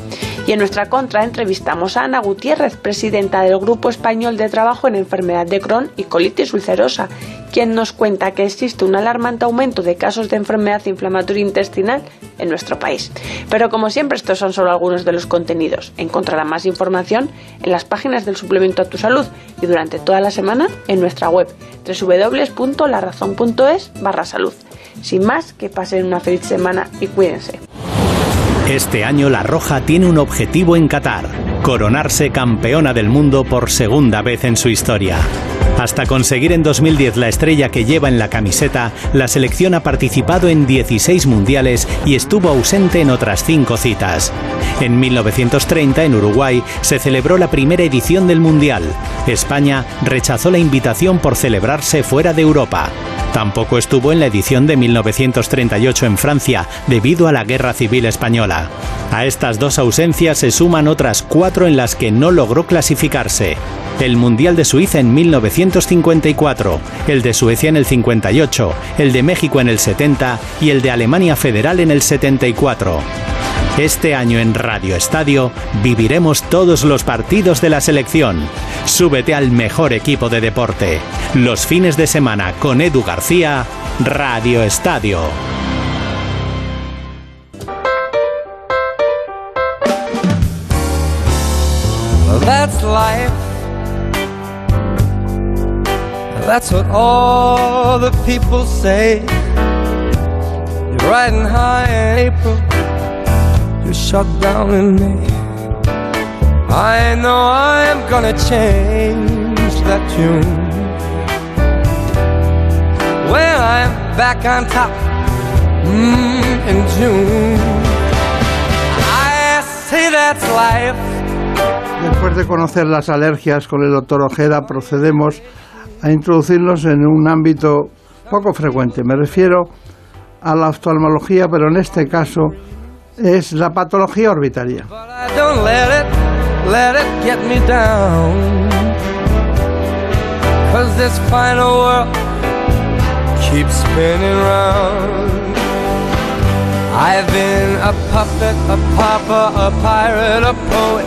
Y en nuestra contra entrevistamos a Ana Gutiérrez, presidenta del Grupo Español de Trabajo en Enfermedad de Crohn y Colitis Ulcerosa, quien nos cuenta que existe un alarmante aumento de casos de enfermedad inflamatoria intestinal en nuestro país. Pero como siempre, estos son solo algunos de los contenidos. Encontrará más información en las páginas del suplemento a tu salud y durante toda la semana en nuestra web www.larazón.es barra salud. Sin más, que pasen una feliz semana y cuídense. Este año La Roja tiene un objetivo en Qatar, coronarse campeona del mundo por segunda vez en su historia. Hasta conseguir en 2010 la estrella que lleva en la camiseta, la selección ha participado en 16 mundiales y estuvo ausente en otras 5 citas. En 1930, en Uruguay, se celebró la primera edición del Mundial. España rechazó la invitación por celebrarse fuera de Europa. Tampoco estuvo en la edición de 1938 en Francia, debido a la Guerra Civil Española. A estas dos ausencias se suman otras cuatro en las que no logró clasificarse. El Mundial de Suiza en 1954, el de Suecia en el 58, el de México en el 70 y el de Alemania Federal en el 74. Este año en Radio Estadio viviremos todos los partidos de la selección. Súbete al mejor equipo de deporte. Los fines de semana con Edu García, Radio Estadio. That's life. That's what all the people say. Riding high April. You're shut down in May. I know I'm gonna change that tune. When I'm back on top mm. I say that's life. Después de conocer las alergias con el doctor Ojeda, procedemos a introducirnos en un ámbito poco frecuente. Me refiero a la oftalmología, pero en este caso es la patología orbitaria. I've been a puppet, a pauper, a pirate, a poet,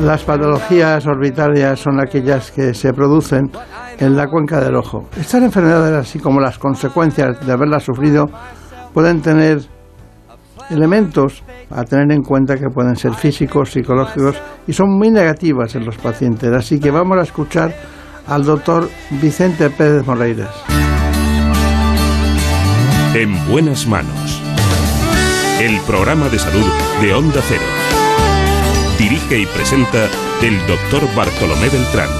Las patologías orbitarias son aquellas que se producen en la cuenca del ojo. Estas enfermedades, así como las consecuencias de haberlas sufrido, pueden tener elementos a tener en cuenta que pueden ser físicos, psicológicos y son muy negativas en los pacientes. Así que vamos a escuchar al doctor Vicente Pérez Moreiras. En buenas manos. El programa de salud de Onda Cero. Dirige y presenta el doctor Bartolomé Beltrán.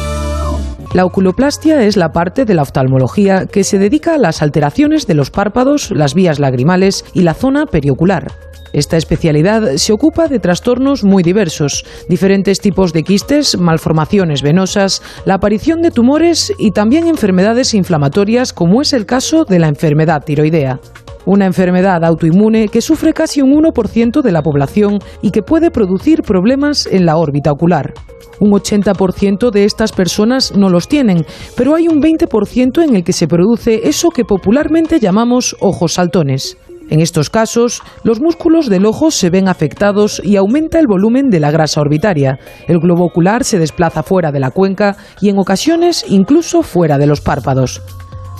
La oculoplastia es la parte de la oftalmología que se dedica a las alteraciones de los párpados, las vías lagrimales y la zona periocular. Esta especialidad se ocupa de trastornos muy diversos, diferentes tipos de quistes, malformaciones venosas, la aparición de tumores y también enfermedades inflamatorias como es el caso de la enfermedad tiroidea. Una enfermedad autoinmune que sufre casi un 1% de la población y que puede producir problemas en la órbita ocular. Un 80% de estas personas no los tienen, pero hay un 20% en el que se produce eso que popularmente llamamos ojos saltones. En estos casos, los músculos del ojo se ven afectados y aumenta el volumen de la grasa orbitaria. El globo ocular se desplaza fuera de la cuenca y en ocasiones incluso fuera de los párpados.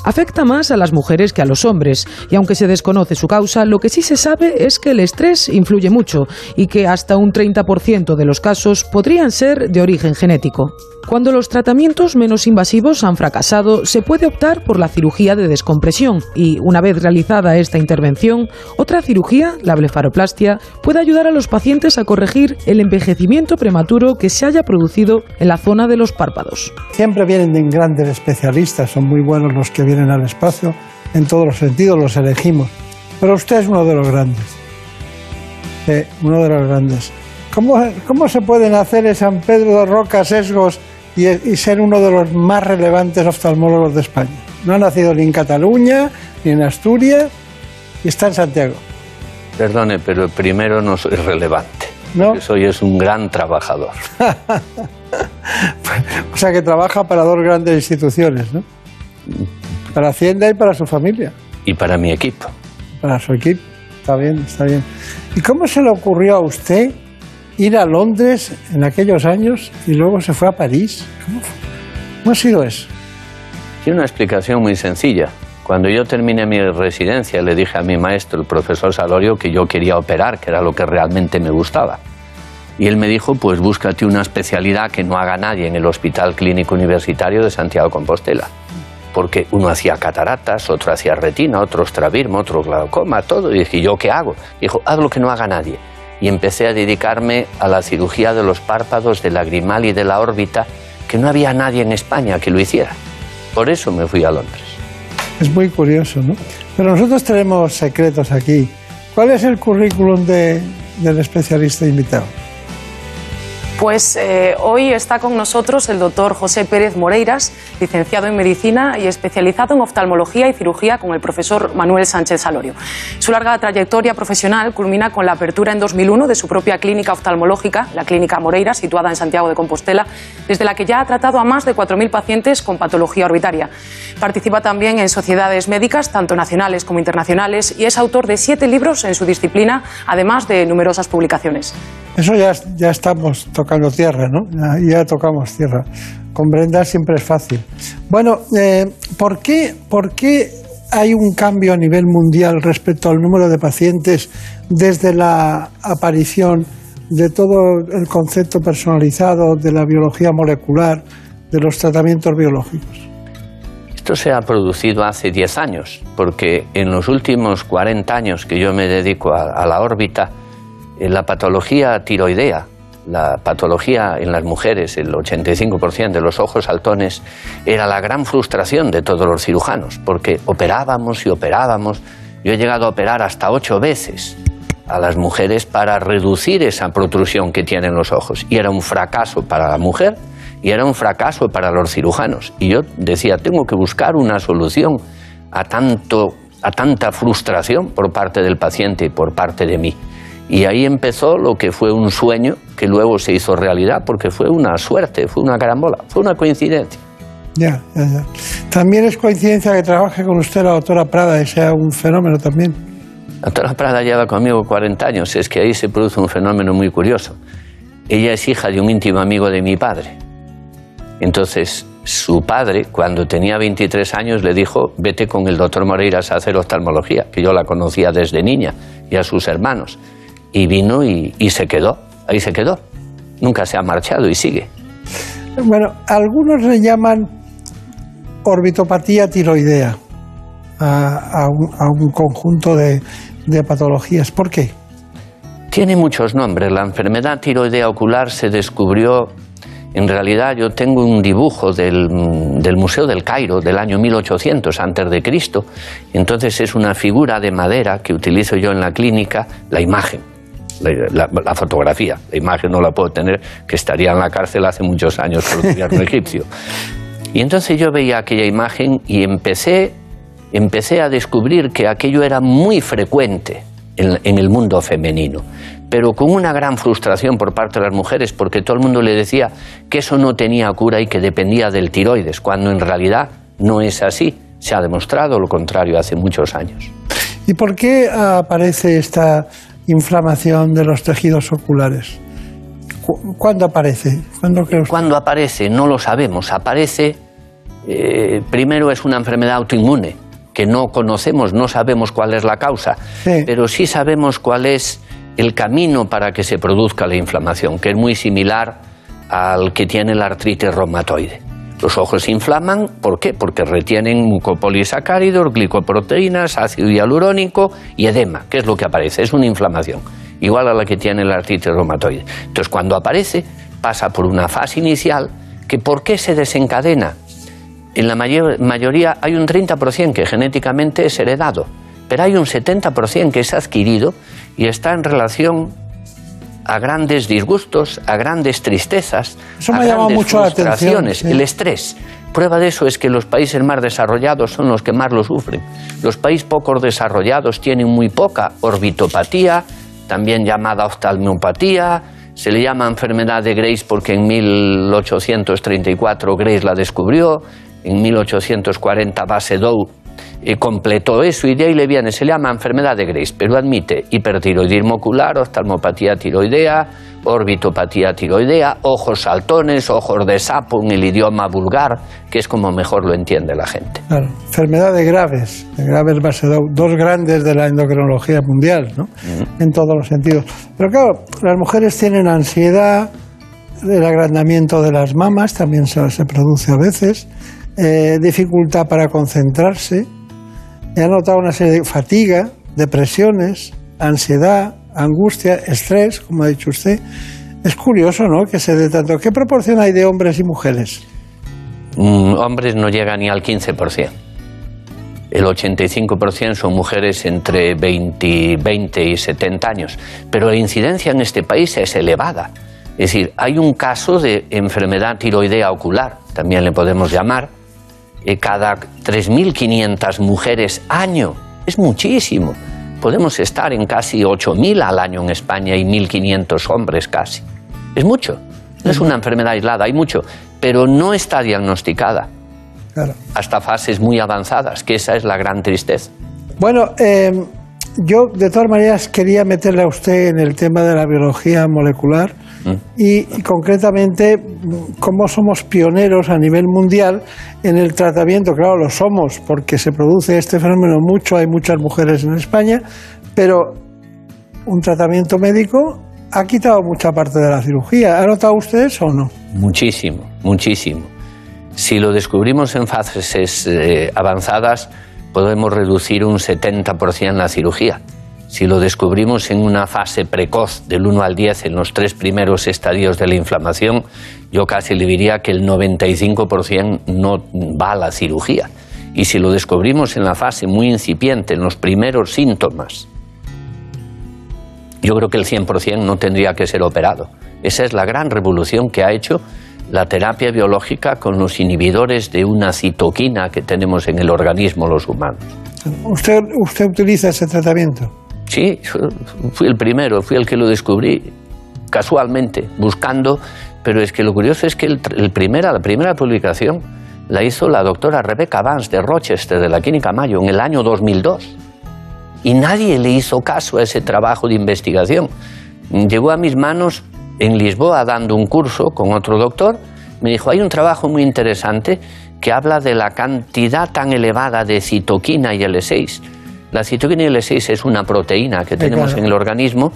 Afecta más a las mujeres que a los hombres y aunque se desconoce su causa, lo que sí se sabe es que el estrés influye mucho y que hasta un 30% de los casos podrían ser de origen genético. Cuando los tratamientos menos invasivos han fracasado, se puede optar por la cirugía de descompresión y, una vez realizada esta intervención, otra cirugía, la blefaroplastia, puede ayudar a los pacientes a corregir el envejecimiento prematuro que se haya producido en la zona de los párpados. Siempre vienen de grandes especialistas, son muy buenos los que vienen al espacio, en todos los sentidos los elegimos. Pero usted es uno de los grandes. Sí, uno de los grandes. ¿Cómo, ¿Cómo se pueden hacer en San Pedro de Roca sesgos y, y ser uno de los más relevantes oftalmólogos de España? No ha nacido ni en Cataluña, ni en Asturias, y está en Santiago. Perdone, pero primero no soy relevante. ¿No? Soy es un gran trabajador. O sea que trabaja para dos grandes instituciones, ¿no? Para Hacienda y para su familia, Y para mi equipo. para su equipo. Está bien, está bien. ¿Y cómo se le ocurrió a usted ir a Londres en aquellos años y luego se fue a París? ¿Cómo? ¿Cómo ha sido eso? Tiene una explicación muy sencilla. Cuando yo terminé mi residencia, le dije a mi maestro, el profesor Salorio, que yo quería operar, que era lo que realmente me gustaba. Y él me dijo, pues búscate una especialidad que no haga nadie en el Hospital Clínico Universitario de Santiago de Compostela. Porque uno hacía cataratas, otro hacía retina, otro estrabismo, otro glaucoma, todo. Y dije, ¿yo qué hago? Dijo, haz lo que no haga nadie. Y empecé a dedicarme a la cirugía de los párpados, del lagrimal y de la órbita, que no había nadie en España que lo hiciera. Por eso me fui a Londres. Es muy curioso, ¿no? Pero nosotros tenemos secretos aquí. ¿Cuál es el currículum de- del especialista invitado? Pues eh, hoy está con nosotros el doctor José Pérez Moreiras, licenciado en medicina y especializado en oftalmología y cirugía con el profesor Manuel Sánchez Salorio. Su larga trayectoria profesional culmina con la apertura en 2001 de su propia clínica oftalmológica, la Clínica Moreiras, situada en Santiago de Compostela, desde la que ya ha tratado a más de 4.000 pacientes con patología orbitaria. Participa también en sociedades médicas, tanto nacionales como internacionales, y es autor de siete libros en su disciplina, además de numerosas publicaciones. Eso ya, ya estamos tierra, ¿no? Ya, ya tocamos tierra. Con Brenda siempre es fácil. Bueno, eh, ¿por, qué, ¿por qué hay un cambio a nivel mundial respecto al número de pacientes desde la aparición de todo el concepto personalizado de la biología molecular, de los tratamientos biológicos? Esto se ha producido hace 10 años, porque en los últimos 40 años que yo me dedico a, a la órbita, eh, la patología tiroidea, la patología en las mujeres, el 85% de los ojos saltones, era la gran frustración de todos los cirujanos, porque operábamos y operábamos. Yo he llegado a operar hasta ocho veces a las mujeres para reducir esa protrusión que tienen los ojos. Y era un fracaso para la mujer y era un fracaso para los cirujanos. Y yo decía, tengo que buscar una solución a, tanto, a tanta frustración por parte del paciente y por parte de mí. Y ahí empezó lo que fue un sueño que luego se hizo realidad porque fue una suerte, fue una carambola, fue una coincidencia. Ya, ya, ya. También es coincidencia que trabaje con usted la doctora Prada y sea un fenómeno también. La doctora Prada lleva conmigo 40 años, es que ahí se produce un fenómeno muy curioso. Ella es hija de un íntimo amigo de mi padre. Entonces, su padre, cuando tenía 23 años, le dijo, vete con el doctor Moreiras a hacer oftalmología, que yo la conocía desde niña, y a sus hermanos. Y vino y, y se quedó, ahí se quedó. Nunca se ha marchado y sigue. Bueno, algunos le llaman orbitopatía tiroidea a, a un, a un conjunto de, de patologías. ¿Por qué? Tiene muchos nombres. La enfermedad tiroidea ocular se descubrió, en realidad yo tengo un dibujo del, del Museo del Cairo del año 1800 antes de Cristo. Entonces es una figura de madera que utilizo yo en la clínica, la imagen, la, fotografía. La imagen no la puedo tener, que estaría en la cárcel hace muchos años por el gobierno egipcio. Y entonces yo veía aquella imagen y empecé, empecé a descubrir que aquello era muy frecuente en, en el mundo femenino, pero con una gran frustración por parte de las mujeres, porque todo el mundo le decía que eso no tenía cura y que dependía del tiroides, cuando en realidad no es así. Se ha demostrado lo contrario hace muchos años. ¿Y por qué aparece esta inflamación de los tejidos oculares? ¿Cuándo aparece? ¿Cuándo, aparece? No lo sabemos. Aparece, eh, primero es una enfermedad autoinmune, que no conocemos, no sabemos cuál es la causa, pero sí sabemos cuál es el camino para que se produzca la inflamación, que es muy similar al que tiene la artritis reumatoide. Los ojos se inflaman, ¿por qué? Porque retienen mucopolisacáridos, glicoproteínas, ácido hialurónico y edema, que es lo que aparece, es una inflamación, igual a la que tiene la artritis reumatoide. Entonces, cuando aparece, pasa por una fase inicial que ¿por qué se desencadena? En la mayoría hay un 30% que genéticamente es heredado, pero hay un 70% que es adquirido y está en relación a grandes disgustos, a grandes tristezas, a grandes mucho frustraciones, el estrés. Prueba de eso es que los países más desarrollados son los que más lo sufren. Los países poco desarrollados tienen muy poca orbitopatía, también llamada oftalmiopatía, se le llama enfermedad de Grace porque en 1834 Grace la descubrió, en 1840 Basedow y completó eso y de ahí le viene, se le llama enfermedad de Grace, pero admite hipertiroidismo ocular, oftalmopatía tiroidea, orbitopatía tiroidea, ojos saltones, ojos de sapo en el idioma vulgar, que es como mejor lo entiende la gente. Claro, enfermedades graves, de graves base dos grandes de la endocrinología mundial, ¿no? En todos los sentidos. Pero claro, las mujeres tienen ansiedad, el agrandamiento de las mamas también se, se produce a veces, eh, dificultad para concentrarse, he notado una serie de fatiga, depresiones, ansiedad, angustia, estrés, como ha dicho usted. Es curioso, ¿no? Que se dé tanto. ¿Qué proporción hay de hombres y mujeres? Mm, hombres no llegan ni al 15%. El 85% son mujeres entre 20, 20 y 70 años. Pero la incidencia en este país es elevada. Es decir, hay un caso de enfermedad tiroidea ocular, también le podemos llamar, eh, cada 3.500 mujeres año. Es muchísimo. Podemos estar en casi 8.000 al año en España y 1.500 hombres casi. Es mucho. No es una enfermedad aislada, hay mucho, pero no está diagnosticada hasta fases muy avanzadas, que esa es la gran tristeza. Bueno, eh, yo de todas maneras quería meterle a usted en el tema de la biología molecular y, concretamente cómo somos pioneros a nivel mundial en el tratamiento. Claro, lo somos porque se produce este fenómeno mucho, hay muchas mujeres en España, pero un tratamiento médico ha quitado mucha parte de la cirugía. ¿Ha notado usted eso o no? Muchísimo, muchísimo. Si lo descubrimos en fases eh, avanzadas, podemos reducir un 70% la cirugía. Si lo descubrimos en una fase precoz del 1 al 10 en los tres primeros estadios de la inflamación, yo casi le diría que el 95% no va a la cirugía. Y si lo descubrimos en la fase muy incipiente, en los primeros síntomas, yo creo que el 100% no tendría que ser operado. Esa es la gran revolución que ha hecho la terapia biológica con los inhibidores de una citoquina que tenemos en el organismo los humanos. ¿Usted, usted utiliza ese tratamiento? Sí, fui el primero, fui el que lo descubrí casualmente, buscando, pero es que lo curioso es que el, primera, la primera publicación la hizo la doctora Rebecca Vance de Rochester, de la Clínica Mayo, en el año 2002. Y nadie le hizo caso a ese trabajo de investigación. Llegó a mis manos en Lisboa dando un curso con otro doctor. Me dijo, hay un trabajo muy interesante que habla de la cantidad tan elevada de citoquina y L6 la citoquina L6 es una proteína que tenemos en el organismo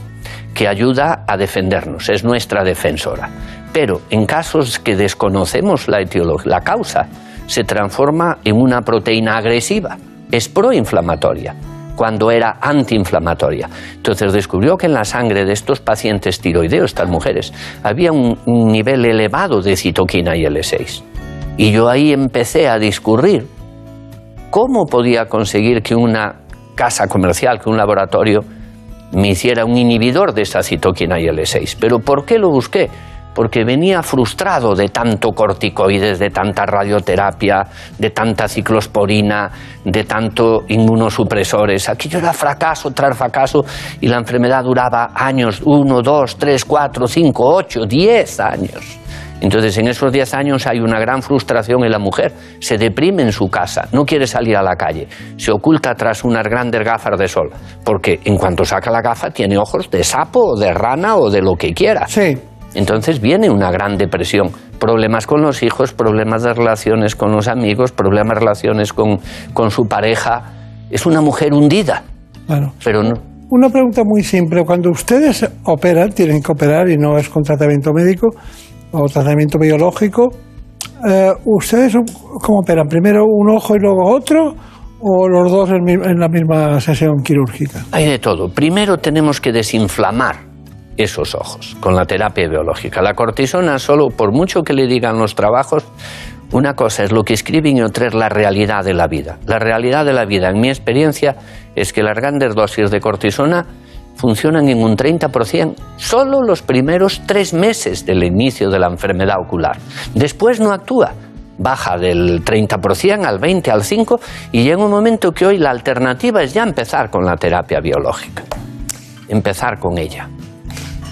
que ayuda a defendernos, es nuestra defensora. Pero en casos que desconocemos la etiología, la causa, se transforma en una proteína agresiva, es proinflamatoria cuando era antiinflamatoria. Entonces descubrió que en la sangre de estos pacientes tiroideos, estas mujeres, había un, nivel elevado de citoquina y L6. Y yo ahí empecé a discurrir cómo podía conseguir que una casa comercial, que un laboratorio me hiciera un inhibidor de esa citoquina IL-6. ¿Pero por qué lo busqué? Porque venía frustrado de tanto corticoides, de tanta radioterapia, de tanta ciclosporina, de tanto inmunosupresores. Aquello era fracaso tras fracaso y la enfermedad duraba años, uno, dos, tres, cuatro, cinco, ocho, diez años. Entonces, en esos 10 años hay una gran frustración en la mujer. Se deprime en su casa, no quiere salir a la calle, se oculta tras unas grandes gafas de sol, porque en cuanto saca la gafa tiene ojos de sapo o de rana o de lo que quiera. Sí. Entonces viene una gran depresión. Problemas con los hijos, problemas de relaciones con los amigos, problemas de relaciones con, con su pareja. Es una mujer hundida. Claro. Pero no, Una pregunta muy simple. Cuando ustedes operan, tienen que operar y no es con tratamiento médico o tratamiento biológico, eh, ¿ustedes cómo operan? ¿Primero un ojo y luego otro? ¿O los dos en, en la misma sesión quirúrgica? Hay de todo. Primero tenemos que desinflamar esos ojos con la terapia biológica. La cortisona, solo por mucho que le digan los trabajos, una cosa es lo que escriben y otra es la realidad de la vida. La realidad de la vida, en mi experiencia, es que las grandes dosis de cortisona funcionan en un 30% solo los primeros tres meses del inicio de la enfermedad ocular. Después no actúa. Baja del 30% al 20, al 5 y llega un momento que hoy la alternativa es ya empezar con la terapia biológica. Empezar con ella.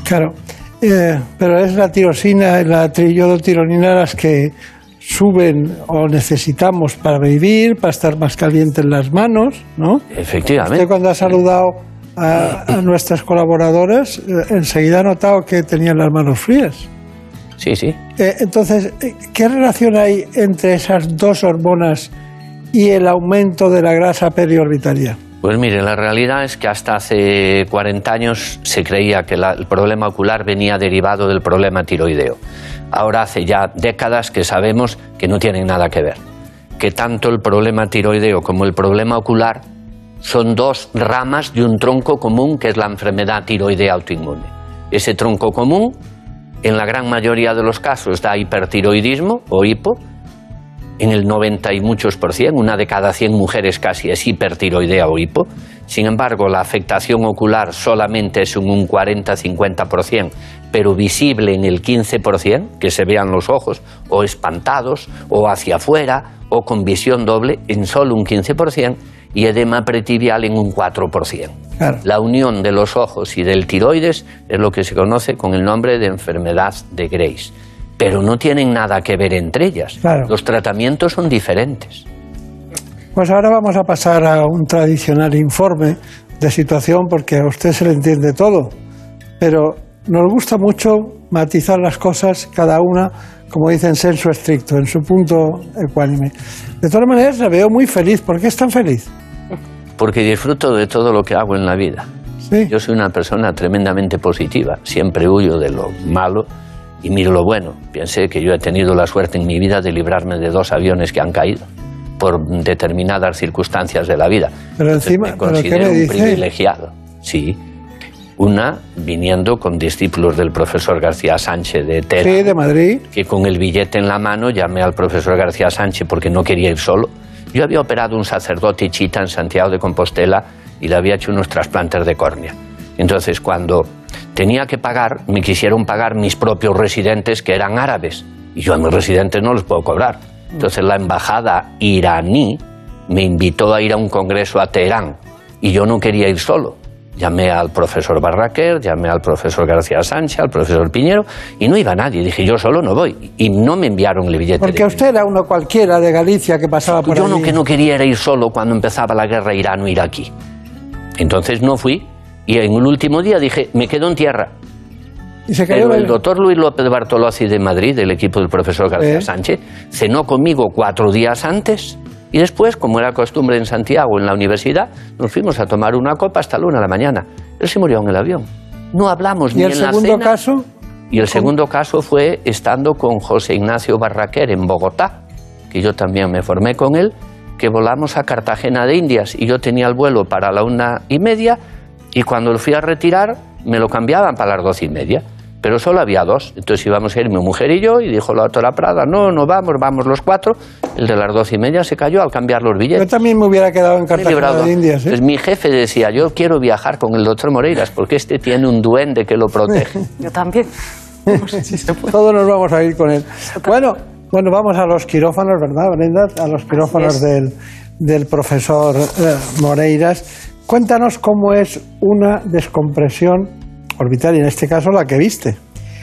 Claro. Eh, pero es la tirosina la triiodotironina las que suben o necesitamos para vivir, para estar más calientes las manos, ¿no? Efectivamente. Usted cuando ha saludado a, a nuestras colaboradoras, eh, enseguida ha notado que tenían las manos frías. Sí, sí. Eh, entonces, eh, ¿qué relación hay entre esas dos hormonas y el aumento de la grasa periorbitaria? Pues mire, la realidad es que hasta hace 40 años se creía que la- el problema ocular venía derivado del problema tiroideo. Ahora hace ya décadas que sabemos que no tienen nada que ver. Que tanto el problema tiroideo como el problema ocular son dos ramas de un tronco común que es la enfermedad tiroidea autoinmune. Ese tronco común, en la gran mayoría de los casos, da hipertiroidismo o hipo, en el 90 y muchos por cien, una de cada 100 mujeres casi es hipertiroidea o hipo. Sin embargo, la afectación ocular solamente es un 40-50%, pero visible en el 15%, que se vean los ojos o espantados o hacia afuera o con visión doble en solo un 15% y edema pretibial en un 4%. Claro. La unión de los ojos y del tiroides es lo que se conoce con el nombre de enfermedad de Grace. Pero no tienen nada que ver entre ellas. Claro. Los tratamientos son diferentes. Pues ahora vamos a pasar a un tradicional informe de situación porque a usted se le entiende todo, pero nos gusta mucho matizar las cosas, cada una, como dicen, sensu estricto, en su punto ecuánime. De todas maneras, la veo muy feliz. ¿Por qué es tan feliz? Porque disfruto de todo lo que hago en la vida. Yo soy una persona tremendamente positiva. Siempre huyo de lo malo y miro lo bueno. Piense que yo he tenido la suerte en mi vida de librarme de dos aviones que han caído por determinadas circunstancias de la vida. Pero encima, Me ¿pero qué considero un privilegiado. Sí. Una viniendo con discípulos del profesor García Sánchez de Tera. Sí, de Madrid. que con el billete en la mano llamé al profesor García Sánchez porque no quería ir solo. Yo había operado un sacerdote chita en Santiago de Compostela y le había hecho unos trasplantes de córnea. Entonces, cuando tenía que pagar, me quisieron pagar mis propios residentes que eran árabes. Y yo a mis residentes no los puedo cobrar. Entonces, la embajada iraní me invitó a ir a un congreso a Teherán y yo no quería ir solo. Llamé al profesor Barraquer, llamé al profesor García Sánchez, al profesor Piñero, y no iba nadie. Dije, yo solo no voy. Y no me enviaron el billete. Porque de usted era uno cualquiera de Galicia que pasaba por yo allí. lo que no quería era ir solo cuando empezaba la guerra irano-iraquí. Entonces no fui y en el último día dije, me quedo en tierra. Y se cayó Pero el el- doctor Luis López Bartolozzi de Madrid, del equipo del profesor García ¿Eh? Sánchez, cenó conmigo cuatro días antes y después, como era costumbre en Santiago, en la universidad, nos fuimos a tomar una copa hasta la una de la mañana. Él se murió en el avión. No hablamos ¿Y ni el en la segundo cena. caso? Y el segundo caso fue estando con José Ignacio Barraquer en Bogotá, que yo también me formé con él, que volamos a Cartagena de Indias y yo tenía el vuelo para la una y media y cuando lo fui a retirar me lo cambiaban para las doce y media. Pero solo había dos, entonces íbamos a ir mi mujer y yo y dijo la doctora Prada, no, no vamos, vamos los cuatro. El de las doce y media se cayó al cambiar los billetes. Yo también me hubiera quedado en Cartagena de Indias. ¿eh? Pues mi jefe decía, yo quiero viajar con el doctor Moreiras porque este tiene un duende que lo protege. Yo también. Todos nos vamos a ir con él. Bueno, bueno, vamos a los quirófanos, ¿verdad, Brenda? A los quirófanos del, del profesor eh, Moreiras. Cuéntanos cómo es una descompresión orbital, y en este caso la que viste.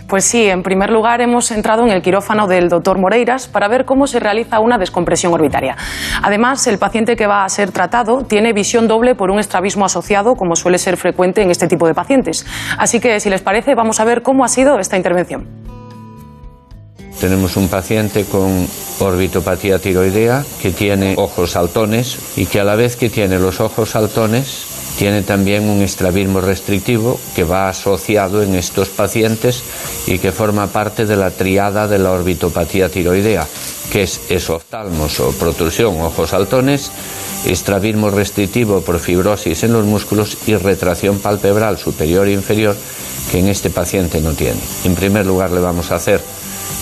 Pues sí, en primer lugar hemos entrado en el quirófano del doctor Moreiras para ver cómo se realiza una descompresión orbitaria. Además, el paciente que va a ser tratado tiene visión doble por un estrabismo asociado, como suele ser frecuente en este tipo de pacientes. Así que, si les parece, vamos a ver cómo ha sido esta intervención. Tenemos un paciente con orbitopatía tiroidea que tiene ojos saltones y que a la vez que tiene los ojos saltones tiene también un estrabismo restrictivo que va asociado en estos pacientes y que forma parte de la triada de la orbitopatía tiroidea, que es esoftalmos o protrusión, ojos saltones, estrabismo restrictivo por fibrosis en los músculos y retracción palpebral superior e inferior que en este paciente no tiene. En primer lugar le vamos a hacer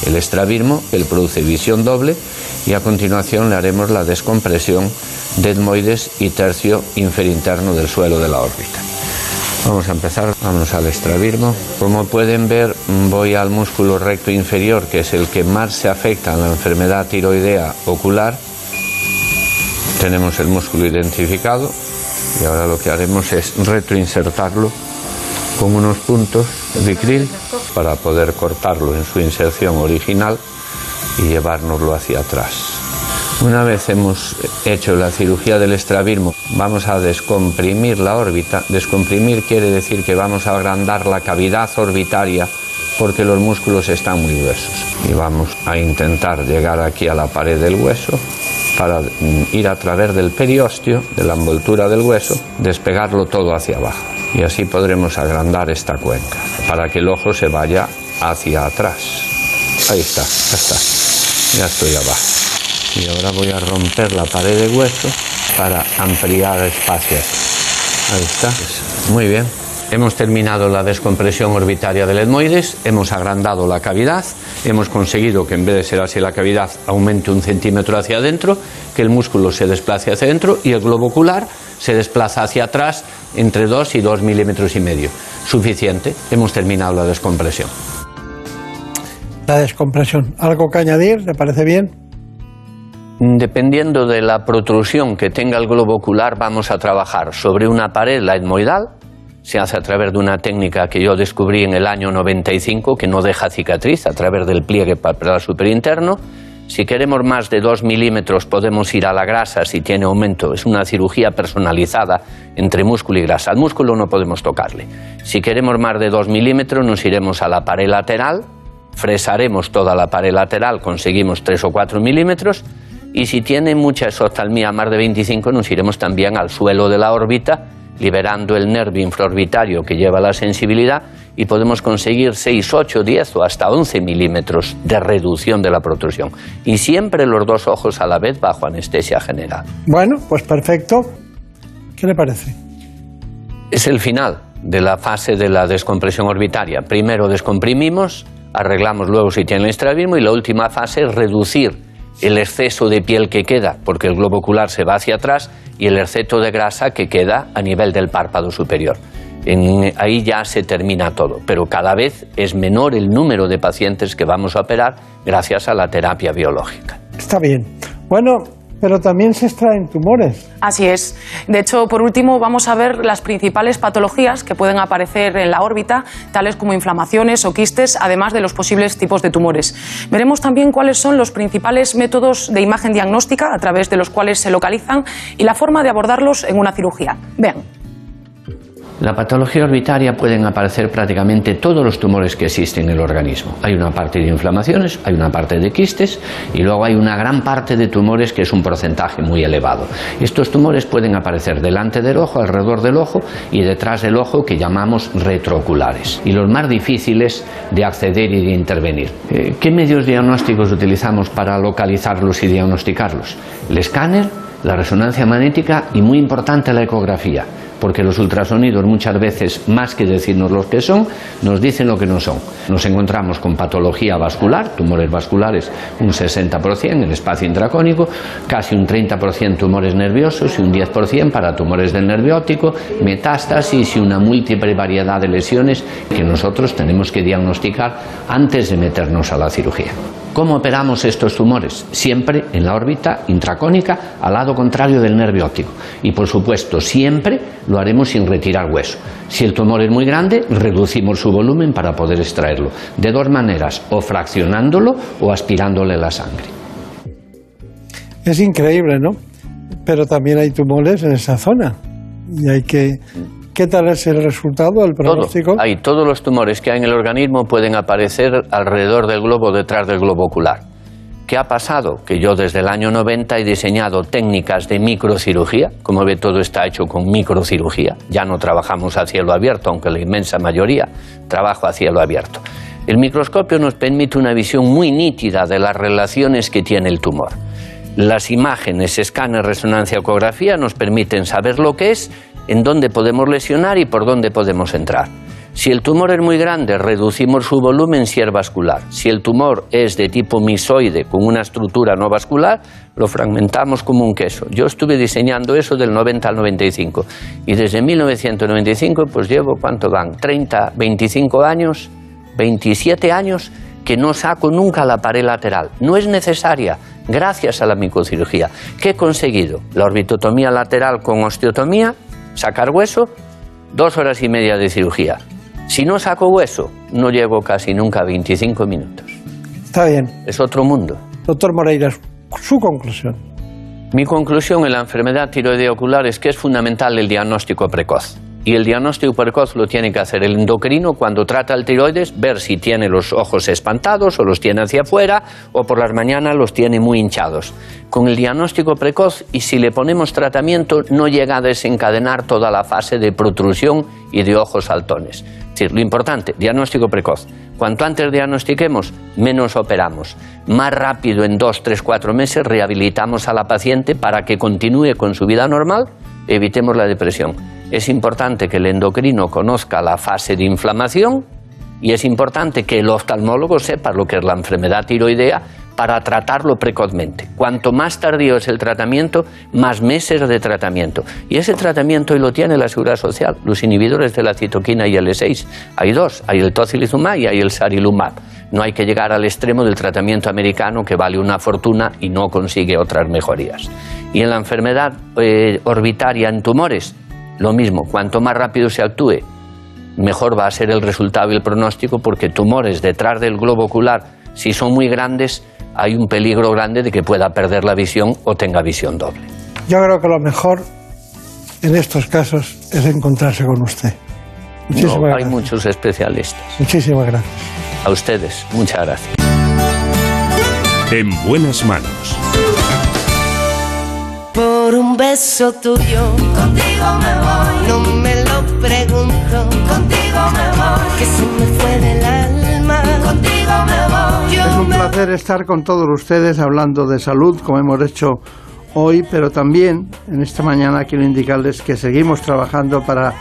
el estrabismo, él produce visión doble y a continuación le haremos la descompresión de etmoides y tercio inferinterno del suelo de la órbita. Vamos a empezar, vamos al estrabismo. Como pueden ver, voy al músculo recto inferior, que es el que más se afecta en la enfermedad tiroidea ocular. Tenemos el músculo identificado y ahora lo que haremos es retroinsertarlo con unos puntos de vicril para poder cortarlo en su inserción original y llevárnoslo hacia atrás. Una vez hemos hecho la cirugía del estrabismo, vamos a descomprimir la órbita. Descomprimir quiere decir que vamos a agrandar la cavidad orbitaria porque los músculos están muy gruesos. Y vamos a intentar llegar aquí a la pared del hueso para ir a través del periósteo, de la envoltura del hueso, despegarlo todo hacia abajo. Y así podremos agrandar esta cuenca para que el ojo se vaya hacia atrás. Ahí está, ya está. Ya estoy abajo. Y ahora voy a romper la pared de hueso para ampliar espacios. Ahí está. Muy bien. Hemos terminado la descompresión orbitaria del etmoides, hemos agrandado la cavidad, hemos conseguido que en vez de ser así la cavidad aumente un centímetro hacia adentro, que el músculo se desplace hacia adentro y el globo ocular se desplaza hacia atrás entre 2 y 2 milímetros y medio. Suficiente, hemos terminado la descompresión. La descompresión. ¿Algo que añadir? ¿Le parece bien? Dependiendo de la protrusión que tenga el globo ocular, vamos a trabajar sobre una pared, la etmoidal, se hace a través de una técnica que yo descubrí en el año 95 que no deja cicatriz, a través del pliegue palpebral superinterno. Si queremos más de 2 milímetros podemos ir a la grasa si tiene aumento. Es una cirugía personalizada entre músculo y grasa. Al músculo no podemos tocarle. Si queremos más de 2 milímetros nos iremos a la pared lateral, fresaremos toda la pared lateral, conseguimos 3 o 4 milímetros. Y si tiene mucha exoftalmía, más de 25, nos iremos también al suelo de la órbita liberando el nervio infraorbitario que lleva la sensibilidad y podemos conseguir 6, 8, 10 o hasta 11 milímetros de reducción de la protrusión. Y siempre los dos ojos a la vez bajo anestesia general. Bueno, pues perfecto. ¿Qué le parece? Es el final de la fase de la descompresión orbitaria. Primero descomprimimos, arreglamos luego si tiene el estrabismo y la última fase es reducir el exceso de piel que queda, porque el globo ocular se va hacia atrás, y el exceso de grasa que queda a nivel del párpado superior. ahí ya se termina todo, pero cada vez es menor el número de pacientes que vamos a operar gracias a la terapia biológica. Está bien. Bueno, pero también se extraen tumores. Así es. De hecho, por último, vamos a ver las principales patologías que pueden aparecer en la órbita, tales como inflamaciones o quistes, además de los posibles tipos de tumores. Veremos también cuáles son los principales métodos de imagen diagnóstica a través de los cuales se localizan y la forma de abordarlos en una cirugía. Vean. La patología orbitaria pueden aparecer prácticamente todos los tumores que existen en el organismo. Hay una parte de inflamaciones, hay una parte de quistes y luego hay una gran parte de tumores que es un porcentaje muy elevado. Estos tumores pueden aparecer delante del ojo, alrededor del ojo y detrás del ojo que llamamos retrooculares. Y los más difíciles de acceder y de intervenir. Eh, ¿Qué medios diagnósticos utilizamos para localizarlos y diagnosticarlos? El escáner, la resonancia magnética y muy importante la ecografía porque los ultrasonidos muchas veces, más que decirnos lo que son, nos dicen lo que no son. Nos encontramos con patología vascular, tumores vasculares un 60% en el espacio intracónico, casi un 30% tumores nerviosos y un 10% para tumores del nervio óptico, metástasis y una múltiple variedad de lesiones que nosotros tenemos que diagnosticar antes de meternos a la cirugía. ¿Cómo operamos estos tumores? Siempre en la órbita intracónica al lado contrario del nervio óptico. Y por supuesto, siempre lo haremos sin retirar hueso. Si el tumor es muy grande, reducimos su volumen para poder extraerlo. De dos maneras, o fraccionándolo o aspirándole la sangre. Es increíble, ¿no? Pero también hay tumores en esa zona. Y hay que. ¿Qué tal es el resultado, el pronóstico? Hay todos los tumores que hay en el organismo pueden aparecer alrededor del globo, detrás del globo ocular. ¿Qué ha pasado? Que yo desde el año 90 he diseñado técnicas de microcirugía. Como ve, todo está hecho con microcirugía. Ya no trabajamos a cielo abierto, aunque la inmensa mayoría trabajo a cielo abierto. El microscopio nos permite una visión muy nítida de las relaciones que tiene el tumor. Las imágenes, escáner, resonancia, ecografía nos permiten saber lo que es, en dónde podemos lesionar y por dónde podemos entrar. Si el tumor es muy grande, reducimos su volumen si es vascular. Si el tumor es de tipo misoide, con una estructura no vascular, lo fragmentamos como un queso. Yo estuve diseñando eso del 90 al 95 y desde 1995 pues llevo, ¿cuánto van? 30, 25 años, 27 años que no saco nunca la pared lateral. No es necesaria, gracias a la microcirugía. ¿Qué he conseguido? La orbitotomía lateral con osteotomía, sacar hueso, dos horas y media de cirugía. Si no saco hueso, no llego casi nunca a 25 minutos. Está bien. Es otro mundo. Doctor Moreira, su conclusión. Mi conclusión en la enfermedad tiroidea ocular es que es fundamental el diagnóstico precoz. Y el diagnóstico precoz lo tiene que hacer el endocrino cuando trata el tiroides, ver si tiene los ojos espantados o los tiene hacia afuera o por las mañanas los tiene muy hinchados. Con el diagnóstico precoz y si le ponemos tratamiento no llega a desencadenar toda la fase de protrusión y de ojos saltones. Es decir, lo importante, diagnóstico precoz. Cuanto antes diagnostiquemos, menos operamos. Más rápido, en dos, tres, cuatro meses, rehabilitamos a la paciente para que continúe con su vida normal, evitemos la depresión. Es importante que el endocrino conozca la fase de inflamación y es importante que el oftalmólogo sepa lo que es la enfermedad tiroidea para tratarlo precozmente. Cuanto más tardío es el tratamiento, más meses de tratamiento. Y ese tratamiento hoy lo tiene la Seguridad Social, los inhibidores de la citoquina y el E6. Hay dos, hay el tocilizumab y hay el sarilumab. No hay que llegar al extremo del tratamiento americano que vale una fortuna y no consigue otras mejorías. Y en la enfermedad eh, orbitaria en tumores, lo mismo, cuanto más rápido se actúe, mejor va a ser el resultado y el pronóstico porque tumores detrás del globo ocular, si son muy grandes, hay un peligro grande de que pueda perder la visión o tenga visión doble. Yo creo que lo mejor en estos casos es encontrarse con usted. Muchísimas no, hay muchos especialistas. Muchísimas gracias. A ustedes, muchas gracias. En buenas manos. Por un beso tuyo, contigo me voy. No me lo pregunto, contigo me voy. Que se me fue del alma, contigo me voy. es un placer estar con todos ustedes hablando de salud, como hemos hecho hoy, pero también en esta mañana quiero indicarles que seguimos trabajando para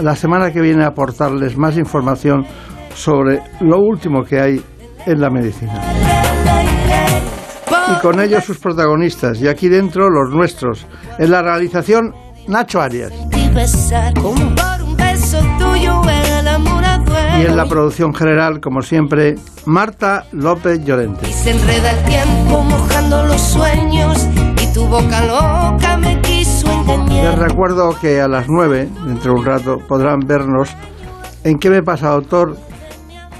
la semana que viene aportarles más información sobre lo último que hay en la medicina. Y con ellos sus protagonistas, y aquí dentro los nuestros. En la realización, Nacho Arias. Y en la producción general, como siempre, Marta López Llorente. Y se enreda el tiempo mojando los sueños y tu boca loca me quiso engañar. Les recuerdo que a las 9, dentro de un rato, podrán vernos en ¿Qué me pasa, doctor?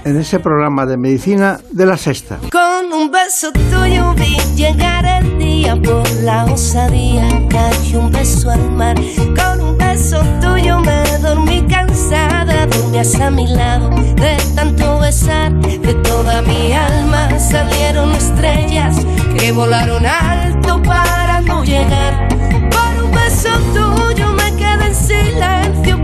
En ese programa de medicina de la sexta. Con un beso tuyo vi llegar el día por la osadía, cayó un beso al mar. Con un beso tuyo me dormí cansada, dormías a mi lado de tanto besar. De toda mi alma salieron estrellas que volaron alto para no llegar. Por un beso tuyo me quedé en silencio,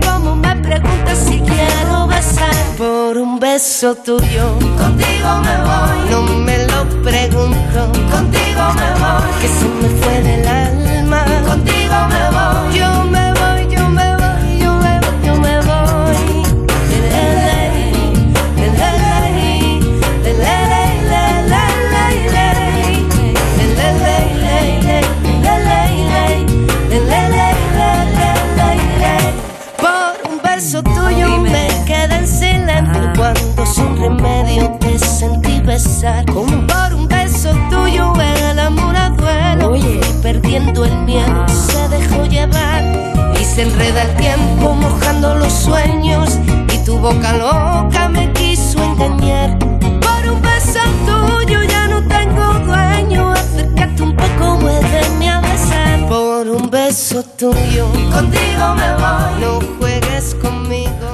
preguntas si quiero besar. Por un beso tuyo, contigo me voy. No me lo pregunto, contigo me voy. Que se me fue del alma, contigo me voy. Yo remedio te sentí besar. Como por un beso tuyo el amor a duelo. Oye. Y perdiendo el miedo se dejó llevar. Y se enreda el tiempo mojando los sueños. Y tu boca loca me quiso engañar. Por un beso tuyo ya no tengo dueño. Acércate un poco, vuélveme a besar. Por un beso tuyo. Contigo me voy. No juegues conmigo.